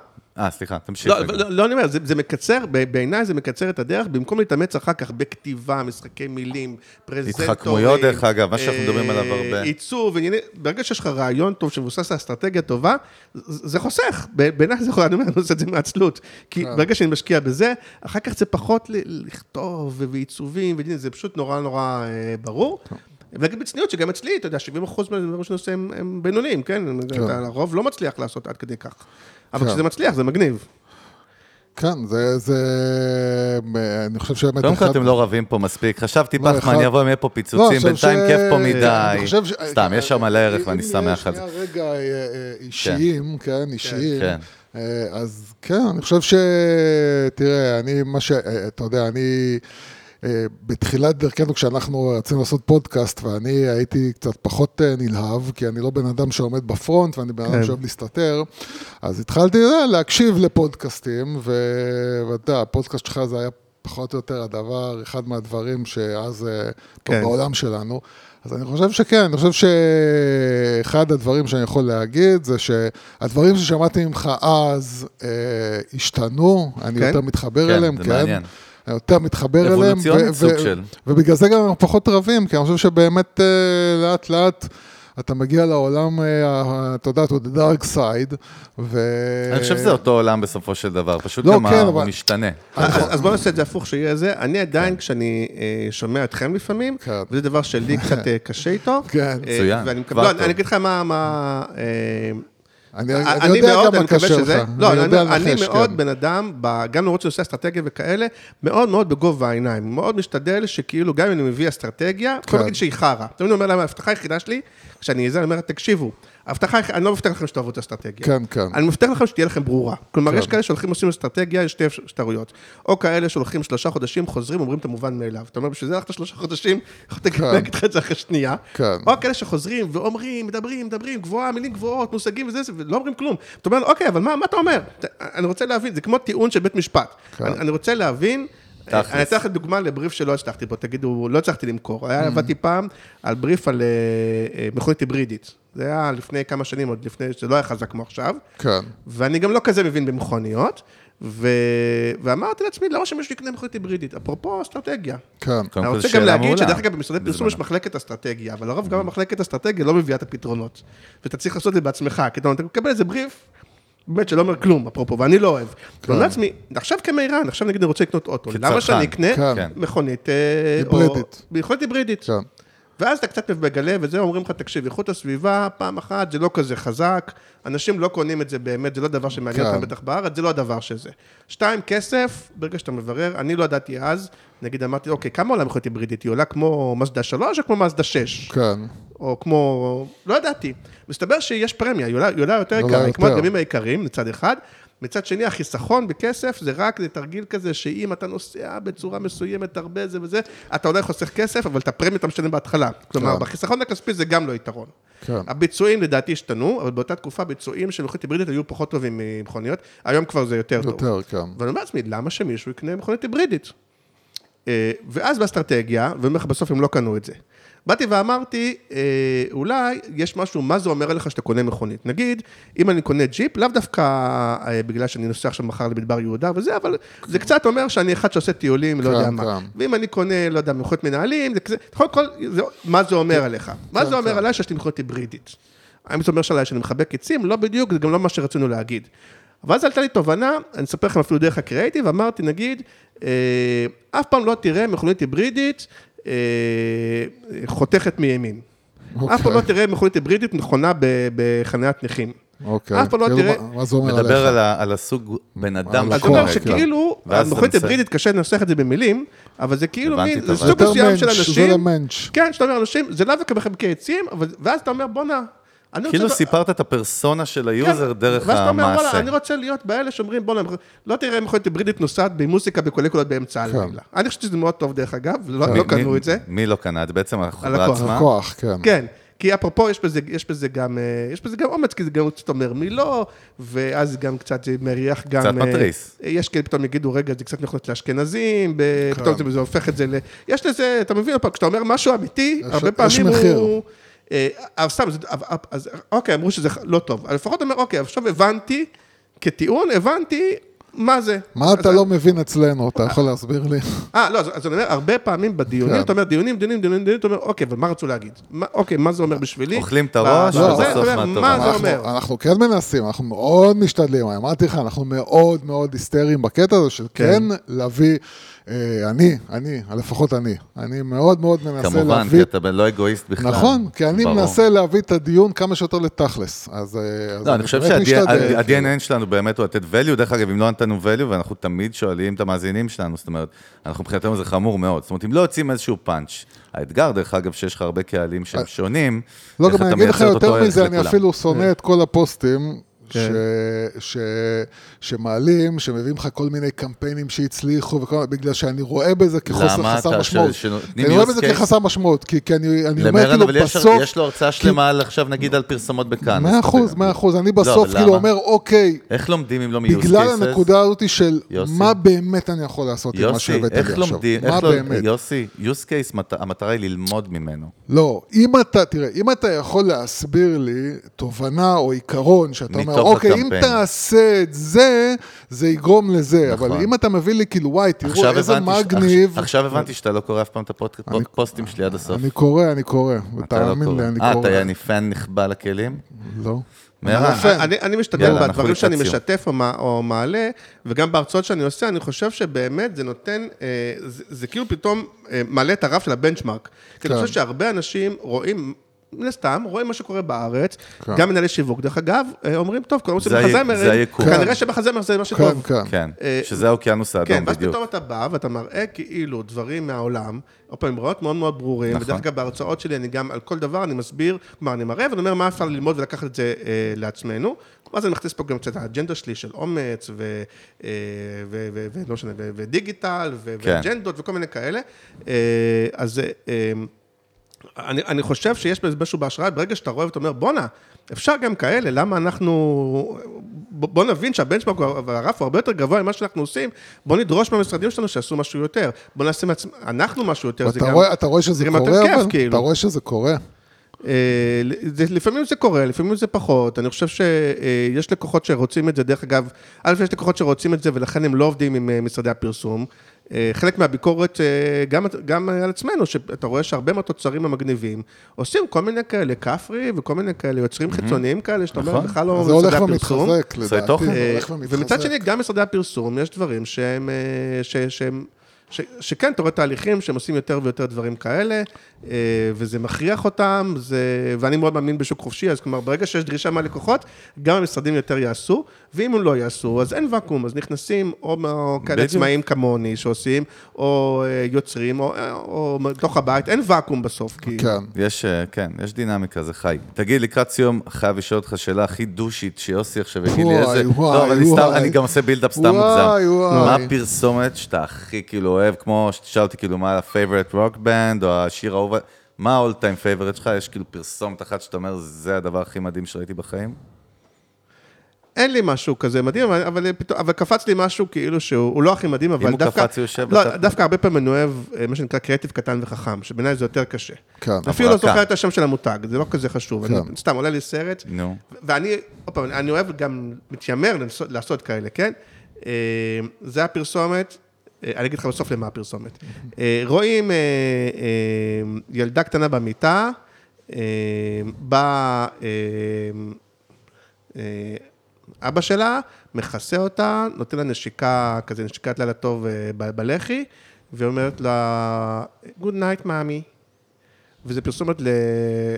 אה, סליחה, תמשיך. לא. לא, לא, אני אומר, זה, זה מקצר, בעיניי זה מקצר את הדרך, במקום להתאמץ אחר כך בכתיבה, משחקי מילים, פרזנטורים. התחכמויות, דרך אגב, מה שאנחנו אה, מדברים עליו הרבה. עיצוב, ענייני, ברגע שיש לך רעיון טוב שמבוסס על אסטרטגיה טובה, זה חוסך. בעיניי זה יכול, אני אומר, אני עושה את זה מעצלות. כי כן. ברגע שאני משקיע בזה, אחר כך זה פחות ל- לכתוב ועיצובים, זה פשוט נורא נורא אה, ברור. ולהגיד בצניעות שגם אצלי, אתה יודע, 70 אחוז מהדברים שאני עושה הם, הם בינוניים, כן? אתה לרוב לא מצליח לעשות עד כדי כך. אבל כן. כשזה מצליח, זה מגניב. כן, זה, זה, אני חושב שבאמת... קודם כל אחד- אתם לא רבים פה מספיק. חשבתי לא, פחמן אחד- יבוא, יהיה פה לא, פיצוצים, חושב בינתיים ש- כיף פה אני מדי. סתם, יש שם מלא ערך ואני אם שמח על זה. שנייה רגע אה, אה, אישיים, כן, אישיים. כן. אה, אז כן, אני חושב ש... תראה, אני, מה ש... אה, אתה יודע, אני... אה, בתחילת דרכנו, כשאנחנו רצינו לעשות פודקאסט, ואני הייתי קצת פחות אה, נלהב, כי אני לא בן אדם שעומד בפרונט, ואני בן אדם כן. שאוהב להסתתר, אז התחלתי אה, להקשיב לפודקאסטים, ואתה יודע, הפודקאסט שלך זה היה פחות או יותר הדבר, אחד מהדברים שאז אה, פה כן. בעולם שלנו. אז אני חושב שכן, אני חושב שאחד הדברים שאני יכול להגיד זה שהדברים ששמעתי ממך אז אה, השתנו, אני כן? יותר מתחבר כן, אליהם, זה כן. מעניין. יותר מתחבר אליהם. אבולוציונית סוג של. ובגלל זה גם אנחנו פחות רבים, כי אני חושב שבאמת אה, לאט לאט אתה מגיע לעולם, אה, אתה יודע, to the dark side, ו... אני חושב שזה אותו עולם בסופו של דבר, פשוט לא, גם כן, ה- אבל- הוא משתנה. אז אז בוא נעשה את זה הפוך, שיהיה זה. אני עדיין, כשאני אה, שומע אתכם לפעמים, כן. וזה דבר שלי קצת קשה איתו. כן. מצוין, לא. אני אגיד לך מה... אני, אני אני יודע מאוד, גם אני מה קשה שזה... לך. לא, אני, אומר, אני לנחש, מאוד כן. בן אדם, גם למרות שנושא אסטרטגיה וכאלה, מאוד מאוד בגובה העיניים. מאוד משתדל שכאילו, גם אם אני מביא אסטרטגיה, כן. יכול להגיד שהיא חרא. תמיד אומר להם, ההבטחה היחידה שלי, כשאני זה, אני אומר, תקשיבו, ההבטחה, היח- אני לא מבטיח לכם שתאהבו את האסטרטגיה. כן, כן. אני מבטיח לכם שתהיה לכם ברורה. כלומר, כן. יש כאלה שהולכים עושים אסטרטגיה, יש שתי אפשרויות. או כאלה שהולכים שלושה חודשים, חוזרים, אומרים את המובן מאליו. אתה אומר, בשביל זה הלכת שלושה חודשים, יכולת כן. להגיד לך את זה אחרי שנייה. כן. או כאלה שחוזרים ואומרים, מדברים, מדברים, גבוהה, מילים גבוהות, מושגים וזה, זה, ולא אומרים כלום. אתה אומר, אוקיי, אבל מה, מה אתה אומר? אני רוצה להבין, זה כמו טיעון של בית משפט. כן. אני, אני רוצה להבין, תכלס. אני אתן לך דוגמה לבריף שלא הצלחתי בו, תגידו, לא הצלחתי למכור. Mm. היה, עבדתי פעם על בריף על אה, אה, מכונית היברידית. זה היה לפני כמה שנים, עוד לפני, זה לא היה חזק כמו עכשיו. כן. ואני גם לא כזה מבין במכוניות. ו... ואמרתי לעצמי, למה שמישהו יקנה מכונית היברידית? אפרופו אסטרטגיה. כן. קודם אני רוצה גם להגיד. שדרך אגב, במשרדי פרסום יש. מחלקת אסטרטגיה, אבל לרוב גם המחלקת אסטרטגיה לא מביאה את הפתרונות. ואתה צריך לעשות את זה בעצמך, כי אתה מקבל איזה בריף, באמת שלא אומר כלום, אפרופו, ואני לא אוהב. אומר לעצמי, עכשיו כמירן, עכשיו נגיד אני רוצה לקנות אוטו. למה שאני אקנה כן. מכונית... אה, היברידית. או- מכונית היברידית. ואז אתה קצת מגלה, וזה אומרים לך, תקשיב, איכות הסביבה, פעם אחת, זה לא כזה חזק, אנשים לא קונים את זה באמת, זה לא דבר שמעניין כן. אותם בטח בארץ, זה לא הדבר שזה. שתיים, כסף, ברגע שאתה מברר, אני לא ידעתי אז, נגיד אמרתי, אוקיי, כמה עולה מכונית היברידית? היא עולה כמו מזדה 3 או כמו מזדה 6? כן. או כמו... לא ידעתי. מסתבר שיש פרמיה, היא עולה, היא עולה יותר יקרה, כמו. הדגמים העיקריים, מצד אחד. מצד שני, החיסכון בכסף זה רק תרגיל כזה, שאם אתה נוסע בצורה מסוימת הרבה זה וזה, אתה אולי חוסך כסף, אבל את הפרמיה אתה משלם בהתחלה. כלומר, כן. בחיסכון הכספי זה גם לא יתרון. כן. הביצועים לדעתי השתנו, אבל באותה תקופה ביצועים של מכונית היברידית היו פחות טובים ממכוניות, היום כבר זה יותר טוב. יותר, כן. ואני אומר לעצמי, למה שמישהו יקנה מכונית היברידית? אה, ואז באסטרטגיה, ואני אומר לך, בסוף הם לא קנו את זה. באתי ואמרתי, אה, אולי יש משהו, מה זה אומר עליך שאתה קונה מכונית? נגיד, אם אני קונה ג'יפ, לאו דווקא אה, בגלל שאני נוסע עכשיו מחר למדבר יהודה וזה, אבל זה קצת אומר שאני אחד שעושה טיולים, לא יודע כן, מה. כן. ואם אני קונה, לא יודע, מכונית מנהלים, זה כזה, יכול כל, זה, מה זה אומר עליך? מה זה אומר כן. עליי שיש לי מכונית היברידית? האם זה אומר שעליי שאני מחבק עצים? לא בדיוק, זה גם לא מה שרצינו להגיד. אבל אז עלתה לי תובנה, אני אספר לכם אפילו דרך הקריאייטיב, אמרתי, נגיד, אה, אף פעם לא תראה מכונית היברידית חותכת מימין. אף פעם לא תראה מכונית היברידית נכונה בחניית נכים. אוקיי. אף פעם לא תראה- מה- זה אומר עליך? מדבר על על הסוג בן אדם אז אתה אומר. שכאילו, המכונית היברידית, קשה לנסח את זה במילים, אבל זה כאילו מין, זה. סוג מסוים של מענטש, זה אנשים. למענטש. כן, שאתה אומר אנשים, זה לאו דווקא מחבקי עצים, אבל- ואז אתה אומר, בואנה, רוצה... כאילו ב- סיפרת את הפרסונה של ה user כן, דרך אתה אומר, וואלה, המעשה. אני רוצה להיות באלה שאומרים, בוא'נה, לא תראה מכונית היברידית נוסעת במוזיקה בקולי קולות באמצע כן. הלילה. אני חושב שזה מאוד טוב, דרך אגב, לא מי- לא קנו מי- את זה. מי לא קנה את זה? בעצם החברה הלקוח. עצמה? לקוח, כן. כן, כי אפרופו, יש בזה, יש בזה גם, אה, יש בזה גם אומץ, כי זה גם קצת אומר מי לא, ואז גם קצת מריח גם... קצת אה, מתריס. יש כאלה פתאום יגידו, רגע, זה קצת מכונות לאשכנזים, ב- כן. פתאום זה- זה הופך את זה ל... יש לזה, אתה מבין, כשאתה אומר משהו אמיתי, יש- הרבה יש פעמים מחיר. הוא... אה, אבל סתם, זה- אבל- אז אוקיי, אמרו שזה לא טוב. אבל לפחות אומר, אוקיי, עכשיו הבנתי, כטיעון, הבנתי מה זה. מה אתה לא מבין אצלנו? אתה יכול להסביר לי? אה, לא, אז, אני אומר, הרבה פעמים בדיונים, כן. אתה אומר, דיונים, דיונים, דיונים, דיונים, אתה אומר, אוקיי, אבל מה רצו להגיד? אוקיי, מה זה אומר בשבילי? אוכלים את הראש, בזה, ובסוף אתה אומר, מה אנחנו- אומר? אנחנו כן מנסים, אנחנו מאוד משתדלים, אמרתי לך, אנחנו מאוד מאוד היסטריים בקטע הזה של כן. כן להביא, אה, אני, אני, לפחות אני, אני מאוד מאוד מנסה כמובן, להביא... כי אתה לא אגואיסט בכלל. נכון, כי אני ברור. מנסה להביא את הדיון כמה שיותר לתכלס, אז אה, אז לא, אני חושב. שה-DNA שלנו באמת הוא לתת value, דרך אגב, אם לא נתנו value, ואנחנו תמיד שואלים את המאזינים שלנו, זאת אומרת, אנחנו מבחינתנו זה חמור מאוד, זאת אומרת, אם לא יוצאים איזשהו פאנץ', האתגר, דרך אגב, שיש לך הרבה קהלים שהם שונים, לא, גם אני אגיד לך יותר מזה, אני. אפילו שונא את כל הפוסטים ש, ש, שמעלים, שמביאים לך כל מיני קמפיינים שהצליחו, וכל, בגלל שאני רואה בזה כחוסר חסר משמעות. ש- אני רואה בזה? כחסר משמעות, כי, כי אני, אני אומר למרן, כאילו אבל בסוף... יש לו הרצאה שלמה על עכשיו נגיד על פרסומות בכאן. מאה אחוז, מאה אחוז, אני בסוף אבל כאילו למה? אומר, אוקיי, איך לומדים אם לא מ-use בגלל cases? הנקודה הזאת של יוסי. מה באמת אני יכול לעשות עם מה יוסי, שהבאת לי עכשיו. מה לא, באמת? יוסי, case, מת- המטרה היא ללמוד ממנו. לא, אם אתה, תראה, אם אתה יכול להסביר לי תובנה או עיקרון, שאתה אומר, מתוך אוקיי, אם הקמפיין." תעשה את זה, זה יגרום לזה, נכון. אבל אם אתה מביא לי כאילו, וואי, תראו איזה מגניב. עכשיו- עכשיו הבנתי שאתה לא קורא אף פעם את הפוסטים שלי עד הסוף. אני קורא, אני קורא, אתה לא ותאמין קורא. לי, אני אה, קורא. אתה יעני פן נכבה לכלים? לא. מרן, יפה. אני, משתדל אנחנו בדברים שאני. משתף או, מע- או מעלה, וגם בהרצאות שאני עושה, אני חושב שבאמת זה נותן, אה, זה, זה כאילו פתאום אה, מעלה את הרף של הבנצ'מארק. כי אני כן. חושב שהרבה אנשים רואים... מן הסתם, רואים מה שקורה בארץ, כן. גם מנהלי שיווק, דרך אגב, אה, אומרים, טוב, כל מה זה שעושים ה- בחזמר, זה היקום. כנראה שבחזמר זה מה כן, שטוב. כן. כן, אה, שזה האוקיינוס האדום כן, ואז בדיוק. פתאום אתה בא ואתה מראה כאילו דברים מהעולם, עוד פעם, עם רעיונות מאוד מאוד ברורים, נכון. ודרך אגב בהרצאות שלי אני גם על כל דבר אני מסביר, כלומר אני מראה ואני אומר מה אפשר ללמוד ולקחת את זה אה, לעצמנו, ואז אני מכניס פה גם קצת האג'נדה שלי של אומץ, ו- אה, ולא משנה, ודיגיטל, כן. ואג'נדות וכל מיני כאלה, אה, אז אה, אה, אני, אני חושב שיש בזה משהו בהשראה, ברגע שאתה רואה ואתה אומר, בואנה, אפשר גם כאלה, למה אנחנו... בוא, נבין שהבנצ'מרק והרף הוא הרבה יותר גבוה ממה שאנחנו עושים, בוא נדרוש מהמשרדים שלנו שיעשו משהו יותר, בוא נעשה מעצמ... אנחנו משהו יותר, זה ואתה גם... רואה- אתה רואה שזה זה גם יותר קורה, כיף, אבל? כאילו. אתה רואה שזה קורה? אה, זה, לפעמים זה קורה, לפעמים זה פחות. אני חושב שיש לקוחות שרוצים את זה, דרך אגב, א', יש לקוחות שרוצים את זה ולכן הם לא עובדים עם אה, משרדי הפרסום. אה, חלק מהביקורת, גם, גם על עצמנו, שאתה רואה שהרבה מהתוצרים המגניבים עושים כל מיני כאלה כפרי וכל מיני כאלה יוצרים חיצוניים כאלה, שאתה אומר, נכון. בכלל לא זה הולך משרדי הפרסום. ומתחזק, עושה לדעתי. תוכן. זה הולך ומתחזק. ומצד שני, גם משרדי הפרסום, יש דברים שהם, אה, ש, שהם, ש, שכן, אתה רואה תהליכים שהם עושים יותר ויותר דברים כאלה, אה, וזה מכריח אותם, זה, ואני מאוד מאמין בשוק חופשי, אז כלומר, ברגע שיש דרישה מהלקוחות, גם המשרדים יותר יעשו, ואם הם לא יעשו, אז אין ואקום, אז נכנסים או, או כאלה. עצמאים כמוני שעושים, או אה, יוצרים, או, או בתוך הבית, אין ואקום בסוף, כי... כן. יש, אה, כן, יש דינמיקה, זה חי. תגיד, לקראת סיום, חייב לשאול אותך שאלה הכי דושית, שיוסי עכשיו יגיד לי וואי, איזה... וואי, לא, אבל אני סתם, וואי. אני גם עושה בילדאפ סתם וואי, מוגזם. וואי. מה הפרסומת שאתה הכי כאילו אוהב, כמו שתשאל אותי כאילו מה ה-favorite rock band, או השיר האהוב, מה ה-all time favorite שלך? יש כאילו פרסומת אחת שאתה אומר, זה הדבר הכי מדהים שראיתי בחיים? אין לי משהו כזה מדהים, אבל, אבל, אבל קפץ לי משהו כאילו שהוא הוא לא הכי מדהים, אבל הוא דווקא... קפץ, הוא יושב לא, בתחת. דווקא הרבה פעמים אני אוהב אה, מה שנקרא קריאטיב קטן וחכם, שבעיניי זה יותר קשה. כן. אפילו לא. זוכר את השם של המותג, זה לא כזה חשוב. כן. אני, סתם, עולה לי סרט, נו. ואני, עוד פעם, אני אוהב גם, מתיימר לעשות, לעשות כאלה, כן? אה, זה הפרסומת, אה, אני אגיד לך בסוף למה הפרסומת. רואים ילדה קטנה במיטה, בא אבא שלה, מכסה אותה, נותן לה נשיקה, כזה נשיקת לילה טוב אה, ב- בלחי, ואומרת לה, Good night, מאמי. וזה פרסומת ל-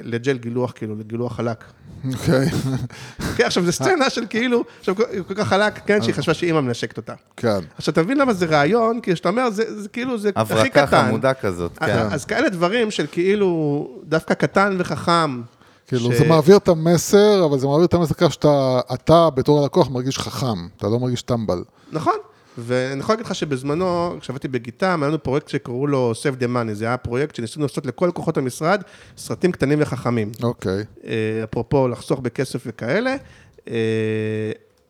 לג'ל גילוח, כאילו, לגילוח חלק. אוקיי, כן, עכשיו, זו סצנה של כאילו, עכשיו, כל כל כך חלק, כן, שהיא חשבה שאימא מנשקת אותה. כן. עכשיו, אתה מבין למה זה רעיון? כי כשאתה אומר, זה זה כאילו, זה הכי הברקה קטן. חמודה כזאת, כן. אז כאלה דברים של כאילו, דווקא קטן וחכם. כאילו, ש- זה מעביר את המסר, אבל זה מעביר את המסר כך שאתה, אתה בתור הלקוח מרגיש חכם, אתה לא מרגיש טמבל. נכון. ואני יכול להגיד לך שבזמנו, כשעבדתי בגיטם, היה לנו פרויקט שקראו לו Save the Money, זה היה פרויקט שניסינו לעשות לכל לקוחות המשרד סרטים קטנים וחכמים. אוקיי. אה, אפרופו לחסוך בכסף וכאלה. אה,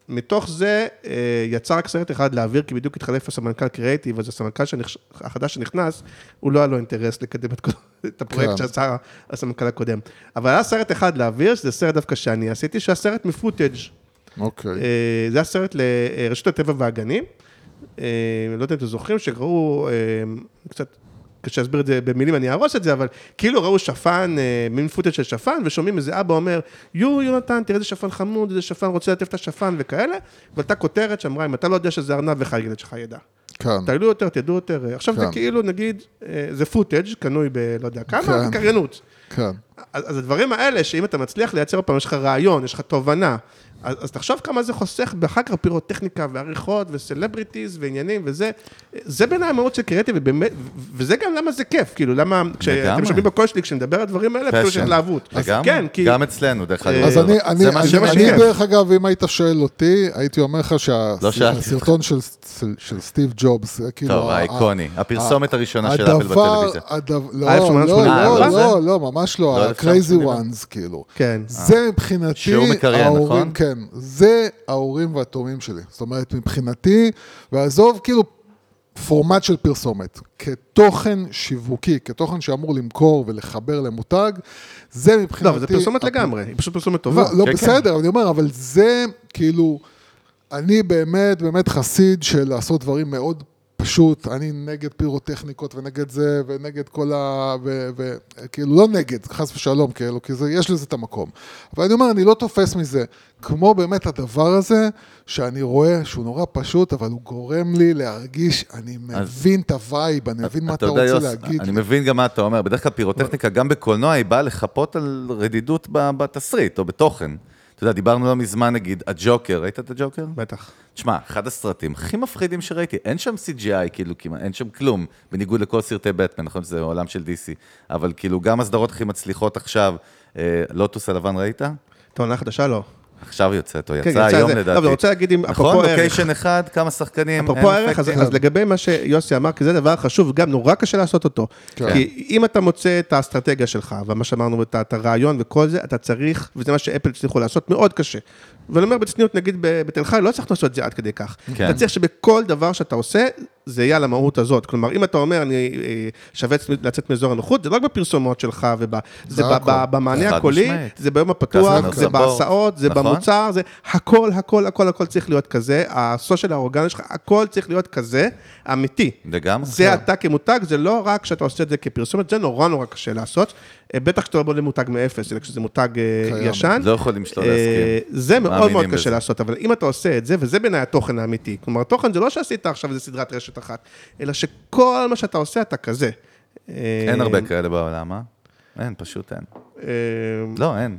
מתוך זה אה, יצא רק סרט אחד להעביר, כי בדיוק התחלף הסמנכ"ל קריאיטיב, אז הסמנכ"ל שנכ- החדש שנכנס, הוא לא היה לו אינטרס לקדם את, כל- את הפרויקט כן. שעשה הסמנכ"ל הקודם. אבל היה סרט אחד להעביר, שזה סרט דווקא שאני עשיתי, שהיה סרט מפוטאג'. אוקיי. אה, זה היה סרט לרשות הטבע והגנים. אה, לא יודע אם אתם זוכרים, שראו, אה, קצת קשה להסביר את זה במילים, אני אהרוס את זה, אבל כאילו ראו שפן, מין footage של שפן, ושומעים איזה אבא אומר, יו, יונתן, תראה איזה שפן חמוד, איזה שפן רוצה לטף את השפן וכאלה, ועלתה כותרת שאמרה, אם אתה לא יודע שזה ארנב, איך הילד שלך ידע. כן. תעלו יותר, תדעו יותר. עכשיו זה כן. כאילו, נגיד, אה, זה footage קנוי ב... לא יודע כמה, כן. כן. אז, אז הדברים האלה, שאם אתה מצליח לייצר פעם, יש לך רעיון, יש לך תובנה, אז, אז תחשוב כמה זה חוסך באחר כך פירוטכניקה ועריכות ו celebrities ועניינים וזה, זה בעיניי המהות של קריאטיב, ובאמת, וזה גם למה זה כיף, כאילו, למה, כשאתם. שומעים בקול שלי, כשנדבר על הדברים האלה, פשוט יש. התלהבות. לגמרי, כן, כי... גם אצלנו, דרך אגב. אז אני, אני, אני, אני. דרך אגב, אם היית שואל אותי, הייתי אומר לך לא שאלתי שהסרטון של, של, של סטיב ג'ובס, זה כאילו... טוב, האיקוני. הפרסומת הראשונה של אפל הדבר- בטלוויזיה. הדבר- לא, אה, לא, 1884? לא, לא, לא, ממש לא, לא, ה-crazy 1984. ones, כאילו. כן. זה מבחינתי, שיעור מקריין, ההורים, נכון? כן, זה ההורים והתאומים שלי. זאת אומרת, מבחינתי, ועזוב כאילו פורמט של פרסומת, כתוכן שיווקי, כתוכן שאמור למכור ולחבר למותג, זה מבחינתי... לא, אבל זה פרסומת הפ- לגמרי, היא פשוט פרסומת טובה. לא, לא כן, כן. בסדר, אני אומר, אבל זה כאילו, אני באמת באמת חסיד של לעשות דברים מאוד פשוט, אני נגד פירוטכניקות ונגד זה ונגד כל ה... וכאילו לא נגד, חס ושלום, כאילו, כי זה, יש לזה את המקום. אבל אני אומר, אני לא תופס מזה, כמו באמת הדבר הזה, שאני רואה שהוא נורא פשוט, אבל הוא גורם לי להרגיש, אני מבין את ה vibe, אני מבין מה אתה יודע, רוצה יוס, להגיד. אני לי. מבין גם מה אתה אומר. בדרך כלל פירוטכניקה, גם בקולנוע, היא באה לחפות על רדידות בתסריט או בתוכן. אתה יודע, דיברנו לא מזמן, נגיד, הג'וקר, ראית את הג'וקר? בטח. תשמע, אחד הסרטים הכי מפחידים שראיתי, אין שם CGI, כאילו, כמעט, אין שם כלום, בניגוד לכל סרטי בטמן, נכון שזה עולם של DC, אבל כאילו, גם הסדרות הכי מצליחות עכשיו, אה, לוטוס הלבן ראית? את העונה החדשה לא. עכשיו יוצאת, או כן, יצא היום. לדעתי. לא, אבל רוצה להגיד, אם- אפרופו נכון, ערך. לוקיישן אחד, כמה שחקנים, אפרופו הערך, אז, לגבי מה שיוסי אמר, כי זה דבר חשוב, גם נורא קשה לעשות אותו. כן. כי אם אתה מוצא את האסטרטגיה שלך, ומה שאמרנו, את, הרעיון וכל זה, אתה צריך, וזה מה שאפל הצליחו לעשות, מאוד קשה. ואני אומר בצניעות, נגיד בתל חי, לא הצלחנו לעשות את זה עד כדי כך. כן. אתה צריך שבכל דבר שאתה עושה, זה יהיה על המהות הזאת. כלומר, אם אתה אומר, אני אה, שווה לצאת מאזור הנוחות, זה לא רק בפרסומות שלך, וב, זה ב-. ב- במענה הקולי, משמעית. זה ביום הפתוח, זה. בהסעות, זה נכון. במוצר, זה הכל, הכל, הכל, הכל צריך להיות כזה. הסושיאל האורגני שלך, הכל צריך להיות כזה, אמיתי. לגמרי. זה אתה כמותג, זה לא רק שאתה עושה את זה כפרסומת, זה נורא נורא קשה לעשות. אה, בטח כשאתה לא בונה מותג מאפס, אלא כשזה מותג אה. ישן. לא יכולים שלא אה, להסכים. זה מאוד מאוד קשה בזה. לעשות, אבל אם אתה עושה את זה, וזה בעיניי התוכן האמיתי. כלומר, תוכן זה לא שעשית עכשיו איזה סדרת רשת אחת, אלא שכל מה שאתה עושה, אתה כזה. אין הרבה כאלה בעולם, אה? אין, פשוט אין. לא, אין.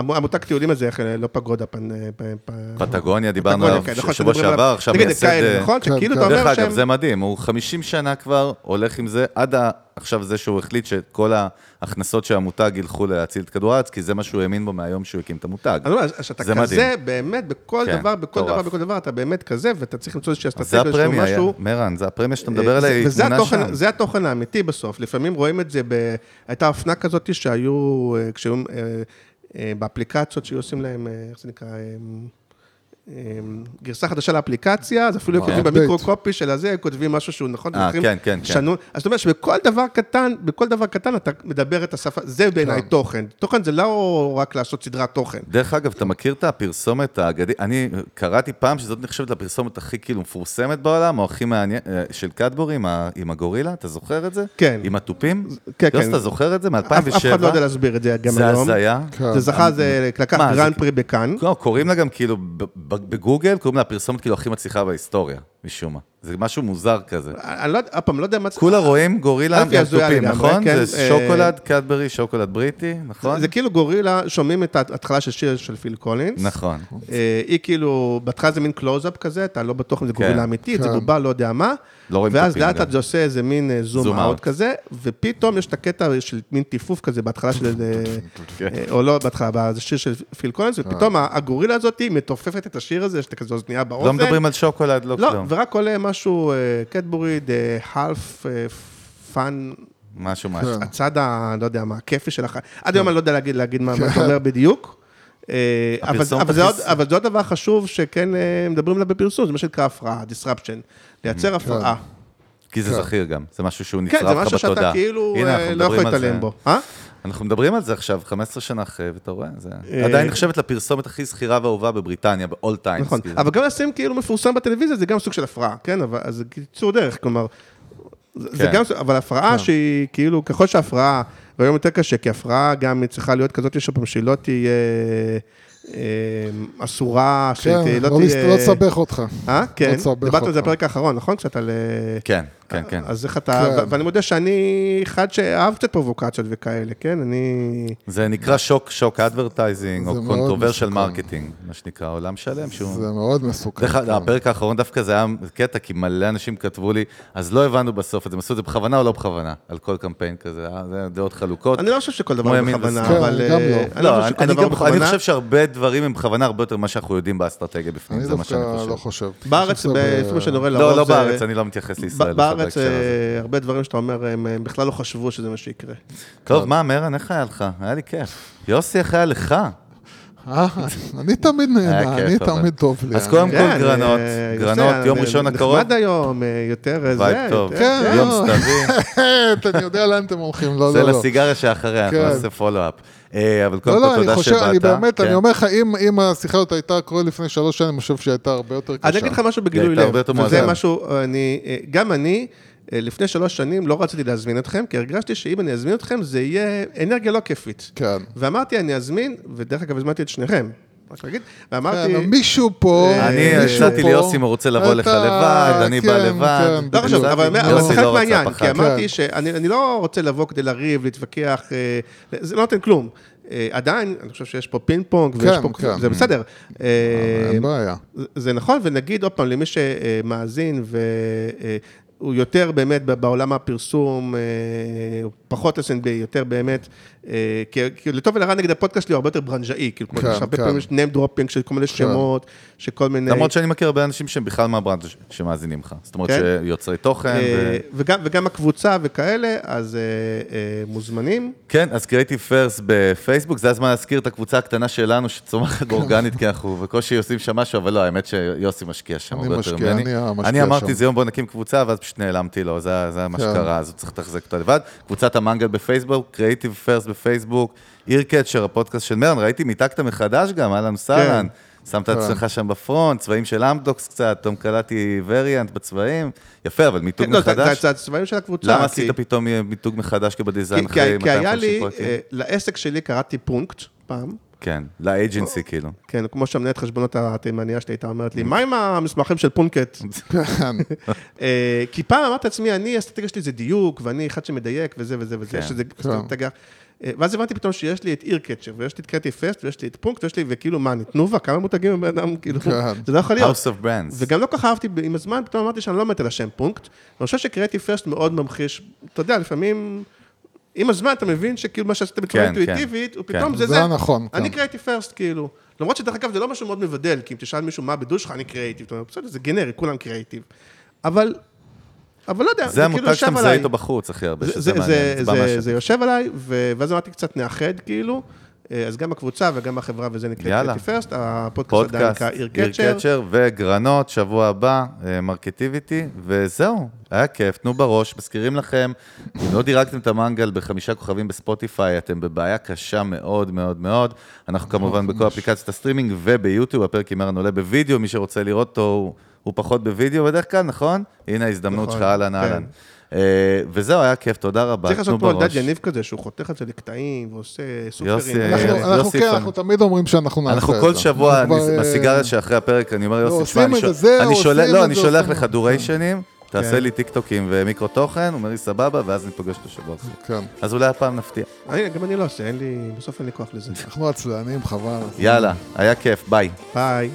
המו- המותג טיולים הזה, איך, לא פגודה, פן... אה, פ- פ- פטגוניה, דיברנו עליו כן, נכון, שבוע שעבר. עכשיו מייסד... אה, נכון? כן, שכאילו כן. אתה אומר דרך אגב, שהם... זה מדהים, הוא 50 שנה כבר הולך עם זה, עד עכשיו זה שהוא החליט שכל ההכנסות של המותג ילכו להציל את כדור הארץ, כי זה מה שהוא האמין בו מהיום שהוא הקים את המותג. אני אומר, שאתה זה כזה. באמת, בכל דבר, בכל. דבר, בכל דבר, אתה באמת כזה, ואתה צריך למצוא איזושהי אז אסטרטגיה, היה- משהו. מרן, זה הפרמיה שאתה מדבר עליה, היא תמונה שם. זה התוכן האמיתי בסוף. לפעמים רואים את זה. הייתה אופנה כזאת שהיו, אה, כשהיו אה, אה, באפליקציות שהיו עושים להם, אה, איך זה נקרא, אה, אה, גרסה חדשה לאפליקציה, אז אפילו. כותבים. במיקרו-קופי של הזה, כותבים משהו שהוא נכון, אה, כן, כן, כן. אז זאת אומרת שבכל דבר קטן, בכל דבר קטן אתה מדבר את השפה, זה בעיניי כן. תוכן. תוכן זה לא רק לעשות סדרת תוכן. דרך אגב, אתה מכיר את הפרסומת האגדית? אני קראתי פעם שזאת נחשבת לפרסומת הכי כאילו מפורסמת בעולם, או הכי מעניין, אה, של קדבורי עם הגורילה, אתה זוכר את זה? כן. עם התופים? כן, כן. אתה זוכר את זה? אף אף אחד לא מ-2007? יודע להסביר את זה גם זה היום. הזיה. כן. זה זכה, זה לקח זה גרנד פרי בקאן. לא, קוראים לה גם כאילו, בגוגל קוראים לה הפרסומת כאילו הכי מצליחה בהיסטוריה, משום מה. זה משהו מוזר כזה. אני לא יודע, עוד פעם, לא יודע מה... כולה רואים גורילה עם תופים, נכון? כן, זה אה, שוקולד, קדברי, שוקולד בריטי, נכון? זה כאילו גורילה, שומעים את ההתחלה של שיר של פיל קולינס. נכון. אה, היא כאילו, בהתחלה זה מין קלוז-אפ כזה, אתה לא בטוח אם זה כן. גורילה אמיתית, זה כן. בובה, לא יודע מה. לא רואים ואז תופים לאט גם. לאט זה עושה איזה מין אה, zoom zoom out. out כזה, ופתאום יש את הקטע של מין טיפוף כזה בהתחלה של... אה, כן. אה, או לא בהתחלה, זה שיר של פיל קולינס, ופתאום הגורילה הזאת מתופפת את השיר הזה, יש את כזה אוזנייה באוזן. לא מדברים על שוקולד, לא לא, כלום. ורק עולה משהו, קדברי, the half אה, fun, משהו משהו. כן. הצד ה... לא יודע מה, הכיפי של החיים. עד היום אני לא יודע להגיד, להגיד מה, אתה אומר בדיוק. אה, אבל, זה עוד, הכי- אבל זה עוד דבר חשוב שכן אה, מדברים עליו בפרסום, זה מה שנקרא הפרעה, disruption. לייצר הפרעה. כי זה זכיר גם, זה משהו שהוא כן, נצרב זה לך משהו שאתה בתודעה. כאילו הנה, אה, אנחנו לא יכול זה. להתעלם בו. אנחנו מדברים על זה עכשיו, 15 שנה אחרי, ואתה רואה, זה אה, עדיין נחשבת לפרסומת הכי זכירה ואהובה בבריטניה, ב-all times. נכון, כאילו. אבל גם לשים כאילו מפורסם בטלוויזיה זה גם סוג של הפרעה, כן? אבל אז זה קיצור דרך, כלומר, זה כן. גם, אבל הפרעה שהיא כאילו, ככל שהפרעה, והיום יותר קשה, כי הפרעה גם היא צריכה להיות כזאת שפעם שהיא לא תהיה, אה, אסורה, כן, שלא לא לס- לא תסבך אותך. אה? כן, תסבך דיברת על זה. בפרק האחרון, נכון? קצת על... אה, כן, כן, כן. אז איך אתה... כן. ואני מודה שאני אחד שאהב קצת פרובוקציות וכאלה, כן? אני... זה נקרא shock, shock advertising, או זה controversial מסוכן. marketing, מה שנקרא, עולם שלם שהוא... זה מאוד מסוכן. דרך אגב, כן. הפרק האחרון דווקא זה היה קטע, כי מלא אנשים כתבו לי, אז לא הבנו בסוף את זה, הם עשו את זה בכוונה או לא בכוונה, על כל קמפיין כזה, אה, זה דעות חלוקות. אני לא חושב שכל דבר בכוונה. אבל... כן, גם אה, לא. אני לא, לא חושב אני שכל אני דבר גם אני בכוונה. חושב שהרבה דברים הם בכוונה הרבה יותר ממה שאנחנו יודעים באסטרטגיה בפנים, אני זה מה שאני דווקא לא חושב. חושב. בארץ, אני חושב שזה לפי מה שאני רואה, לא, לרוב לא זה- בארץ, אני לא מתייחס לישראל. בארץ. אה, הרבה דברים שאתה אומר, הם בכלל לא חשבו שזה מה שיקרה. טוב, מה, מירן, איך היה לך? היה לי כיף. יוסי, איך היה לך? אה, אני תמיד נהנה, אני. תמיד טוב לי. אז אני- קודם כל כן, גרנות, אה, גרנות, יום אה, ראשון הקרוב, נחמד היום, אה, יותר אה, זה. וייב טוב, יותר- כן, יום לא. סתווי, אני יודע לאן אתם הולכים, לא, זה לא, לא. לסיגריה שאחריה, אנחנו כן. נעשה פולו-אפ. אבל לא, קודם לא, כל אני תודה חושב, שבאת. אני באמת, אני כן. אומר לך, אם- אם השיחה הזאת הייתה קורית לפני שלוש שנים, אני חושב שהיא הייתה הרבה יותר קשה. אני אגיד לך משהו בגילוי הייתה לב, הרבה יותר וזה. משהו, אני, אה, גם אני, אה, לפני שלוש שנים לא רציתי להזמין אתכם, כי הרגשתי שאם אני אזמין אתכם, זה יהיה אנרגיה לא כיפית. כן. ואמרתי, אני אזמין, ודרך אגב, הזמנתי את שניכם, רק להגיד, ואמרתי... כן, מישהו פה, אני מישהו הצעתי אם הוא רוצה לבוא לך לבד, אני בא כן, לבד. כן, לא חשוב, אבל זה חלק לא מהעניין. כי אמרתי כן. שאני אני לא רוצה לבוא כדי לריב, להתווכח, אה, זה לא נותן כלום. אה, עדיין, אני חושב שיש פה פינג פונג, ויש כן, פה, כן. זה בסדר. אה, אין בעיה. זה- זה נכון, ונגיד עוד פעם, למי שמאזין והוא יותר באמת בעולם הפרסום, אה, הוא פחות S&B, יותר באמת, אה, כי כי לטוב ולרע נגד הפודקאסט שלי הוא הרבה יותר ברנז'אי, כאילו, כמו כן, שהרבה כן. פעמים יש name dropping של כל מיני שמות, שכל מיני... למרות שאני מכיר הרבה אנשים שהם בכלל מהברנד ש- שמאזינים לך. זאת אומרת כן? שיוצרי תוכן. אה, ו- וגם, וגם הקבוצה וכאלה, אז אה, אה, מוזמנים. כן, אז קריאיטיב פרס בפייסבוק, זה הזמן להזכיר את הקבוצה הקטנה שלנו שצומחת באורגנית, כי אנחנו בקושי עושים שם משהו, אבל לא, האמת שיוסי משקיע שם אני הרבה יותר משקיע, ממני. אני אמרתי. זה יום בוא נקים קבוצה, ואז פשוט נעלמתי לו, זה זה מה כן. שקרה, אז הוא צריך לתחזק אותה לבד. קבוצת המנגל בפייסבוק, קריאיטיב פרס בפייסבוק, איר קצ'ר, הפודקאסט של מרן, ראיתי, מיתגת מחדש גם, אהלן וסהלן. שמת את כן. עצמך שם בפרונט, צבעים של אמדוקס קצת, פתאום קלטתי וריאנט בצבעים. יפה, אבל מיתוג כן, לא, מחדש. זה- הצבעים של הקבוצה. למה עשית פתאום מיתוג מחדש כבדיזיין כי- כי- אחרי כי היה 250 לי, פרקים? אה, לעסק שלי קראתי פונקט פעם. כן, לאג'נסי כאילו. כן, כמו שהמנהלת חשבונות התימניה שלי הייתה אומרת לי, מה עם המסמכים של פונקט? כן. אה, כי פעם אמרתי לעצמי, אני, האסטרטגיה שלי זה דיוק, ואני אחד שמדייק, וזה וזה וזה, כן, שזה כן. אה, ואז הבנתי פתאום שיש לי את איר קצ'ר, ויש לי את קרטי פסט, ויש לי את פונקט, ויש לי, וכאילו, מה, אני תנובה? כמה מותגים הם בן אדם? כאילו, כן. זה לא יכול להיות. House of Brands. וגם לא כל כך אהבתי עם הזמן, פתאום אמרתי שאני לא מת על השם פונקט. ואני חושב שקריאיטי פרסט מאוד ממחיש, אתה יודע, לפעמים, עם הזמן אתה מבין שכאילו מה שעשית בצורה כן, אינטואיטיבית, הוא כן. פתאום זה זה זה. הנכון, אני כן. קריאיטי פרסט, כאילו. למרות שדרך אגב זה לא משהו מאוד מבדל, כי אם תשאל מישהו מה בדוש שלך, אני קריאיטיב. אתה אומר, בסדר, זה גנרי, כולם קריאיטיב. אבל, אבל לא יודע, זה המותג כאילו שאתה יושב מזהה עליי. איתו בחוץ הכי הרבה, זה- שזה זה- מעניין. זה- זה זה-. זה יושב עליי, ו- ואז אמרתי קצת נאחד, כאילו. אה, אז גם הקבוצה וגם החברה, וזה נקרא יאללה. Creative First, הפודקאסט עדיין נקרא Ear Catcher. Catcher וגרנות, שבוע הבא, אה, Marketivity, וזהו, היה כיף, תנו בראש, מזכירים לכם, אם לא דירגתם את המנגל בחמישה כוכבים בספוטיפיי, אתם בבעיה קשה מאוד מאוד מאוד. אנחנו כמובן בכל אפליקציות הסטרימינג וביוטיוב, הפרק עם מירן עולה בווידאו, מי שרוצה לראות אותו הוא- הוא פחות בווידאו בדרך כלל, נכון? הנה ההזדמנות נכון, שלך, אהלן כן. אהלן. אה, וזהו, היה כיף, תודה רבה, צריך לעשות פה בראש. דד יניב כזה, שהוא חותך את זה לקטעים ועושה סופרים. יוסי, אנחנו- אה, כן. אנחנו תמיד אומרים שאנחנו נעשה את זה. אנחנו כל שבוע, כבר, אה, בסיגריה שאחרי הפרק, אני אומר, יוסי, לא, תשמע, אני את שולח- לא, את אני שולח עושים לך את. דוריישנים, תעשה כן. לי טיקטוקים ומיקרו תוכן, אומר לי, סבבה, ואז ניפגש אותו שבוע אחרי. כן. אז אולי הפעם נפתיע. אני- גם אני לא עושה, אין לי, בסוף אין לי כוח לזה. אנחנו עצלנים, חבל. יאללה, היה כיף, ביי. ביי.